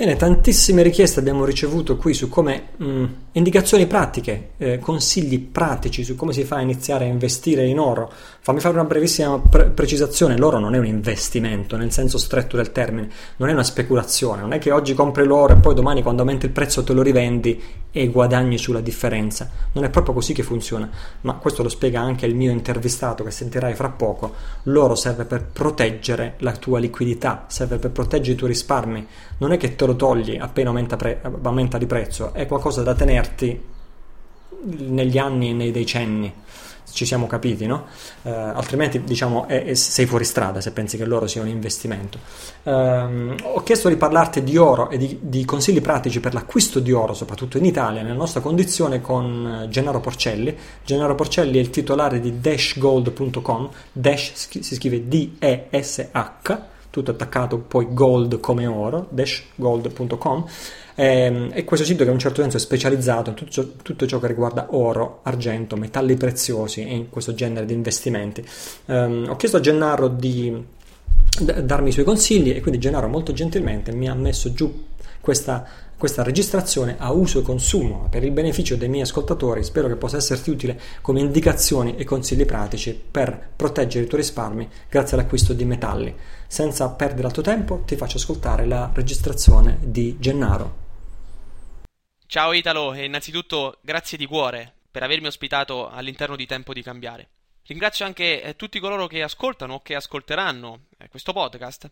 Bene, tantissime richieste abbiamo ricevuto qui su come mh, mm, indicazioni pratiche, eh, consigli pratici su come si fa a iniziare a investire in oro. Fammi fare una brevissima pre- precisazione: l'oro non è un investimento nel senso stretto del termine, non è una speculazione, non è che oggi compri l'oro e poi domani quando aumenta il prezzo te lo rivendi e guadagni sulla differenza. Non è proprio così che funziona, ma questo lo spiega anche il mio intervistato che sentirai fra poco. L'oro serve per proteggere la tua liquidità, serve per proteggere i tuoi risparmi. Non è che te lo togli appena aumenta, pre- aumenta di prezzo, è qualcosa da tenerti negli anni e nei decenni ci siamo capiti, no? Uh, altrimenti diciamo è, è, sei fuori strada se pensi che l'oro sia un investimento. Uh, ho chiesto di parlarti di oro e di, di, consigli pratici per l'acquisto di oro, soprattutto in Italia, nella nostra condizione con Gennaro Porcelli. Gennaro Porcelli è il titolare di dashgold.com, Dash si scrive D-E-S-H, tutto attaccato poi gold come oro, dashgold.com e, e, questo sito che in un certo senso è specializzato in tutto ciò, tutto ciò che riguarda oro, argento, metalli preziosi e in questo genere di investimenti. Um, ho chiesto a Gennaro di d- darmi i suoi consigli e quindi Gennaro molto gentilmente mi ha messo giù questa, questa registrazione a uso e consumo per il beneficio dei miei ascoltatori. Spero che possa esserti utile come indicazioni e consigli pratici per proteggere i tuoi risparmi grazie all'acquisto di metalli. Senza perdere altro tempo, ti faccio ascoltare la registrazione di Gennaro. Ciao Italo e innanzitutto grazie di cuore per avermi ospitato all'interno di Tempo di Cambiare. Ringrazio anche eh, tutti coloro che ascoltano o che ascolteranno eh, questo podcast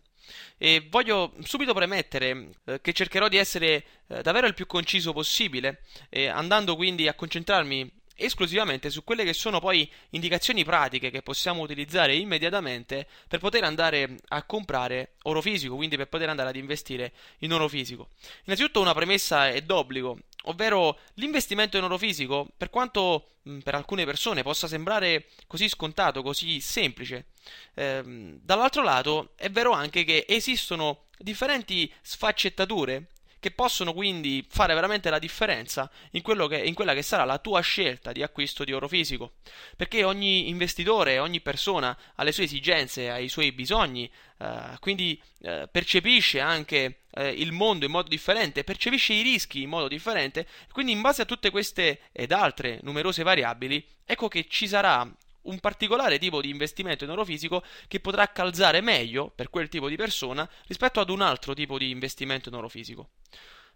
e voglio subito premettere eh, che cercherò di essere davvero il più conciso possibile, andando quindi a concentrarmi esclusivamente su quelle che sono poi indicazioni pratiche che possiamo utilizzare immediatamente per poter andare a comprare oro fisico, quindi per poter andare ad investire in oro fisico. Innanzitutto una premessa è d'obbligo, ovvero l'investimento in oro fisico, per quanto per alcune persone possa sembrare così scontato, così semplice, ehm, dall'altro lato è vero anche che esistono differenti sfaccettature che possono quindi fare veramente la differenza in, che, in, quella che sarà la tua scelta di acquisto di oro fisico. Perché ogni investitore, ogni persona ha le sue esigenze, ha i suoi bisogni, eh, quindi eh, percepisce anche eh, il mondo in modo differente, percepisce i rischi in modo differente, quindi in base a tutte queste ed altre numerose variabili, ecco che ci sarà un particolare tipo di investimento in oro fisico che potrà calzare meglio per quel tipo di persona rispetto ad un altro tipo di investimento in oro fisico.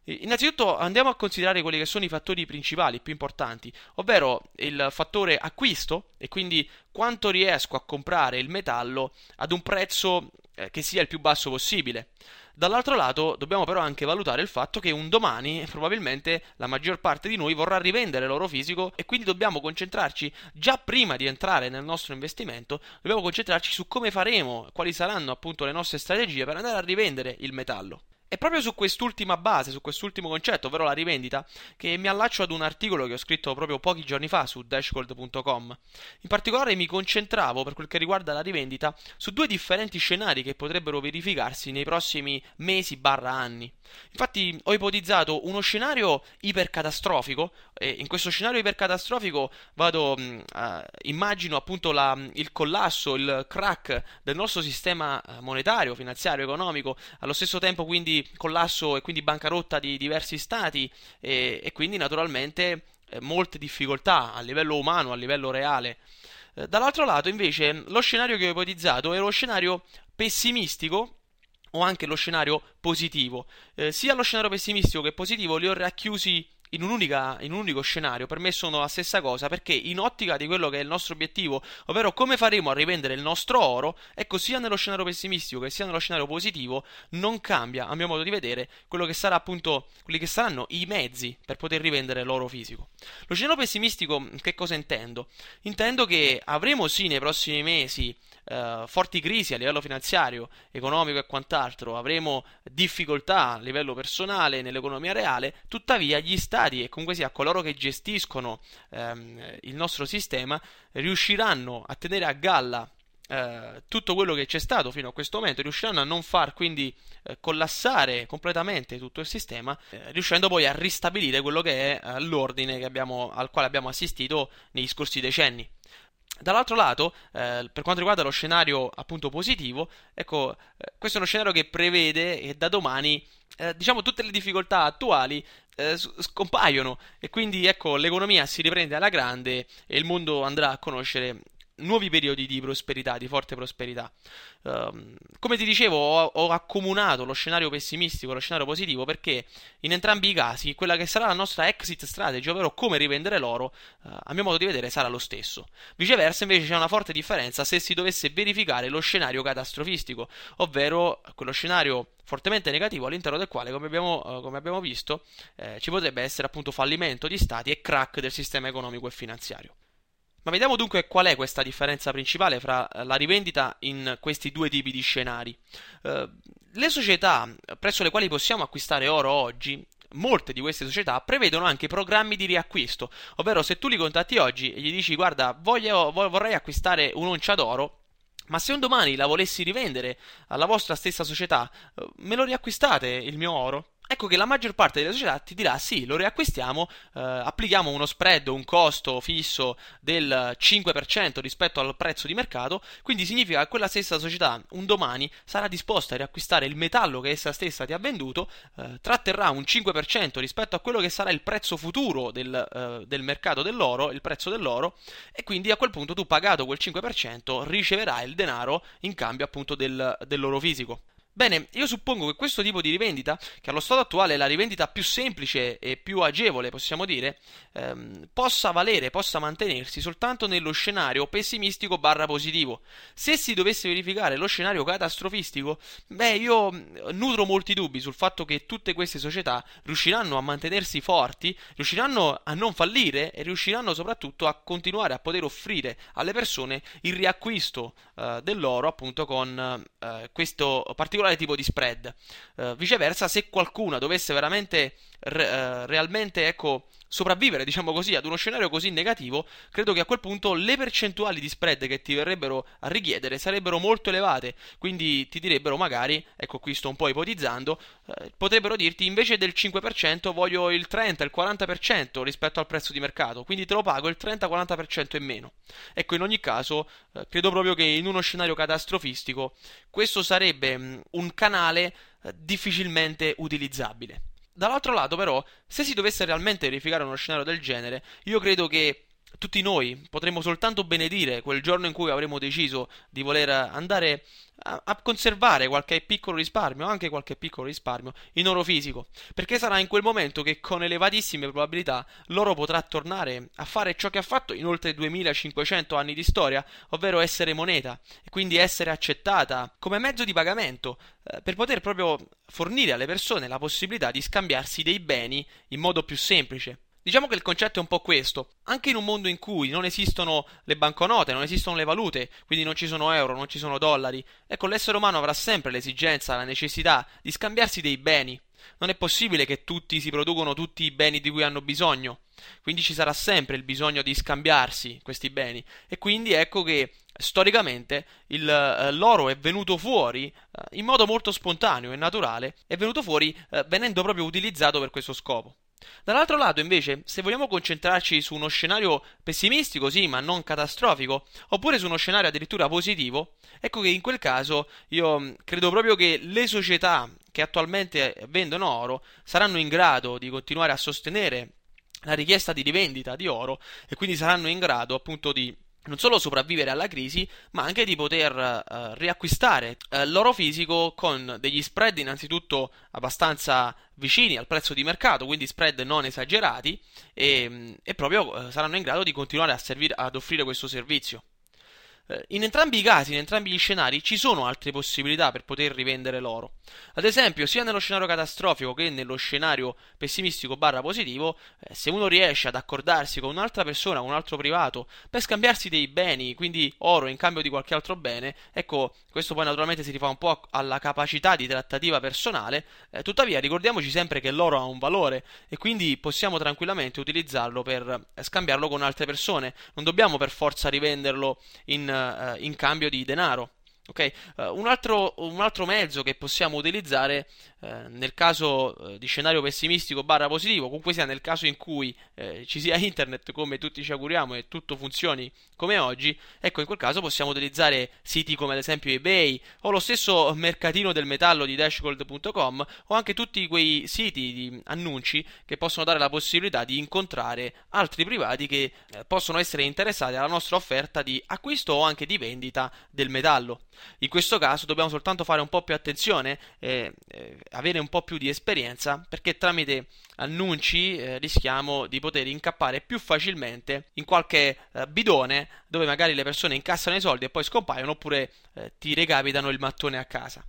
Innanzitutto andiamo a considerare quelli che sono i fattori principali più importanti, ovvero il fattore acquisto e quindi quanto riesco a comprare il metallo ad un prezzo eh, che sia il più basso possibile. Dall'altro lato dobbiamo però anche valutare il fatto che un domani probabilmente la maggior parte di noi vorrà rivendere l'oro fisico e quindi dobbiamo concentrarci già prima di entrare nel nostro investimento, dobbiamo concentrarci su come faremo, quali saranno appunto le nostre strategie per andare a rivendere il metallo. È proprio su quest'ultima base, su quest'ultimo concetto, ovvero la rivendita, che mi allaccio ad un articolo che ho scritto proprio pochi giorni fa su dashgold.com. In particolare mi concentravo, per quel che riguarda la rivendita, su due differenti scenari che potrebbero verificarsi nei prossimi mesi barra anni. Infatti ho ipotizzato uno scenario ipercatastrofico e in questo scenario ipercatastrofico vado, uh, immagino appunto la, il collasso, il crack del nostro sistema eh, monetario, finanziario, economico, allo stesso tempo quindi collasso e quindi bancarotta di diversi stati e, e quindi naturalmente eh, molte difficoltà a livello umano, a livello reale. Eh, dall'altro lato invece lo scenario che ho ipotizzato è lo scenario pessimistico o anche lo scenario positivo. Eh, sia lo scenario pessimistico che positivo li ho racchiusi in, un'unica, in un unico scenario, per me sono la stessa cosa, perché in ottica di quello che è il nostro obiettivo, ovvero come faremo a rivendere il nostro oro, ecco sia nello scenario pessimistico che sia nello scenario positivo, non cambia, a mio modo di vedere, quello che sarà appunto, quelli che saranno i mezzi per poter rivendere l'oro fisico. Lo scenario pessimistico, che cosa intendo? Intendo che avremo sì nei prossimi mesi eh, forti crisi a livello finanziario, economico e quant'altro, avremo difficoltà a livello personale nell'economia reale, tuttavia gli stati e comunque sia coloro che gestiscono ehm, il nostro sistema riusciranno a tenere a galla eh, tutto quello che c'è stato fino a questo momento, riusciranno a non far quindi eh, collassare completamente tutto il sistema, eh, riuscendo poi a ristabilire quello che è l'ordine che abbiamo, al quale abbiamo assistito negli scorsi decenni. Dall'altro lato, eh, per quanto riguarda lo scenario appunto positivo, ecco, eh, questo è uno scenario che prevede che da domani, eh, diciamo, tutte le difficoltà attuali eh, scompaiono. E quindi ecco, l'economia si riprende alla grande e il mondo andrà a conoscere nuovi periodi di prosperità, di forte prosperità. Um, come ti dicevo, ho, ho, accomunato lo scenario pessimistico e lo scenario positivo perché in entrambi i casi quella che sarà la nostra exit strategy, ovvero come rivendere l'oro, uh, a mio modo di vedere sarà lo stesso. Viceversa, invece, c'è una forte differenza se si dovesse verificare lo scenario catastrofistico, ovvero quello scenario fortemente negativo all'interno del quale, come abbiamo, uh, come abbiamo visto, eh, ci potrebbe essere appunto fallimento di stati e crack del sistema economico e finanziario. Ma vediamo dunque qual è questa differenza principale fra eh, la rivendita in questi due tipi di scenari. Uh, le società presso le quali possiamo acquistare oro oggi molte di queste società prevedono anche programmi di riacquisto, ovvero se tu li contatti oggi e gli dici guarda voglio, vorrei acquistare un'oncia d'oro, ma se un domani la volessi rivendere alla vostra stessa società, eh, me lo riacquistate il mio oro? Ecco che la maggior parte delle società ti dirà sì, lo riacquistiamo, eh, applichiamo uno spread, un costo fisso del 5% rispetto al prezzo di mercato, quindi significa che quella stessa società un domani sarà disposta a riacquistare il metallo che essa stessa ti ha venduto, eh, tratterrà un 5% rispetto a quello che sarà il prezzo futuro del, eh, del, mercato dell'oro, il prezzo dell'oro, e quindi a quel punto tu pagato quel 5% riceverai il denaro in cambio appunto del, dell'oro fisico. Bene, io suppongo che questo tipo di rivendita, che allo stato attuale è la rivendita più semplice e più agevole, possiamo dire, ehm, possa valere, possa mantenersi soltanto nello scenario pessimistico barra positivo. Se si dovesse verificare lo scenario catastrofistico, beh, io nutro molti dubbi sul fatto che tutte queste società riusciranno a mantenersi forti, riusciranno a non fallire e riusciranno soprattutto a continuare a poter offrire alle persone il riacquisto eh, dell'oro appunto con eh, questo particolare particolare tipo di spread. Uh, viceversa, se qualcuno dovesse veramente re, uh, realmente ecco, sopravvivere, diciamo così, ad uno scenario così negativo, credo che a quel punto le percentuali di spread che ti verrebbero a richiedere sarebbero molto elevate. Quindi ti direbbero magari, ecco qui sto un po' ipotizzando, eh, potrebbero dirti invece del 5% voglio il 30, il 40% rispetto al prezzo di mercato, quindi te lo pago il 30-40% in meno. Ecco, in ogni caso, eh, credo proprio che in uno scenario catastrofistico questo sarebbe mh, un canale eh, difficilmente utilizzabile. Dall'altro lato, però, se si dovesse realmente verificare uno scenario del genere, io credo che tutti noi potremmo soltanto benedire quel giorno in cui avremo deciso di voler andare a, conservare qualche piccolo risparmio, anche qualche piccolo risparmio, in oro fisico, perché sarà in quel momento che con elevatissime probabilità l'oro potrà tornare a fare ciò che ha fatto in oltre 2500 anni di storia, ovvero essere moneta e quindi essere accettata come mezzo di pagamento eh, per poter proprio fornire alle persone la possibilità di scambiarsi dei beni in modo più semplice. Diciamo che il concetto è un po' questo. Anche in un mondo in cui non esistono le banconote, non esistono le valute, quindi non ci sono euro, non ci sono dollari, ecco, l'essere umano avrà sempre l'esigenza, la necessità di scambiarsi dei beni. Non è possibile che tutti si producono tutti i beni di cui hanno bisogno. Quindi ci sarà sempre il bisogno di scambiarsi questi beni. E quindi ecco che storicamente il, eh, l'oro è venuto fuori eh, in modo molto spontaneo e naturale, è venuto fuori eh, venendo proprio utilizzato per questo scopo. Dall'altro lato, invece, se vogliamo concentrarci su uno scenario pessimistico, sì, ma non catastrofico, oppure su uno scenario addirittura positivo, ecco che in quel caso io credo proprio che le società che attualmente vendono oro saranno in grado di continuare a sostenere la richiesta di rivendita di oro e quindi saranno in grado appunto di non solo sopravvivere alla crisi, ma anche di poter uh, riacquistare uh, l'oro fisico con degli spread innanzitutto abbastanza vicini al prezzo di mercato, quindi spread non esagerati, e, e proprio uh, saranno in grado di continuare servir- ad offrire questo servizio. Eh, in entrambi i casi, in entrambi gli scenari, ci sono altre possibilità per poter rivendere l'oro. Ad esempio, sia nello scenario catastrofico che nello scenario pessimistico barra positivo, eh, se uno riesce ad accordarsi con un'altra persona, con un altro privato, per scambiarsi dei beni, quindi oro in cambio di qualche altro bene, ecco, questo poi naturalmente si rifà un po' alla capacità di trattativa personale, eh, tuttavia ricordiamoci sempre che l'oro ha un valore e quindi possiamo tranquillamente utilizzarlo per scambiarlo con altre persone, non dobbiamo per forza rivenderlo in uh, in cambio di denaro. Okay? Uh, un, altro, un, altro, mezzo che possiamo utilizzare uh, nel caso uh, di scenario pessimistico barra positivo, comunque sia nel caso in cui ci sia internet come tutti ci auguriamo e tutto funzioni come oggi, ecco in quel caso possiamo utilizzare siti come ad esempio eBay o lo stesso mercatino del metallo di dashgold.com o anche tutti quei siti di annunci che possono dare la possibilità di incontrare altri privati che possono essere interessati alla nostra offerta di acquisto o anche di vendita del metallo. In questo caso dobbiamo soltanto fare un po' più attenzione e eh, avere un po' più di esperienza perché tramite annunci eh, rischiamo di poter incappare più facilmente in qualche eh, bidone dove magari le persone incassano i soldi e poi scompaiono oppure eh, ti recapitano il mattone a casa.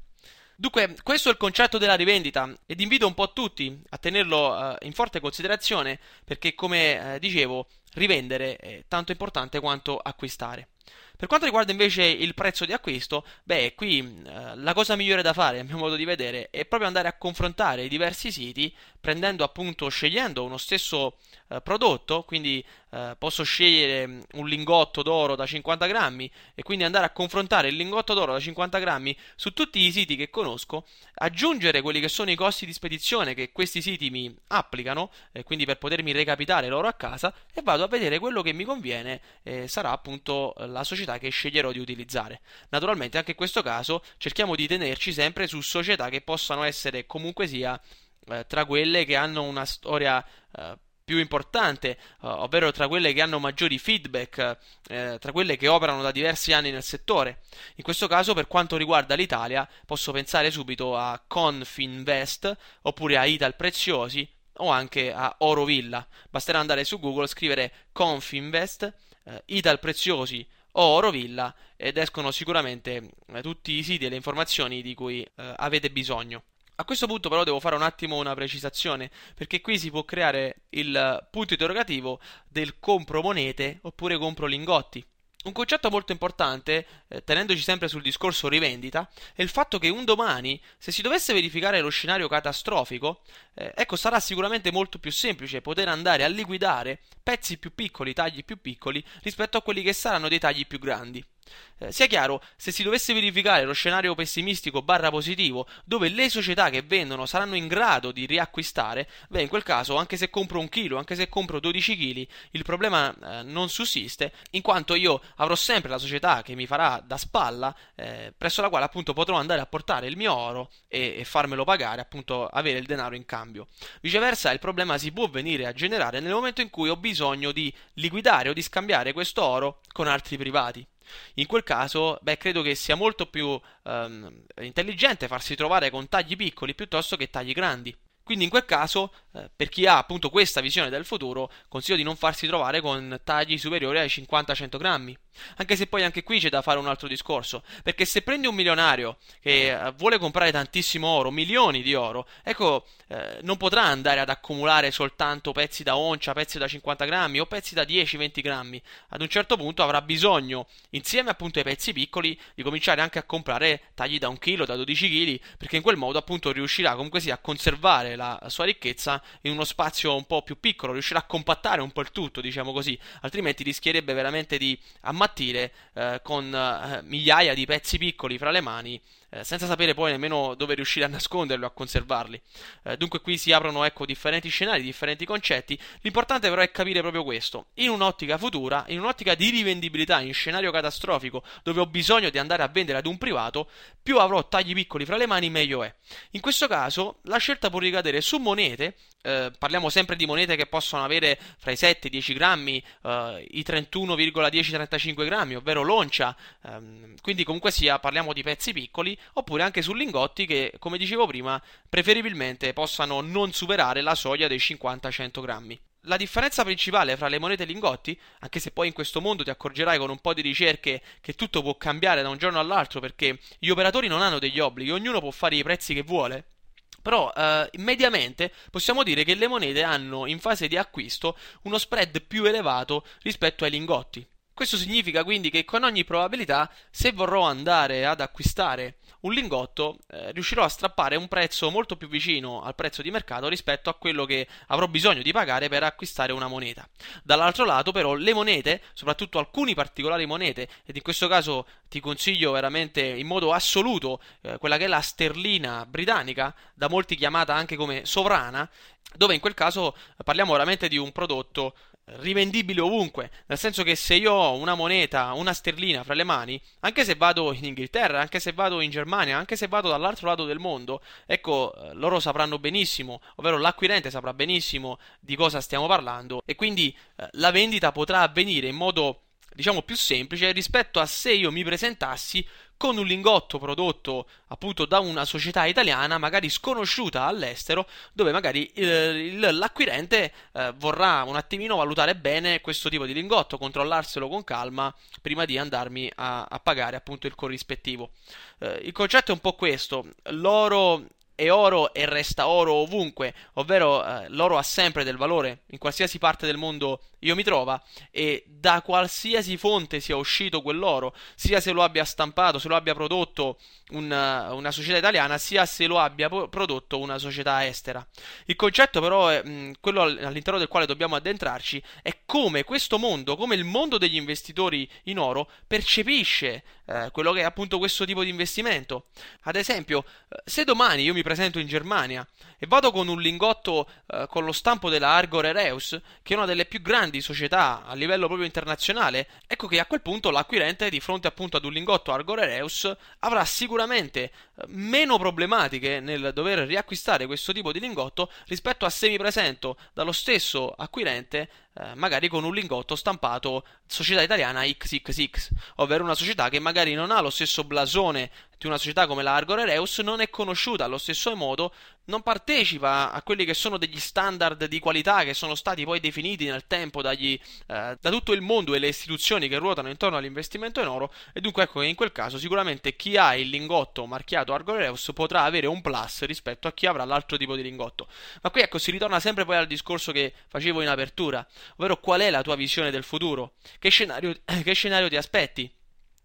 Dunque, questo è il concetto della rivendita ed invito un po' tutti a tenerlo uh, in forte considerazione perché, come uh, dicevo, rivendere è tanto importante quanto acquistare. Per quanto riguarda invece il prezzo di acquisto, beh, qui eh, la cosa migliore da fare, a mio modo di vedere, è proprio andare a confrontare i diversi siti, prendendo appunto, scegliendo uno stesso eh, prodotto, quindi eh, posso scegliere mm, un lingotto d'oro da 50 grammi e quindi andare a confrontare il lingotto d'oro da 50 grammi su tutti i siti che conosco, aggiungere quelli che sono i costi di spedizione che questi siti mi applicano, eh, quindi per potermi recapitare l'oro a casa, e vado a vedere quello che mi conviene, eh, sarà appunto la società che sceglierò di utilizzare. Naturalmente anche in questo caso cerchiamo di tenerci sempre su società che possano essere comunque sia eh, tra quelle che hanno una storia eh, più importante, uh, ovvero tra quelle che hanno maggiori feedback, eh, tra quelle che operano da diversi anni nel settore. In questo caso, per quanto riguarda l'Italia, posso pensare subito a Confinvest oppure a Ital Preziosi o anche a Orovilla. Basterà andare su Google, scrivere Confinvest, eh, Ital Preziosi o Orovilla ed escono sicuramente eh, tutti i siti e le informazioni di cui eh, avete bisogno. A questo punto però devo fare un attimo una precisazione, perché qui si può creare il punto interrogativo del compro monete oppure compro lingotti. Un concetto molto importante, eh, tenendoci sempre sul discorso rivendita, è il fatto che un domani, se si dovesse verificare lo scenario catastrofico, eh, ecco, sarà sicuramente molto più semplice poter andare a liquidare pezzi più piccoli, tagli più piccoli, rispetto a quelli che saranno dei tagli più grandi. Eh, sia chiaro, se si dovesse verificare lo scenario pessimistico barra positivo, dove le società che vendono saranno in grado di riacquistare, beh, in quel caso, anche se compro un chilo, anche se compro 12 kg, il problema eh, non sussiste, in quanto io avrò sempre la società che mi farà da spalla, eh, presso la quale appunto potrò andare a portare il mio oro e, e farmelo pagare, appunto avere il denaro in cambio. Viceversa, il problema si può venire a generare nel momento in cui ho bisogno di liquidare o di scambiare questo oro con altri privati. In quel caso, beh, credo che sia molto più ehm, intelligente farsi trovare con tagli piccoli piuttosto che tagli grandi. Quindi in quel caso, eh, per chi ha appunto questa visione del futuro, consiglio di non farsi trovare con tagli superiori ai 50-100 grammi. Anche se poi anche qui c'è da fare un altro discorso, perché se prendi un milionario che eh, vuole comprare tantissimo oro, milioni di oro, ecco, eh, non potrà andare ad accumulare soltanto pezzi da oncia, pezzi da 50 grammi o pezzi da 10-20 grammi. Ad un certo punto avrà bisogno, insieme appunto ai pezzi piccoli, di cominciare anche a comprare tagli da 1 kg, da 12 kg, perché in quel modo appunto riuscirà comunque sia a conservare la sua ricchezza in uno spazio un po' più piccolo, riuscirà a compattare un po' il tutto, diciamo così, altrimenti rischierebbe veramente di ammazzare combattire eh, con eh, migliaia di pezzi piccoli fra le mani eh, senza sapere poi nemmeno dove riuscire a nasconderli o a conservarli. Eh, dunque qui si aprono ecco, differenti scenari, differenti concetti. L'importante però è capire proprio questo. In un'ottica futura, in un'ottica di rivendibilità, in scenario catastrofico, dove ho bisogno di andare a vendere ad un privato, più avrò tagli piccoli fra le mani, meglio è. In questo caso la scelta può ricadere su monete, eh, parliamo sempre di monete che possono avere fra i 7 e i 10 grammi, eh, i 31,10-35 grammi, ovvero loncia, ehm, quindi comunque sia parliamo di pezzi piccoli oppure anche su lingotti che, come dicevo prima, preferibilmente possano non superare la soglia dei 50-100 grammi. La differenza principale fra le monete e lingotti, anche se poi in questo mondo ti accorgerai con un po' di ricerche che tutto può cambiare da un giorno all'altro perché gli operatori non hanno degli obblighi, ognuno può fare i prezzi che vuole. Però eh, mediamente possiamo dire che le monete hanno in fase di acquisto uno spread più elevato rispetto ai lingotti. Questo significa quindi che con ogni probabilità, se vorrò andare ad acquistare un lingotto, eh, riuscirò a strappare un prezzo molto più vicino al prezzo di mercato rispetto a quello che avrò bisogno di pagare per acquistare una moneta. Dall'altro lato, però, le monete, soprattutto alcune particolari monete, ed in questo caso ti consiglio veramente in modo assoluto eh, quella che è la sterlina britannica, da molti chiamata anche come sovrana, dove in quel caso parliamo veramente di un prodotto rivendibile ovunque, nel senso che se io ho una moneta, una sterlina fra le mani, anche se vado in Inghilterra, anche se vado in Germania, anche se vado dall'altro lato del mondo, ecco, eh, loro sapranno benissimo, ovvero l'acquirente saprà benissimo di cosa stiamo parlando e quindi eh, la vendita potrà avvenire in modo diciamo più semplice rispetto a se io mi presentassi con un lingotto prodotto appunto da una società italiana, magari sconosciuta all'estero, dove magari il, l'acquirente eh, vorrà un attimino valutare bene questo tipo di lingotto, controllarselo con calma prima di andarmi a, a pagare appunto il corrispettivo. Eh, il concetto è un po' questo: l'oro è oro e resta oro ovunque, ovvero eh, l'oro ha sempre del valore in qualsiasi parte del mondo io mi trova e da qualsiasi fonte sia uscito quell'oro, sia se lo abbia stampato, se lo abbia prodotto una, una società italiana, sia se lo abbia prodotto una società estera. Il concetto però è mh, quello all'interno del quale dobbiamo addentrarci è come questo mondo, come il mondo degli investitori in oro percepisce eh, quello che è appunto questo tipo di investimento. Ad esempio, eh, se domani io mi presento in Germania e vado con un lingotto eh, con lo stampo della Argor Ereus, che è una delle più grandi società a livello proprio internazionale, ecco che a quel punto l'acquirente di fronte appunto ad un lingotto Argor Ereus avrà sicuramente eh, meno problematiche nel dover riacquistare questo tipo di lingotto rispetto a se mi presento dallo stesso acquirente eh, magari con un lingotto stampato società italiana XXX, ovvero una società che magari non ha lo stesso blasone di una società come la Argor Reus, non è conosciuta allo stesso modo, non partecipa a quelli che sono degli standard di qualità che sono stati poi definiti nel tempo dagli, eh, da tutto il mondo e le istituzioni che ruotano intorno all'investimento in oro e dunque ecco che in quel caso sicuramente chi ha il lingotto marchiato Argor Reus potrà avere un plus rispetto a chi avrà l'altro tipo di lingotto. Ma qui ecco si ritorna sempre poi al discorso che facevo in apertura, ovvero qual è la tua visione del futuro, che scenario, che scenario ti aspetti.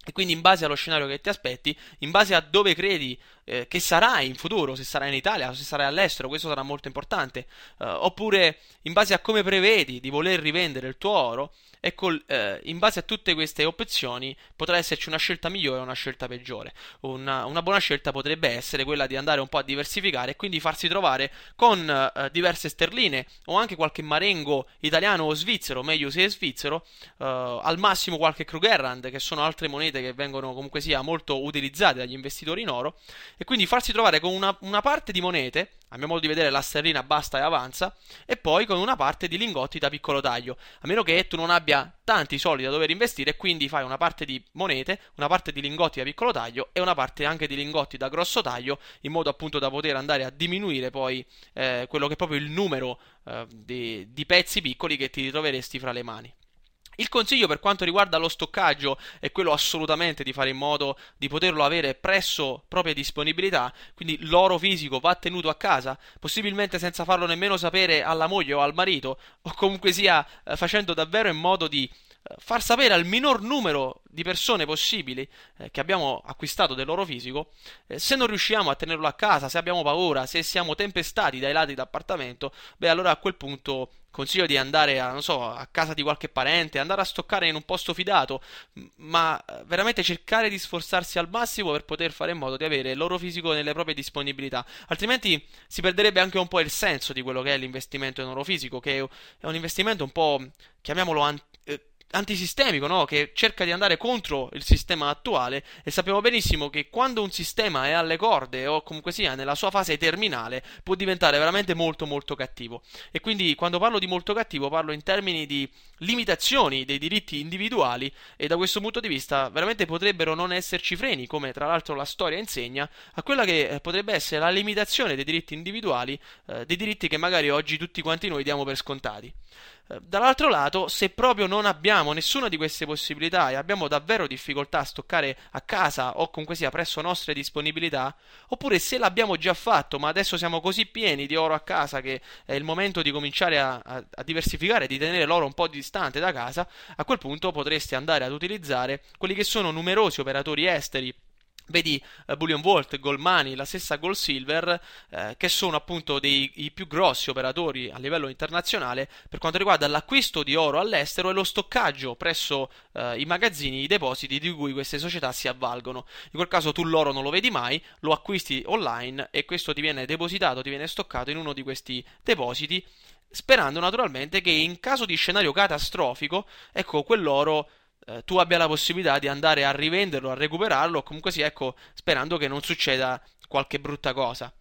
E quindi in base allo scenario che ti aspetti, in base a dove credi eh, che sarai in futuro, se sarai in Italia o se sarai all'estero, questo sarà molto importante, eh, oppure in base a come prevedi di voler rivendere il tuo oro, ecco, eh, in base a tutte queste opzioni potrà esserci una scelta migliore o una scelta peggiore. Una, una, buona scelta potrebbe essere quella di andare un po' a diversificare e quindi farsi trovare con eh, diverse sterline o anche qualche marengo italiano o svizzero, meglio se è svizzero, eh, al massimo qualche Krugerrand, che sono altre monete che vengono comunque sia molto utilizzate dagli investitori in oro, e quindi farsi trovare con una, una parte di monete, a mio modo di vedere la sterlina basta e avanza, e poi con una parte di lingotti da piccolo taglio, a meno che tu non abbia tanti soldi da dover investire, quindi fai una parte di monete, una parte di lingotti da piccolo taglio e una parte anche di lingotti da grosso taglio, in modo appunto da poter andare a diminuire poi eh, quello che è proprio il numero eh, di, di pezzi piccoli che ti ritroveresti fra le mani. Il consiglio per quanto riguarda lo stoccaggio è quello assolutamente di fare in modo di poterlo avere presso propria disponibilità, quindi l'oro fisico va tenuto a casa, possibilmente senza farlo nemmeno sapere alla moglie o al marito, o comunque sia eh, facendo davvero in modo di far sapere al minor numero di persone possibili eh, che abbiamo acquistato dell'oro fisico, eh, se non riusciamo a tenerlo a casa, se abbiamo paura, se siamo tempestati dai lati d'appartamento, beh allora a quel punto consiglio di andare a, so, a, casa di qualche parente, andare a stoccare in un posto fidato, ma eh, veramente cercare di sforzarsi al massimo per poter fare in modo di avere l'oro fisico nelle proprie disponibilità, altrimenti si perderebbe anche un po' il senso di quello che è l'investimento in oro fisico, che è un investimento un po', chiamiamolo, an- antisistemico, no? che cerca di andare contro il sistema attuale e sappiamo benissimo che quando un sistema è alle corde o comunque sia nella sua fase terminale può diventare veramente molto molto cattivo e quindi quando parlo di molto cattivo parlo in termini di limitazioni dei diritti individuali e da questo punto di vista veramente potrebbero non esserci freni come tra l'altro la storia insegna a quella che eh, potrebbe essere la limitazione dei diritti individuali eh, dei diritti che magari oggi tutti quanti noi diamo per scontati dall'altro lato, se proprio non abbiamo nessuna di queste possibilità e abbiamo davvero difficoltà a stoccare a casa o comunque sia presso nostre disponibilità, oppure se l'abbiamo già fatto ma adesso siamo così pieni di oro a casa che è il momento di cominciare a, a, a diversificare, di tenere l'oro un po' distante da casa, a quel punto potreste andare ad utilizzare quelli che sono numerosi operatori esteri Vedi uh, Bullion Vault, Goldmoney, la stessa Gold Silver, eh, che sono appunto dei, i più grossi operatori a livello internazionale per quanto riguarda l'acquisto di oro all'estero e lo stoccaggio presso eh, i magazzini, i depositi di cui queste società si avvalgono. In quel caso tu l'oro non lo vedi mai, lo acquisti online e questo ti viene depositato, ti viene stoccato in uno di questi depositi, sperando naturalmente che in caso di scenario catastrofico, ecco, quell'oro eh, tu abbia la possibilità di andare a rivenderlo, a recuperarlo, o comunque sia, ecco, sperando che non succeda qualche brutta cosa.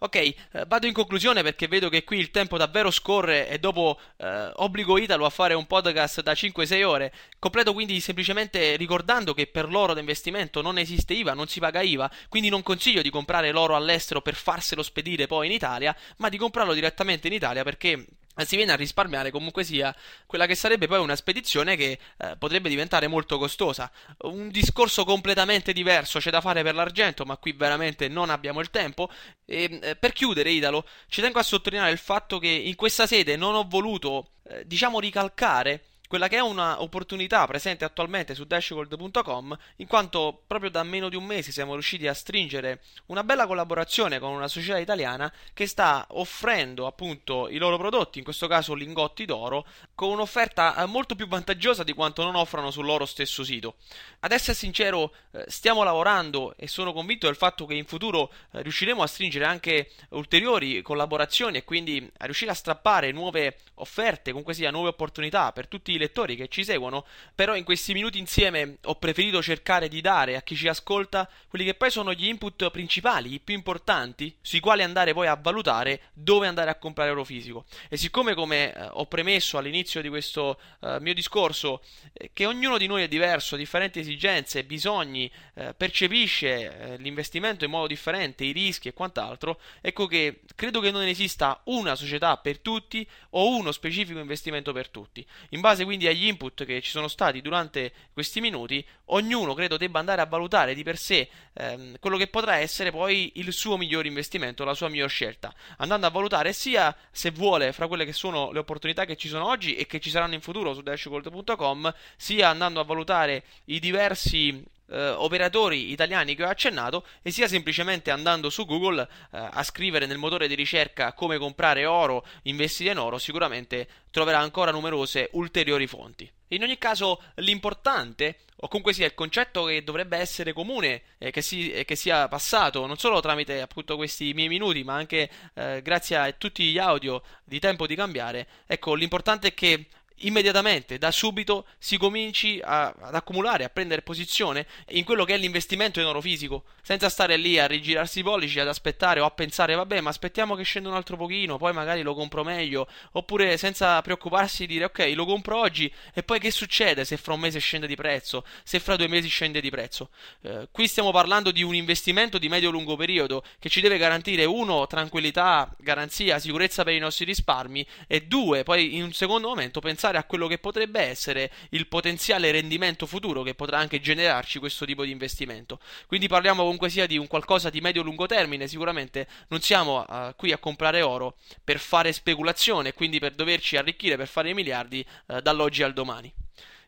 Ok, eh, vado in conclusione perché vedo che qui il tempo davvero scorre e dopo eh, obbligo Italo a fare un podcast da 5-6 ore. Completo quindi semplicemente ricordando che per l'oro d'investimento non esiste IVA, non si paga IVA, quindi non consiglio di comprare l'oro all'estero per farselo spedire poi in Italia, ma di comprarlo direttamente in Italia perché si viene a risparmiare comunque sia quella che sarebbe poi una spedizione che eh, potrebbe diventare molto costosa. Un discorso completamente diverso c'è da fare per l'argento, ma qui veramente non abbiamo il tempo. E eh, per chiudere, Idalo, ci tengo a sottolineare il fatto che in questa sede non ho voluto, eh, diciamo, ricalcare quella che è un'opportunità presente attualmente su dashgold.com, in quanto proprio da meno di un mese siamo riusciti a stringere una bella collaborazione con una società italiana che sta offrendo appunto i loro prodotti, in questo caso lingotti d'oro, con un'offerta eh, molto più vantaggiosa di quanto non offrano sul loro stesso sito. Ad essere sincero, eh, stiamo lavorando e sono convinto del fatto che in futuro eh, riusciremo a stringere anche ulteriori collaborazioni e quindi a riuscire a strappare nuove offerte, comunque sia nuove opportunità per tutti i lettori che ci seguono, però in questi minuti insieme ho preferito cercare di dare a chi ci ascolta quelli che poi sono gli input principali, i più importanti, sui quali andare poi a valutare dove andare a comprare oro fisico. E siccome come eh, ho premesso all'inizio di questo eh, mio discorso eh, che ognuno di noi è diverso, ha differenti esigenze, bisogni, eh, percepisce eh, l'investimento in modo differente, i rischi e quant'altro, ecco che credo che non esista una società per tutti o uno specifico investimento per tutti. In base quindi agli input che ci sono stati durante questi minuti, ognuno credo debba andare a valutare di per sé ehm, quello che potrà essere poi il suo miglior investimento, la sua miglior scelta, andando a valutare sia se vuole fra quelle che sono le opportunità che ci sono oggi e che ci saranno in futuro su dashgold.com, sia andando a valutare i diversi eh, operatori italiani che ho accennato e sia semplicemente andando su Google eh, a scrivere nel motore di ricerca come comprare oro, investire in oro, sicuramente troverà ancora numerose ulteriori fonti. In ogni caso, l'importante, o comunque sia il concetto che dovrebbe essere comune e che, si, che, sia passato non solo tramite appunto questi miei minuti, ma anche eh, grazie a tutti gli audio di tempo di cambiare, ecco, l'importante è che immediatamente, da subito, si cominci a, ad accumulare, a prendere posizione in quello che è l'investimento in oro fisico, senza stare lì a rigirarsi i pollici, ad aspettare o a pensare, vabbè, ma aspettiamo che scenda un altro pochino, poi magari lo compro meglio, oppure senza preoccuparsi di dire, ok, lo compro oggi e poi che succede se fra un mese scende di prezzo, se fra due mesi scende di prezzo. Eh, qui stiamo parlando di un investimento di medio-lungo periodo che ci deve garantire, uno, tranquillità, garanzia, sicurezza per i nostri risparmi e due, poi in un secondo momento pensare pensare a quello che potrebbe essere il potenziale rendimento futuro che potrà anche generarci questo tipo di investimento. Quindi parliamo comunque sia di un qualcosa di medio-lungo termine, sicuramente non siamo uh, qui a comprare oro per fare speculazione, quindi per doverci arricchire, per fare i miliardi uh, dall'oggi al domani.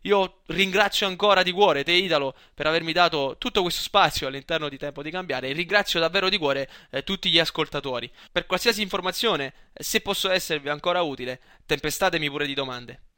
Io ringrazio ancora di cuore te Italo per avermi dato tutto questo spazio all'interno di Tempo di Cambiare e ringrazio davvero di cuore eh, tutti gli ascoltatori. Per qualsiasi informazione, se posso esservi ancora utile, tempestatemi pure di domande.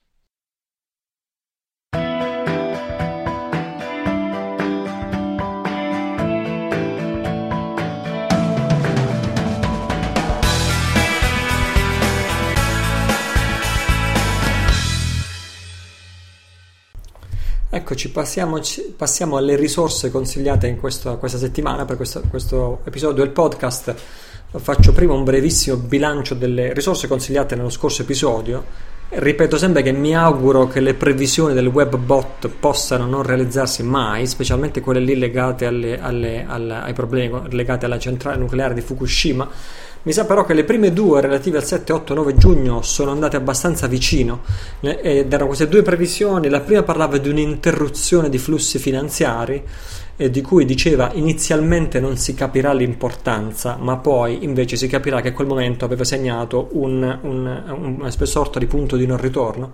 Eccoci, passiamo, passiamo, alle risorse consigliate in questo, questa settimana per questo, questo, episodio del podcast. Faccio prima un brevissimo bilancio delle risorse consigliate nello scorso episodio. Ripeto sempre che mi auguro che le previsioni del web bot possano non realizzarsi mai, specialmente quelle lì legate alle, alle, alle, ai problemi legati alla centrale nucleare di Fukushima mi sa però che le prime due relative al 7, 8, 9 giugno sono andate abbastanza vicino ed erano queste due previsioni. La prima parlava di un'interruzione di flussi finanziari eh, di cui diceva inizialmente non si capirà l'importanza, ma poi invece si capirà che a quel momento aveva segnato un, un, una sorta di punto di non ritorno.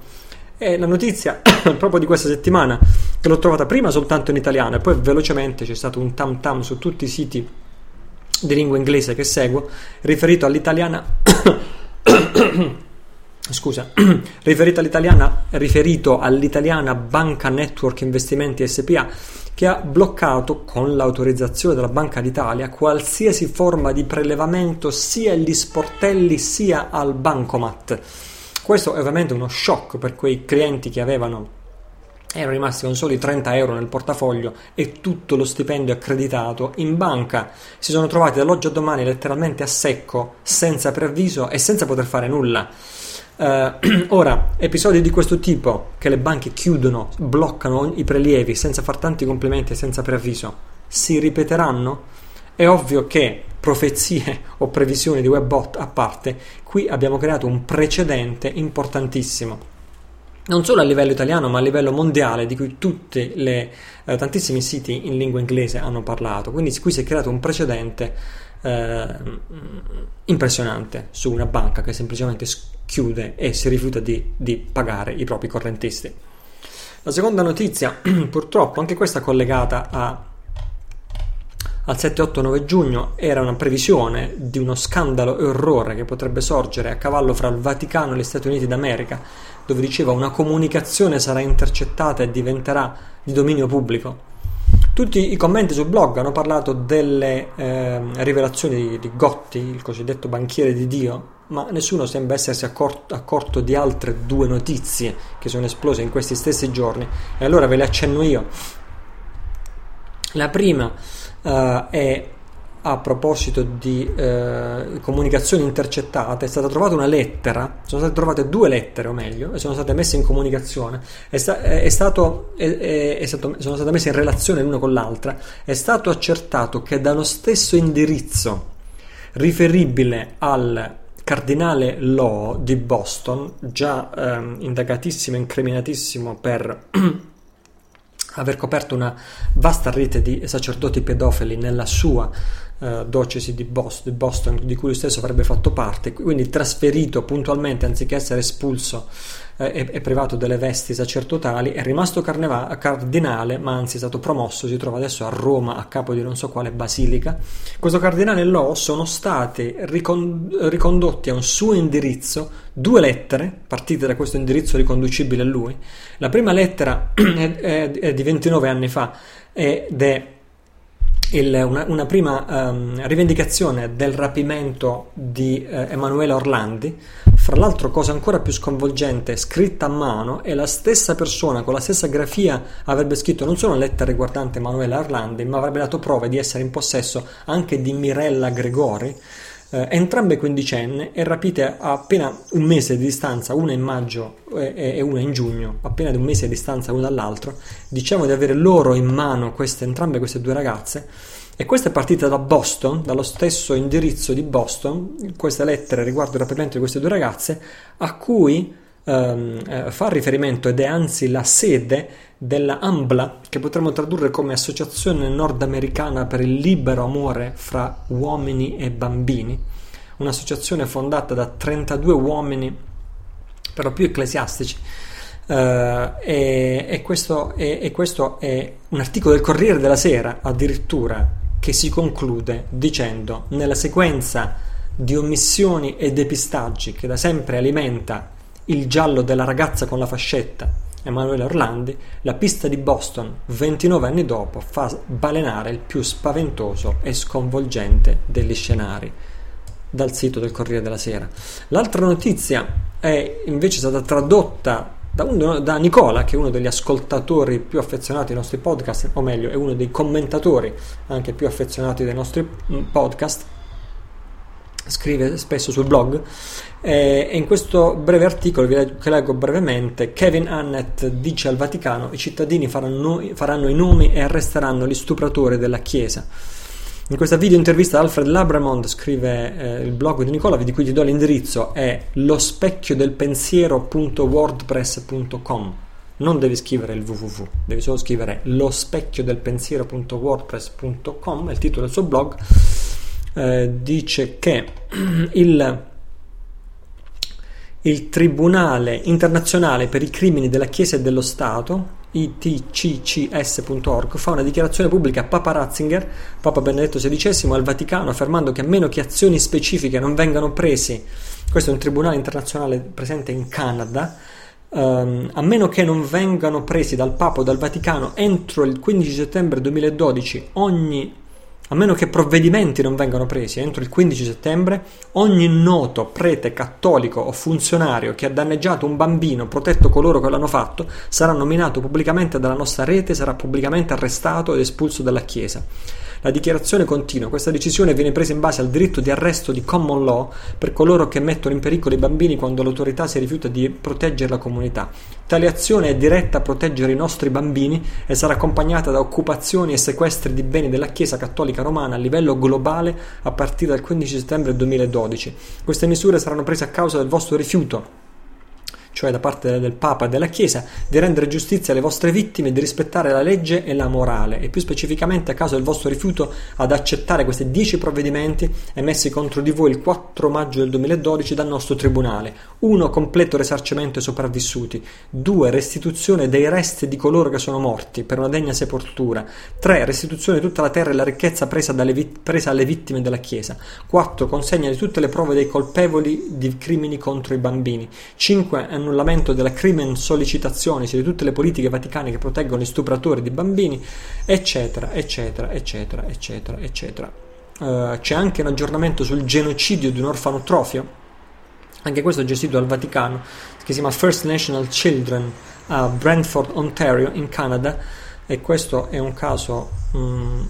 E la notizia proprio di questa settimana, che l'ho trovata prima soltanto in italiano e poi velocemente c'è stato un tam tam su tutti i siti di lingua inglese che seguo, riferito all'italiana scusa, riferito all'italiana, riferito all'italiana Banca Network Investimenti SPA che ha bloccato con l'autorizzazione della Banca d'Italia qualsiasi forma di prelevamento sia agli sportelli sia al bancomat. Questo è ovviamente uno shock per quei clienti che avevano erano rimasti con soli 30 euro nel portafoglio e tutto lo stipendio accreditato in banca. Si sono trovati dall'oggi a domani letteralmente a secco, senza preavviso e senza poter fare nulla. Uh, ora, episodi di questo tipo che le banche chiudono, bloccano i prelievi senza far tanti complimenti e senza preavviso, si ripeteranno? È ovvio che profezie o previsioni di webbot a parte, qui abbiamo creato un precedente importantissimo non solo a livello italiano ma a livello mondiale di cui tutti eh, tantissimi siti in lingua inglese hanno parlato quindi qui si è creato un precedente eh, impressionante su una banca che semplicemente chiude e si rifiuta di, di pagare i propri correntisti. La seconda notizia, purtroppo, anche questa collegata a, al 7-8-9 giugno, era una previsione di uno scandalo e orrore che potrebbe sorgere a cavallo fra il Vaticano e gli Stati Uniti d'America, dove diceva una comunicazione sarà intercettata e diventerà di dominio pubblico. Tutti i commenti sul blog hanno parlato delle eh, rivelazioni di, di Gotti, il cosiddetto banchiere di Dio, ma nessuno sembra essersi accorto, accorto, di altre due notizie che sono esplose in questi stessi giorni e allora ve le accenno io. La prima uh, è a proposito di eh, comunicazioni intercettate, è stata trovata una lettera, sono state trovate due lettere o meglio, e sono state messe in comunicazione, è sta- è stato, è, stato, sono state messe in relazione l'una con l'altra, è stato accertato che dallo stesso indirizzo riferibile al cardinale Law di Boston, già ehm, indagatissimo e incriminatissimo per aver coperto una vasta rete di sacerdoti pedofili nella sua uh, diocesi di Boston, di Boston, di cui lui stesso avrebbe fatto parte, quindi trasferito puntualmente anziché essere espulso eh, e, privato delle vesti sacerdotali, è rimasto carneva- cardinale, ma anzi è stato promosso, si trova adesso a Roma a capo di non so quale basilica. Questo cardinale Lo sono state ricon- ricondotti a un suo indirizzo due lettere, partite da questo indirizzo riconducibile a lui. La prima lettera è, è, è di 29 anni fa ed è il, una, una, prima um, rivendicazione del rapimento di uh, Emanuele Orlandi. Fra l'altro, cosa ancora più sconvolgente, scritta a mano, e la stessa persona con la stessa grafia avrebbe scritto non solo una lettera riguardante Emanuele Orlandi, ma avrebbe dato prove di essere in possesso anche di Mirella Gregori eh, entrambe quindicenni e rapite a appena un mese di distanza, una in maggio e, e una in giugno, appena di un mese di distanza l'una dall'altro. Diciamo di avere loro in mano queste, entrambe queste due ragazze. E questa è partita da Boston, dallo stesso indirizzo di Boston, queste lettere riguardo il rapimento di queste due ragazze, a cui ehm, eh, fa riferimento ed è anzi la sede della AMBLA, che potremmo tradurre come Associazione Nordamericana per il Libero Amore fra Uomini e Bambini, un'associazione fondata da 32 uomini, però più ecclesiastici. Uh, e, e, questo è, e questo è un articolo del Corriere della Sera addirittura che si conclude dicendo nella sequenza di omissioni e depistaggi che da sempre alimenta il giallo della ragazza con la fascetta Emanuele Orlandi, la pista di Boston 29 anni dopo fa balenare il più spaventoso e sconvolgente degli scenari dal sito del Corriere della Sera. L'altra notizia è invece stata tradotta da, uno, da, Nicola, che è uno degli ascoltatori più affezionati ai nostri podcast, o meglio, è uno dei commentatori anche più affezionati dei nostri mm, podcast scrive spesso sul blog e in questo breve articolo che leggo brevemente Kevin Annett dice al Vaticano i cittadini faranno, faranno i nomi e arresteranno gli stupratori della Chiesa. In questa video intervista Alfred Labramond scrive eh, il blog di Nicola di cui ti do l'indirizzo è lo specchio del pensiero.wordpress.com non devi scrivere il www, devi solo scrivere lo specchio del pensiero.wordpress.com è il titolo del suo blog eh, dice che il, il Tribunale internazionale per i crimini della Chiesa e dello Stato itccs.org fa una dichiarazione pubblica a Papa Ratzinger, Papa Benedetto XVI, al Vaticano, affermando che a meno che azioni specifiche non vengano prese, questo è un tribunale internazionale presente in Canada, um, a meno che non vengano presi dal Papa o dal Vaticano entro il 15 settembre 2012 ogni a meno che provvedimenti non vengano presi entro il 15 settembre, ogni noto prete cattolico o funzionario che ha danneggiato un bambino, protetto coloro che l'hanno fatto, sarà nominato pubblicamente dalla nostra rete, sarà pubblicamente arrestato ed espulso dalla Chiesa. La dichiarazione continua. Questa decisione viene presa in base al diritto di arresto di common law per coloro che mettono in pericolo i bambini quando l'autorità si rifiuta di proteggere la comunità. Tale azione è diretta a proteggere i nostri bambini e sarà accompagnata da occupazioni e sequestri di beni della Chiesa Cattolica Romana a livello globale a partire dal 15 settembre 2012. Queste misure saranno prese a causa del vostro rifiuto cioè da parte del Papa e della Chiesa, di rendere giustizia alle vostre vittime, di rispettare la legge e la morale, e più specificamente a caso del vostro rifiuto ad accettare questi dieci provvedimenti emessi contro di voi il 4 maggio del 2012 dal nostro tribunale. 1. Completo risarcimento ai sopravvissuti. 2. Restituzione dei resti di coloro che sono morti per una degna sepoltura. 3. Restituzione di tutta la terra e la ricchezza presa, vit- presa alle vittime della Chiesa. 4. Consegna di tutte le prove dei colpevoli di crimini contro i bambini. 5 annullamento della crimen sollecitazione di tutte le politiche vaticane che proteggono gli stupratori di bambini, eccetera, eccetera, eccetera, eccetera, eccetera. Uh, c'è anche un aggiornamento sul genocidio di un orfanotrofio, anche questo gestito dal Vaticano, che si chiama First National Children a Brantford, Ontario, in Canada, e questo è un caso um,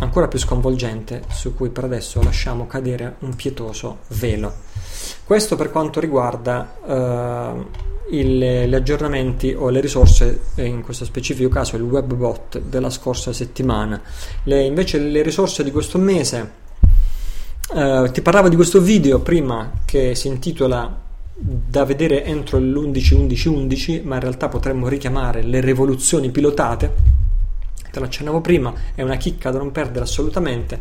ancora più sconvolgente su cui per adesso lasciamo cadere un pietoso velo. Questo per quanto riguarda uh, il, gli aggiornamenti o le risorse, in questo specifico caso il webbot della scorsa settimana. Le, invece le risorse di questo mese, uh, ti parlavo di questo video prima che si intitola da vedere entro l'11-11-11, ma in realtà potremmo richiamare le rivoluzioni pilotate te lo prima, è una chicca da non perdere assolutamente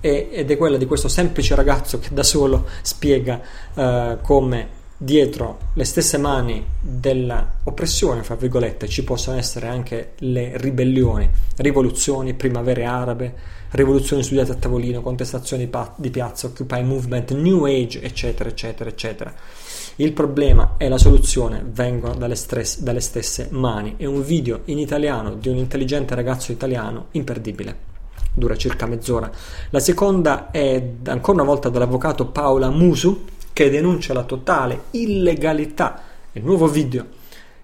ed è quella di questo semplice ragazzo che da solo spiega uh, come dietro le stesse mani dell'oppressione, fra virgolette, ci possono essere anche le ribellioni, rivoluzioni, primavere arabe, rivoluzioni studiate a tavolino, contestazioni di piazza, Occupy Movement, New Age, eccetera, eccetera, eccetera. Il problema e la soluzione vengono dalle, stress, dalle stesse mani. È un video in italiano di un intelligente ragazzo italiano imperdibile dura circa mezz'ora. La seconda è ancora una volta dall'avvocato Paola Musu che denuncia la totale illegalità, il nuovo video,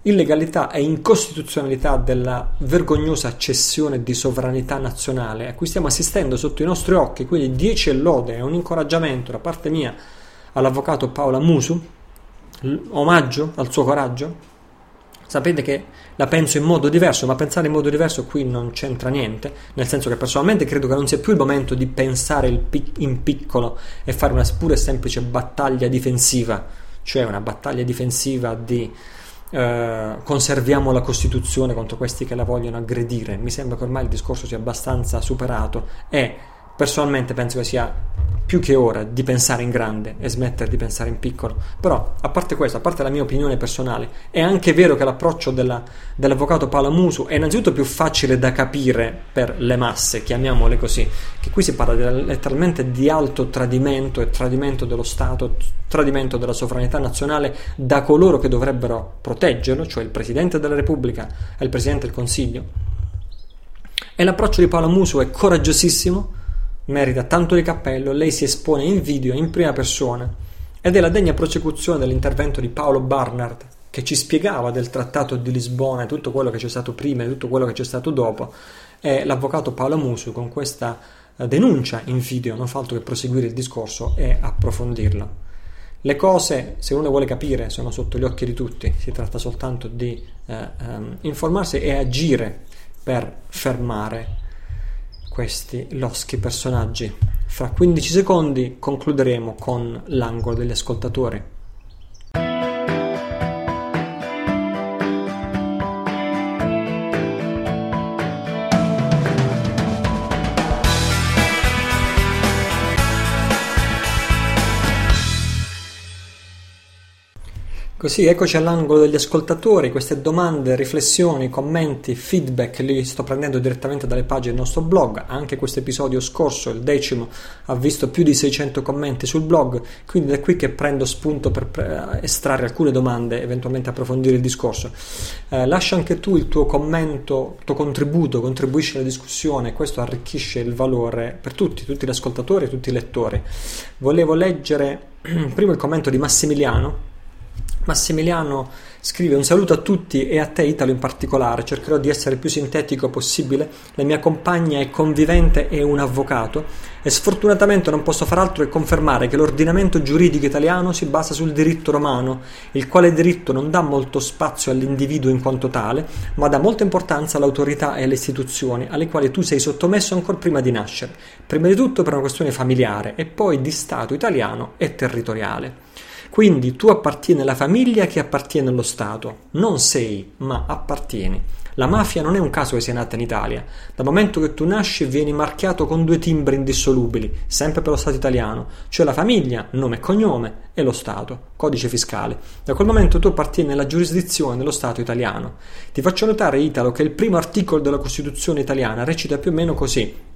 illegalità e incostituzionalità della vergognosa cessione di sovranità nazionale a cui stiamo assistendo sotto i nostri occhi, quindi 10 lode e un incoraggiamento da parte mia all'avvocato Paola Musu omaggio al suo coraggio? Sapete che la penso in modo diverso, ma pensare in modo diverso qui non c'entra niente, nel senso che personalmente credo che non sia più il momento di pensare in piccolo e fare una pura e semplice battaglia difensiva, cioè una battaglia difensiva di eh, conserviamo la Costituzione contro questi che la vogliono aggredire. Mi sembra che ormai il discorso sia abbastanza superato e personalmente penso che sia più che ora di pensare in grande e smettere di pensare in piccolo. Però, a parte questo, a parte la mia opinione personale, è anche vero che l'approccio della, dell'avvocato Palamusu è innanzitutto più facile da capire per le masse, chiamiamole così, che qui si parla di, letteralmente di alto tradimento e tradimento dello Stato, tradimento della sovranità nazionale da coloro che dovrebbero proteggerlo, cioè il Presidente della Repubblica e il Presidente del Consiglio. E l'approccio di Palamusu è coraggiosissimo merita tanto di cappello, lei si espone in video in prima persona. Ed è la degna prosecuzione dell'intervento di Paolo Barnard che ci spiegava del trattato di Lisbona e tutto quello che c'è stato prima e tutto quello che c'è stato dopo. E l'avvocato Paolo Musu con questa eh, denuncia in video non fa altro che proseguire il discorso e approfondirlo. Le cose, se uno vuole capire, sono sotto gli occhi di tutti, si tratta soltanto di eh, um, informarsi e agire per fermare questi loschi personaggi. Fra 15 secondi concluderemo con l'angolo degli ascoltatori. Così eccoci all'angolo degli ascoltatori, queste domande, riflessioni, commenti, feedback li sto prendendo direttamente dalle pagine del nostro blog, anche questo episodio scorso, il decimo, ha visto più di 600 commenti sul blog, quindi è qui che prendo spunto per estrarre alcune domande eventualmente approfondire il discorso. Eh, lascia anche tu il tuo commento, il tuo contributo, contribuisci alla discussione, questo arricchisce il valore per tutti, tutti gli ascoltatori e tutti i lettori. Volevo leggere prima il commento di Massimiliano Massimiliano scrive un saluto a tutti e a te Italo in particolare, cercherò di essere il più sintetico possibile, la mia compagna è convivente e un avvocato. E sfortunatamente non posso far altro che confermare che l'ordinamento giuridico italiano si basa sul diritto romano, il quale diritto non dà molto spazio all'individuo in quanto tale, ma dà molta importanza all'autorità e alle istituzioni alle quali tu sei sottomesso ancora prima di nascere, prima di tutto per una questione familiare e poi di Stato italiano e territoriale. Quindi tu appartieni alla famiglia che appartiene allo Stato, non sei, ma appartieni. La mafia non è un caso che sia nata in Italia. Dal momento che tu nasci vieni marchiato con due timbri indissolubili, sempre per lo Stato italiano, cioè la famiglia, nome e cognome, e lo Stato, codice fiscale. Da quel momento tu appartieni alla giurisdizione dello Stato italiano. Ti faccio notare, Italo, che il primo articolo della Costituzione italiana recita più o meno così.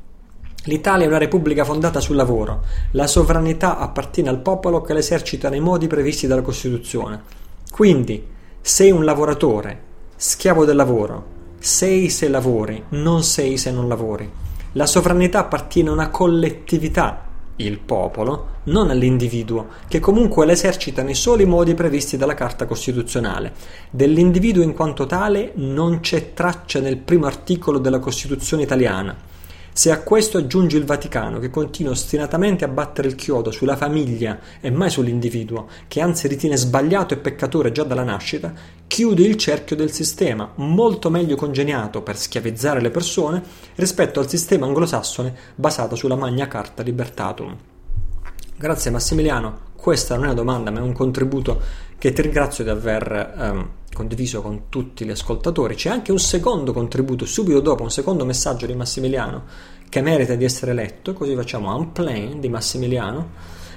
L'Italia è una repubblica fondata sul lavoro. La sovranità appartiene al popolo che l'esercita nei modi previsti dalla Costituzione. Quindi, sei un lavoratore, Schiavo del lavoro. Sei se lavori, non sei se non lavori. La sovranità appartiene a una collettività, il popolo, non all'individuo, che comunque l'esercita nei soli modi previsti dalla Carta Costituzionale. Dell'individuo in quanto tale non c'è traccia nel primo articolo della Costituzione italiana. Se a questo aggiungi il Vaticano, che continua ostinatamente a battere il chiodo sulla famiglia e mai sull'individuo, che anzi ritiene sbagliato e peccatore già dalla nascita, chiudi il cerchio del sistema, molto meglio congegnato per schiavizzare le persone rispetto al sistema anglosassone basato sulla Magna Carta Libertatum. Grazie Massimiliano, questa non è una domanda ma è un contributo che ti ringrazio di aver um, condiviso con tutti gli ascoltatori. C'è anche un secondo contributo subito dopo, un secondo messaggio di Massimiliano che merita di essere letto, così facciamo un plane di Massimiliano,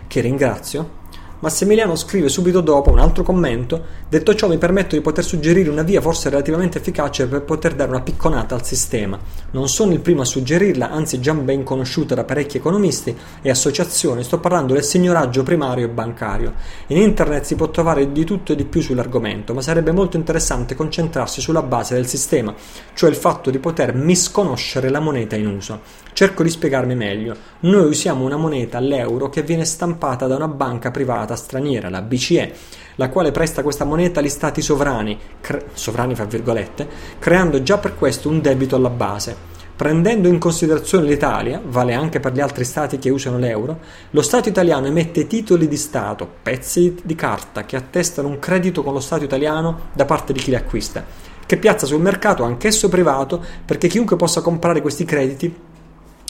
che ringrazio Massimiliano scrive subito dopo un altro commento: Detto ciò, mi permetto di poter suggerire una via forse relativamente efficace per poter dare una picconata al sistema. Non sono il primo a suggerirla, anzi già ben conosciuta da parecchi economisti e associazioni. Sto parlando del signoraggio primario e bancario. In internet si può trovare di tutto e di più sull'argomento, ma sarebbe molto interessante concentrarsi sulla base del sistema, cioè il fatto di poter misconoscere la moneta in uso. Cerco di spiegarmi meglio. Noi usiamo una moneta, l'euro, che viene stampata da una banca privata straniera, la BCE, la quale presta questa moneta agli stati sovrani, cre- sovrani fra virgolette, creando già per questo un debito alla base. Prendendo in considerazione l'Italia, vale anche per gli altri stati che usano l'euro, lo Stato italiano emette titoli di Stato, pezzi di carta che attestano un credito con lo Stato italiano da parte di chi li acquista, che piazza sul mercato anch'esso privato perché chiunque possa comprare questi crediti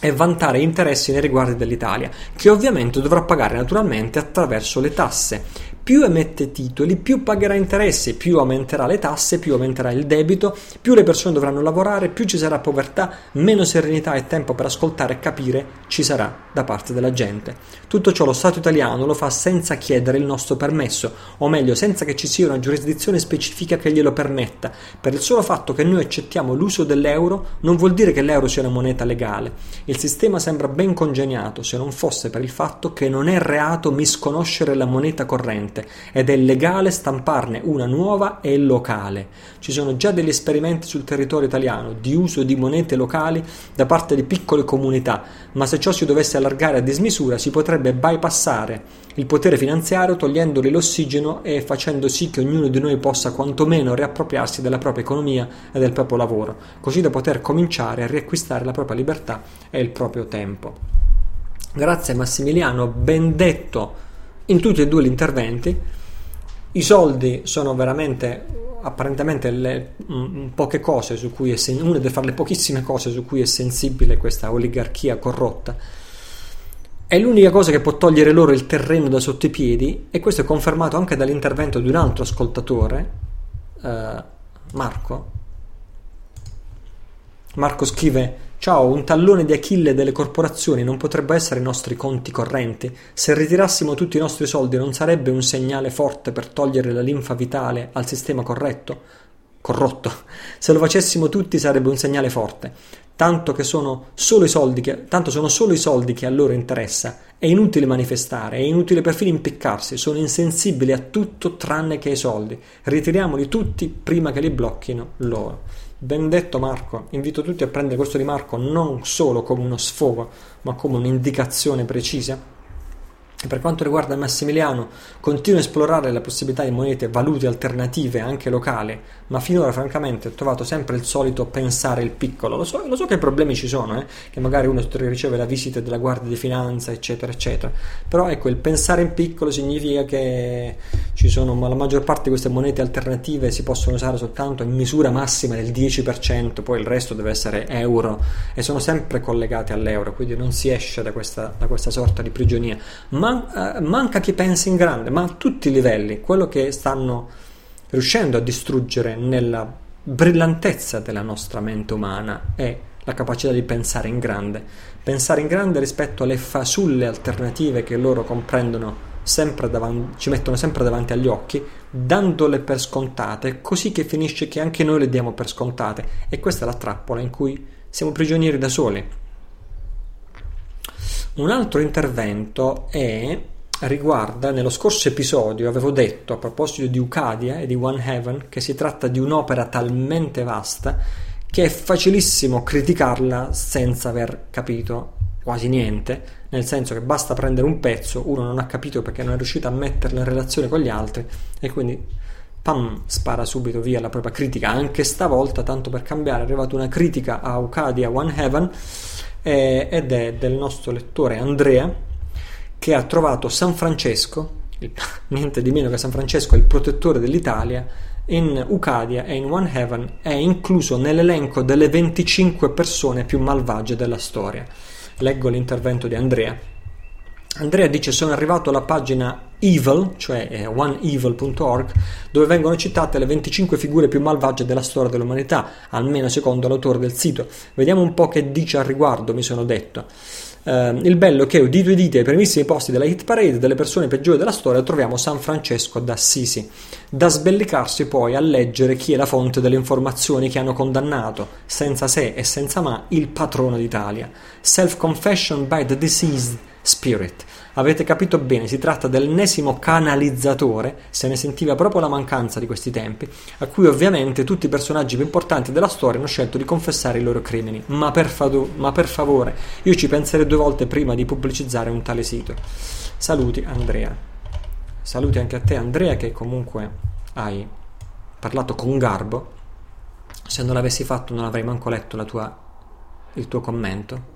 e vantare interessi nei riguardi dell'Italia, che ovviamente dovrà pagare naturalmente attraverso le tasse più emette titoli, più pagherà interessi, più aumenterà le tasse, più aumenterà il debito, più le persone dovranno lavorare, più ci sarà povertà, meno serenità e tempo per ascoltare e capire ci sarà da parte della gente. Tutto ciò lo Stato italiano lo fa senza chiedere il nostro permesso, o meglio, senza che ci sia una giurisdizione specifica che glielo permetta. Per il solo fatto che noi accettiamo l'uso dell'euro non vuol dire che l'euro sia una moneta legale. Il sistema sembra ben congegnato se non fosse per il fatto che non è reato misconoscere la moneta corrente corrente ed è legale stamparne una nuova e locale. Ci sono già degli esperimenti sul territorio italiano di uso di monete locali da parte di piccole comunità, ma se ciò si dovesse allargare a dismisura si potrebbe bypassare il potere finanziario togliendogli l'ossigeno e facendo sì che ognuno di noi possa quantomeno riappropriarsi della propria economia e del proprio lavoro, così da poter cominciare a riacquistare la propria libertà e il proprio tempo. Grazie Massimiliano, ben detto in tutti e due gli interventi. I soldi sono veramente apparentemente le, m, poche cose su cui è sen- una delle, le pochissime cose su cui è sensibile questa oligarchia corrotta. È l'unica cosa che può togliere loro il terreno da sotto i piedi e questo è confermato anche dall'intervento di un altro ascoltatore, eh, Marco. Marco scrive Ciao, un tallone di Achille delle corporazioni non potrebbe essere i nostri conti correnti. Se ritirassimo tutti i nostri soldi non sarebbe un segnale forte per togliere la linfa vitale al sistema corretto? Corrotto. Se lo facessimo tutti sarebbe un segnale forte. Tanto, sono solo che, tanto sono solo i soldi che a loro interessa. È inutile manifestare, è inutile perfino impiccarsi, sono insensibili a tutto tranne che ai soldi. Ritiriamoli tutti prima che li blocchino loro. Ben detto Marco, invito tutti a prendere questo di Marco non solo come uno sfogo, ma come un'indicazione precisa per quanto riguarda Massimiliano, continua a esplorare la possibilità di monete valuti alternative anche locali, ma finora francamente ho trovato sempre il solito pensare il piccolo. Lo so, lo so che problemi ci sono, eh? che magari uno riceve la visita della Guardia di Finanza, eccetera, eccetera. Però ecco, il pensare in piccolo significa che ci sono, ma la maggior parte di queste monete alternative si possono usare soltanto in misura massima del 10%, poi il resto deve essere euro e sono sempre collegate all'euro, quindi non si esce da questa, da questa sorta di prigionia. Ma man- eh, manca chi pensi in grande, ma a tutti i livelli, quello che stanno riuscendo a distruggere nella brillantezza della nostra mente umana è la capacità di pensare in grande, pensare in grande rispetto alle fasulle alternative che loro comprendono davanti, ci mettono sempre davanti agli occhi, dandole per scontate, così che finisce che anche noi le diamo per scontate. E questa è la trappola in cui siamo prigionieri da soli. Un altro intervento è riguarda, nello scorso episodio avevo detto a proposito di Ucadia e di One Heaven che si tratta di un'opera talmente vasta che è facilissimo criticarla senza aver capito quasi niente, nel senso che basta prendere un pezzo, uno non ha capito perché non è riuscito a metterlo in relazione con gli altri e quindi pam, spara subito via la propria critica. Anche stavolta, tanto per cambiare, è arrivata una critica a Ucadia One Heaven eh, ed è del nostro lettore Andrea che ha trovato San Francesco, niente di meno che San Francesco il protettore dell'Italia, in Ucadia e in One Heaven è incluso nell'elenco delle 25 persone più malvagie della storia. Leggo l'intervento di Andrea. Andrea dice sono arrivato alla pagina Evil, cioè oneevil.org, dove vengono citate le 25 figure più malvagie della storia dell'umanità, almeno secondo l'autore del sito. Vediamo un po' che dice al riguardo, mi sono detto. Uh, il bello è che udito udite ai primissimi posti della hit parade delle persone peggiori della storia troviamo San Francesco d'Assisi, da sbellicarsi poi a leggere chi è la fonte delle informazioni che hanno condannato, senza se e senza ma, il patrono d'Italia. Self-confession by the diseased spirit. Avete capito bene, si tratta dell'ennesimo canalizzatore, se ne sentiva proprio la mancanza di questi tempi, a cui ovviamente tutti i personaggi più importanti della storia hanno scelto di confessare i loro crimini. Ma per, fado- ma per favore, io ci penserei due volte prima di pubblicizzare un tale sito. Saluti Andrea. Saluti anche a te Andrea che comunque hai parlato con garbo. Se non l'avessi fatto non avrei manco letto tua, il tuo commento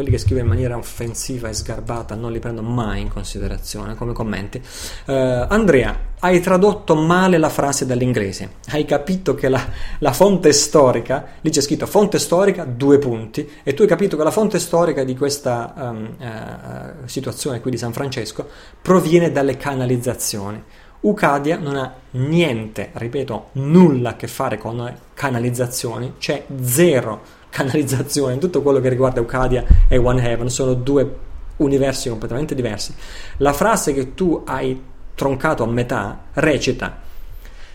quelli che scrive in maniera offensiva e sgarbata non li prendo mai in considerazione come commenti. Uh, Andrea, hai tradotto male la frase dall'inglese. Hai capito che la, la, fonte storica, lì c'è scritto fonte storica, due punti, e tu hai capito che la fonte storica di questa um, uh, situazione qui di San Francesco proviene dalle canalizzazioni. Ucadia non ha niente, ripeto, nulla a che fare con canalizzazioni, c'è zero canalizzazione, tutto quello che riguarda Ucadia e One Heaven sono due universi completamente diversi. La frase che tu hai troncato a metà recita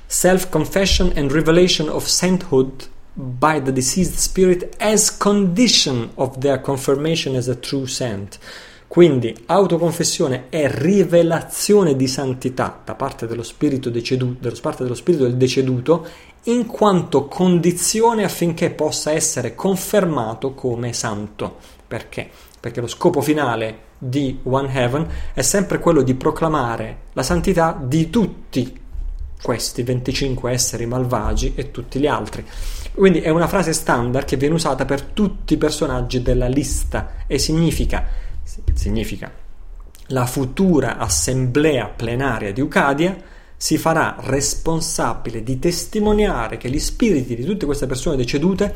Self-confession and revelation of sainthood by the deceased spirit as condition of their confirmation as a true saint. Quindi autoconfessione è rivelazione di santità da parte dello spirito, deceduto, dello spirito del deceduto in quanto condizione affinché possa essere confermato come santo. Perché? Perché lo scopo finale di One Heaven è sempre quello di proclamare la santità di tutti questi 25 esseri malvagi e tutti gli altri. Quindi è una frase standard che viene usata per tutti i personaggi della lista e significa, significa la futura assemblea plenaria di Ucadia si farà responsabile di testimoniare che gli spiriti di tutte queste persone decedute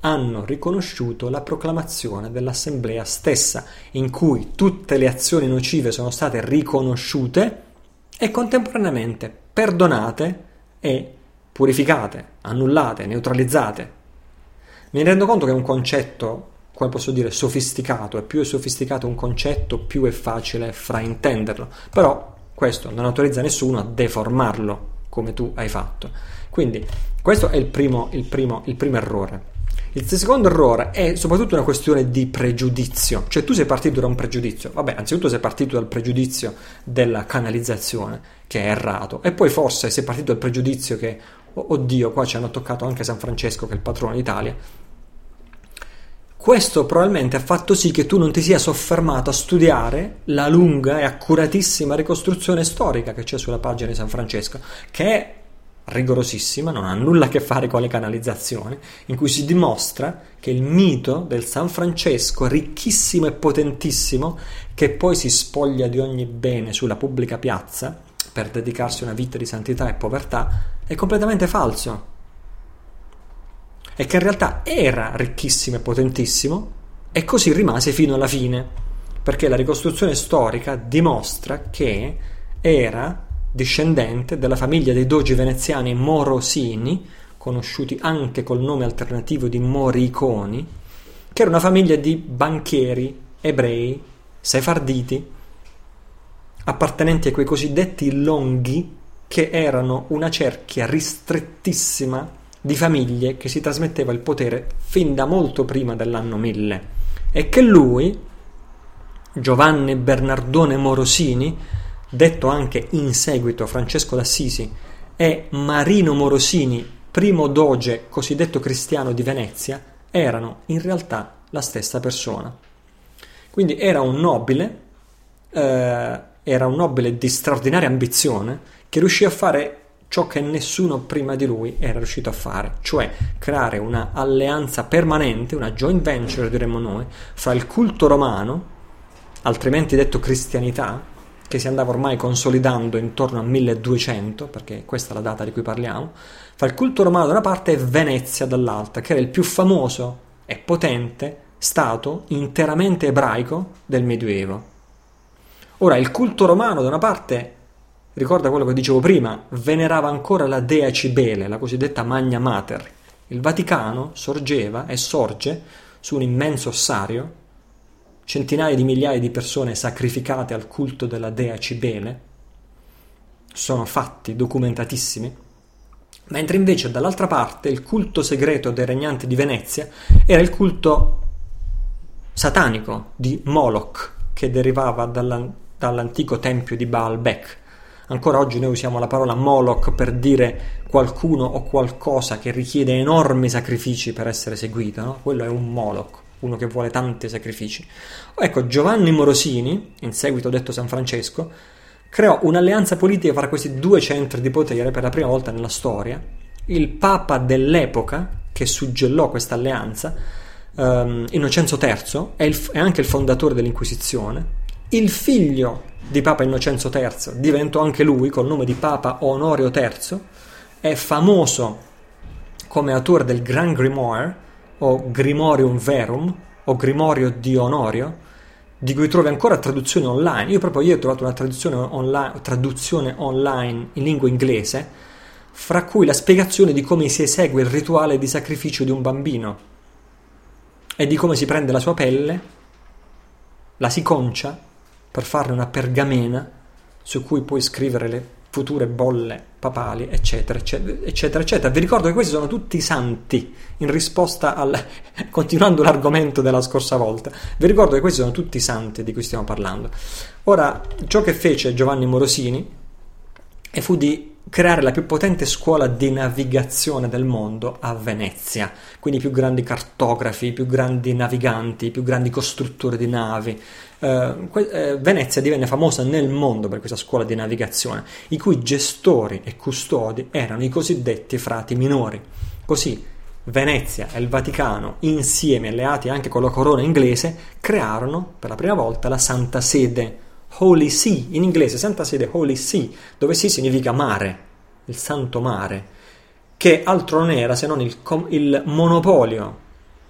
hanno riconosciuto la proclamazione dell'assemblea stessa, in cui tutte le azioni nocive sono state riconosciute e contemporaneamente perdonate e purificate, annullate, neutralizzate. Mi rendo conto che è un concetto, come posso dire, sofisticato, e più è sofisticato un concetto, più è facile fraintenderlo, però questo non autorizza nessuno a deformarlo come tu hai fatto. Quindi questo è il primo, il primo, il primo errore. Il secondo errore è soprattutto una questione di pregiudizio, cioè tu sei partito da un pregiudizio, vabbè, anzitutto sei partito dal pregiudizio della canalizzazione, che è errato, e poi forse sei partito dal pregiudizio che, oddio, qua ci hanno toccato anche San Francesco, che è il patrono d'Italia, questo probabilmente ha fatto sì che tu non ti sia soffermato a studiare la lunga e accuratissima ricostruzione storica che c'è sulla pagina di San Francesco, che è rigorosissima, non ha nulla a che fare con le canalizzazioni, in cui si dimostra che il mito del San Francesco, ricchissimo e potentissimo, che poi si spoglia di ogni bene sulla pubblica piazza per dedicarsi a una vita di santità e povertà, è completamente falso è che in realtà era ricchissimo e potentissimo e così rimase fino alla fine. perché la ricostruzione storica dimostra che era discendente della famiglia dei dogi veneziani Morosini, conosciuti anche col nome alternativo di Moriconi, che era una famiglia di banchieri ebrei sefarditi appartenenti a quei cosiddetti longhi che erano una cerchia ristrettissima di famiglie che si trasmetteva il potere fin da molto prima dell'anno 1000 e che lui, Giovanni Bernardone Morosini, detto anche in seguito Francesco d'Assisi, e Marino Morosini, primo doge cosiddetto cristiano di Venezia, erano in realtà la stessa persona. Quindi era un nobile, eh, era un nobile di straordinaria ambizione che riuscì a fare ciò che nessuno prima di lui era riuscito a fare, cioè creare una alleanza permanente, una joint venture diremmo noi, fra il culto romano, altrimenti detto cristianità, che si andava ormai consolidando intorno al 1200, perché questa è la data di cui parliamo, fra il culto romano da una parte e Venezia dall'altra, che era il più famoso e potente stato interamente ebraico del Medioevo. Ora, il culto romano da una parte ricorda quello che dicevo prima, venerava ancora la dea Cibele, la cosiddetta Magna Mater. Il Vaticano sorgeva e sorge su un immenso ossario, centinaia di migliaia di persone sacrificate al culto della dea Cibele, sono fatti documentatissimi, mentre invece dall'altra parte il culto segreto dei regnanti di Venezia era il culto satanico di Moloch, che derivava dalla, dall'antico tempio di Baalbek, Ancora oggi noi usiamo la parola Moloch per dire qualcuno o qualcosa che richiede enormi sacrifici per essere seguito, no? Quello è un Moloch, uno che vuole tanti sacrifici. Ecco, Giovanni Morosini, in seguito detto San Francesco, creò un'alleanza politica fra questi due centri di potere per la prima volta nella storia. Il Papa dell'epoca, che suggellò questa alleanza, um, Innocenzo III, è, il, è anche il fondatore dell'Inquisizione, il figlio di Papa Innocenzo III diventò anche lui col nome di Papa Onorio III, è famoso come autore del Gran Grimoire o Grimorium Verum o Grimorio di Onorio, di cui trovi ancora traduzione online. Io proprio ieri ho trovato una traduzione online, traduzione online in lingua inglese, fra cui la spiegazione di come si esegue il rituale di sacrificio di un bambino e di come si prende la sua pelle, la si concia per farne una pergamena su cui puoi scrivere le future bolle papali, eccetera, eccetera, eccetera, eccetera. Vi ricordo che questi sono tutti santi, in risposta al... continuando l'argomento della scorsa volta, vi ricordo che questi sono tutti santi di cui stiamo parlando. Ora, ciò che fece Giovanni Morosini e fu di creare la più potente scuola di navigazione del mondo a Venezia, quindi i più grandi cartografi, i più grandi naviganti, i più grandi costruttori di navi. Que- uh, Venezia divenne famosa nel mondo per questa scuola di navigazione, i cui gestori e custodi erano i cosiddetti frati minori. Così Venezia e il Vaticano, insieme alleati anche con la corona inglese, crearono per la prima volta la Santa Sede Holy See, in inglese Santa Sede Holy See, dove Sea significa mare, il Santo Mare, che altro non era se non il, com- il monopolio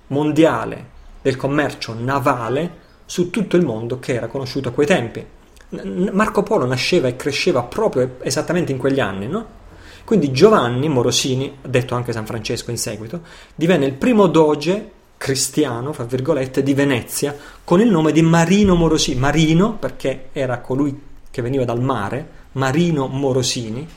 mondiale del commercio navale su tutto il mondo che era conosciuto a quei tempi. Marco Polo nasceva e cresceva proprio esattamente in quegli anni, no? Quindi Giovanni Morosini, detto anche San Francesco in seguito, divenne il primo doge cristiano, fra virgolette, di Venezia con il nome di Marino Morosini. Marino perché era colui che veniva dal mare, Marino Morosini,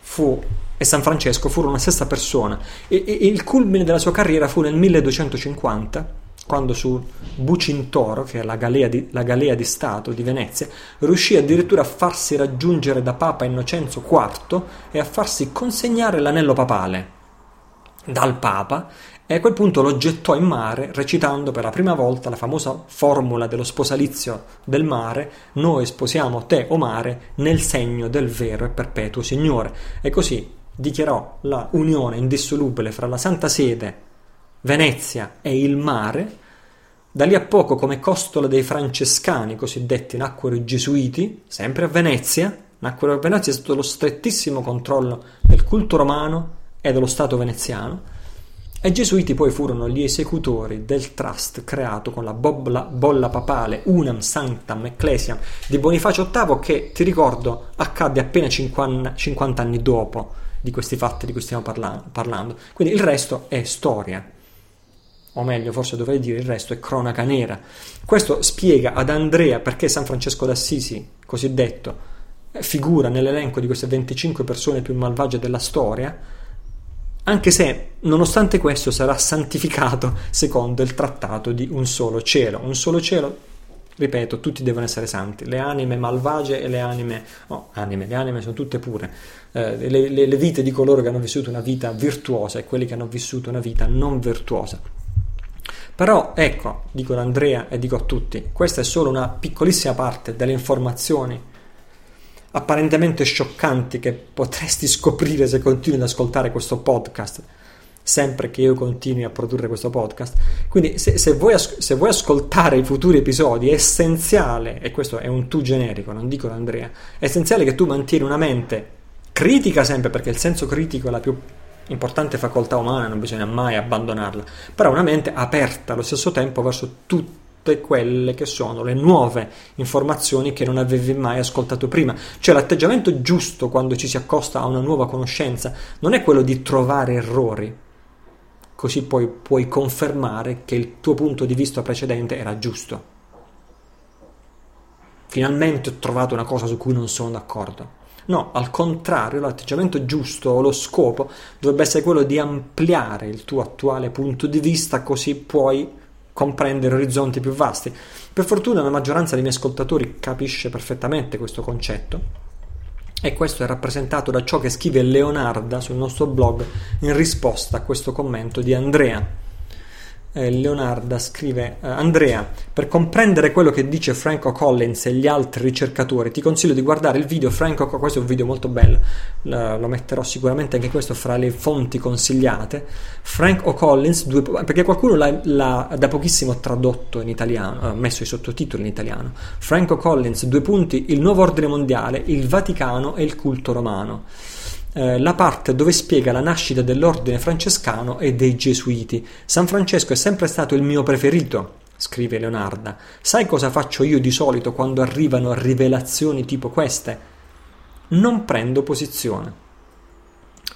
fu, e San Francesco furono la stessa persona. E, e, il culmine della sua carriera fu nel 1250, quando su Bucintoro, che è la galea, di, la galea di Stato di Venezia, riuscì addirittura a farsi raggiungere da Papa Innocenzo IV e a farsi consegnare l'anello papale dal Papa e a quel punto lo gettò in mare recitando per la prima volta la famosa formula dello sposalizio del mare noi sposiamo te o mare nel segno del vero e perpetuo Signore e così dichiarò la unione indissolubile fra la Santa Sede, Venezia e il mare da lì a poco come costola dei francescani cosiddetti nacquero i gesuiti sempre a Venezia nacquero a Venezia sotto lo strettissimo controllo del culto romano e dello Stato veneziano E i gesuiti poi furono gli esecutori del trust creato con la bolla, bolla papale Unam Sanctam Ecclesiam di Bonifacio VIII che, ti ricordo, accadde appena 50, 50 anni dopo di questi fatti di cui stiamo parla- parlando. Quindi il resto è storia, o meglio, forse dovrei dire il resto è cronaca nera. Questo spiega ad Andrea perché San Francesco d'Assisi, cosiddetto, figura nell'elenco di queste 25 persone più malvagie della storia anche se nonostante questo sarà santificato secondo il trattato di un solo cielo. Un solo cielo, ripeto, tutti devono essere santi, le anime malvagie e le anime, oh, anime, le anime sono tutte pure, eh, le, le, le vite di coloro che hanno vissuto una vita virtuosa e quelli che hanno vissuto una vita non virtuosa. Però ecco, dico ad Andrea e dico a tutti, questa è solo una piccolissima parte delle informazioni apparentemente scioccanti che potresti scoprire se continui ad ascoltare questo podcast, sempre che io continui a produrre questo podcast. Quindi se, se, vuoi, se vuoi, ascoltare i futuri episodi è essenziale, e questo è un tu generico, non dico Andrea, è essenziale che tu mantieni una mente critica sempre, perché il senso critico è la più importante facoltà umana, non bisogna mai abbandonarla, però una mente aperta allo stesso tempo verso tutte quelle che sono le nuove informazioni che non avevi mai ascoltato prima. Cioè l'atteggiamento giusto quando ci si accosta a una nuova conoscenza non è quello di trovare errori, così poi puoi confermare che il tuo punto di vista precedente era giusto. Finalmente ho trovato una cosa su cui non sono d'accordo. No, al contrario, l'atteggiamento giusto o lo scopo dovrebbe essere quello di ampliare il tuo attuale punto di vista, così puoi comprendere orizzonti più vasti. Per fortuna la maggioranza dei miei ascoltatori capisce perfettamente questo concetto e questo è rappresentato da ciò che scrive Leonarda sul nostro blog in risposta a questo commento di Andrea eh, Leonarda scrive eh, Andrea, per comprendere quello che dice Franco Collins e gli altri ricercatori ti consiglio di guardare il video Franco, questo è un video molto bello lo, lo metterò sicuramente anche questo fra le fonti consigliate. Frank O'Collins, due, perché qualcuno l'ha, l'ha, da pochissimo tradotto in italiano, ha messo i sottotitoli in italiano. Frank O'Collins, due punti, il nuovo ordine mondiale, il Vaticano e il culto romano eh, la parte dove spiega la nascita dell'ordine francescano e dei gesuiti. San Francesco è sempre stato il mio preferito, scrive Leonarda. Sai cosa faccio io di solito quando arrivano rivelazioni tipo queste? Non prendo posizione.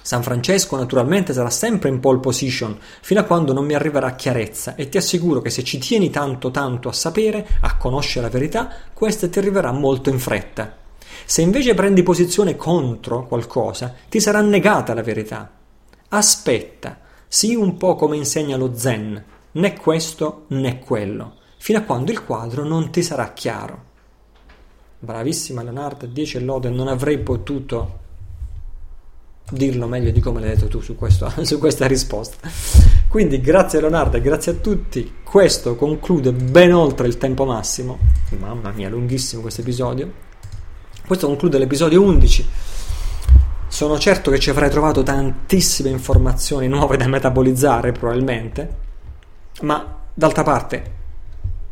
San Francesco naturalmente sarà sempre in pole position fino a quando non mi arriverà chiarezza e ti assicuro che se ci tieni tanto tanto a sapere, a conoscere la verità, questa ti arriverà molto in fretta. Se invece prendi posizione contro qualcosa, ti sarà negata la verità. Aspetta, sii un po' come insegna lo Zen, né questo né quello, fino a quando il quadro non ti sarà chiaro. Bravissima Leonardo, 10 lode, non avrei potuto dirlo meglio di come l'hai detto tu su, questo, su questa risposta. Quindi grazie Leonardo grazie a tutti. Questo conclude ben oltre il tempo massimo. Mamma mia, lunghissimo questo episodio. Questo conclude l'episodio 11. Sono certo che ci avrai trovato tantissime informazioni nuove da metabolizzare, probabilmente, ma d'altra parte,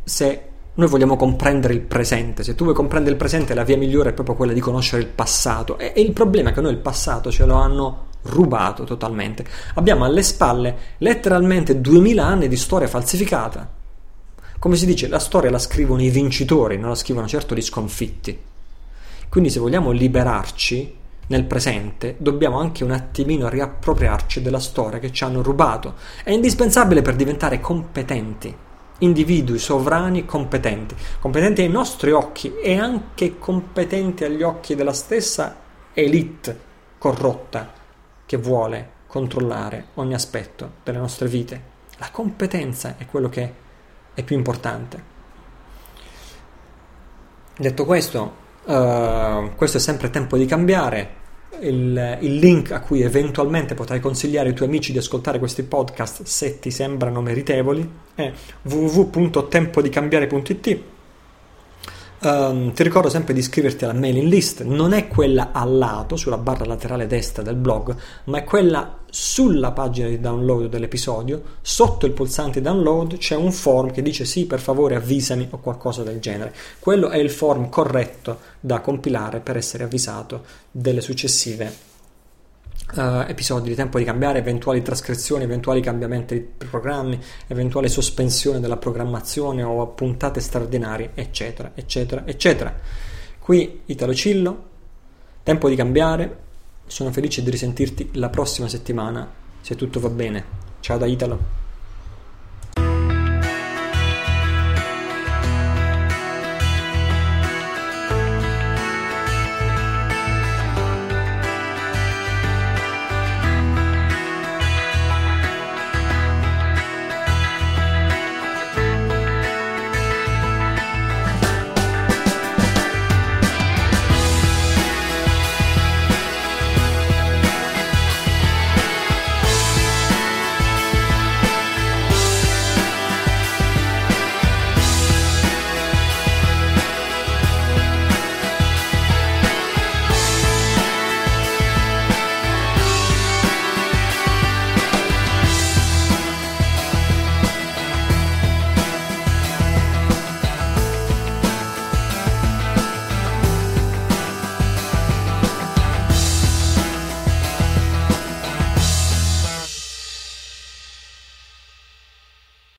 se noi vogliamo comprendere il presente, se tu vuoi comprendere il presente, la via migliore è proprio quella di conoscere il passato. E, e il problema è che noi il passato ce lo hanno rubato totalmente. Abbiamo alle spalle letteralmente 2000 anni di storia falsificata. Come si dice, la storia la scrivono i vincitori, non la scrivono certo gli sconfitti. Quindi se vogliamo liberarci nel presente, dobbiamo anche un attimino riappropriarci della storia che ci hanno rubato. È indispensabile per diventare competenti, individui sovrani competenti, competenti ai nostri occhi e anche competenti agli occhi della stessa elite corrotta che vuole controllare ogni aspetto delle nostre vite. La competenza è quello che è più importante. Detto questo, Uh, questo è sempre tempo di cambiare. Il, il, link a cui eventualmente potrai consigliare ai tuoi amici di ascoltare questi podcast se ti sembrano meritevoli è www.tempodicambiare.it Um, ti ricordo sempre di iscriverti alla mailing list, non è quella a lato, sulla barra laterale destra del blog, ma è quella sulla pagina di download dell'episodio. Sotto il pulsante download c'è un form che dice sì, per favore avvisami o qualcosa del genere. Quello è il form corretto da compilare per essere avvisato delle successive Uh, episodi di tempo di cambiare, eventuali trascrizioni, eventuali cambiamenti di programmi, eventuale sospensione della programmazione o puntate straordinarie, eccetera, eccetera, eccetera. Qui Italo Cillo, tempo di cambiare. Sono felice di risentirti la prossima settimana se tutto va bene. Ciao da Italo.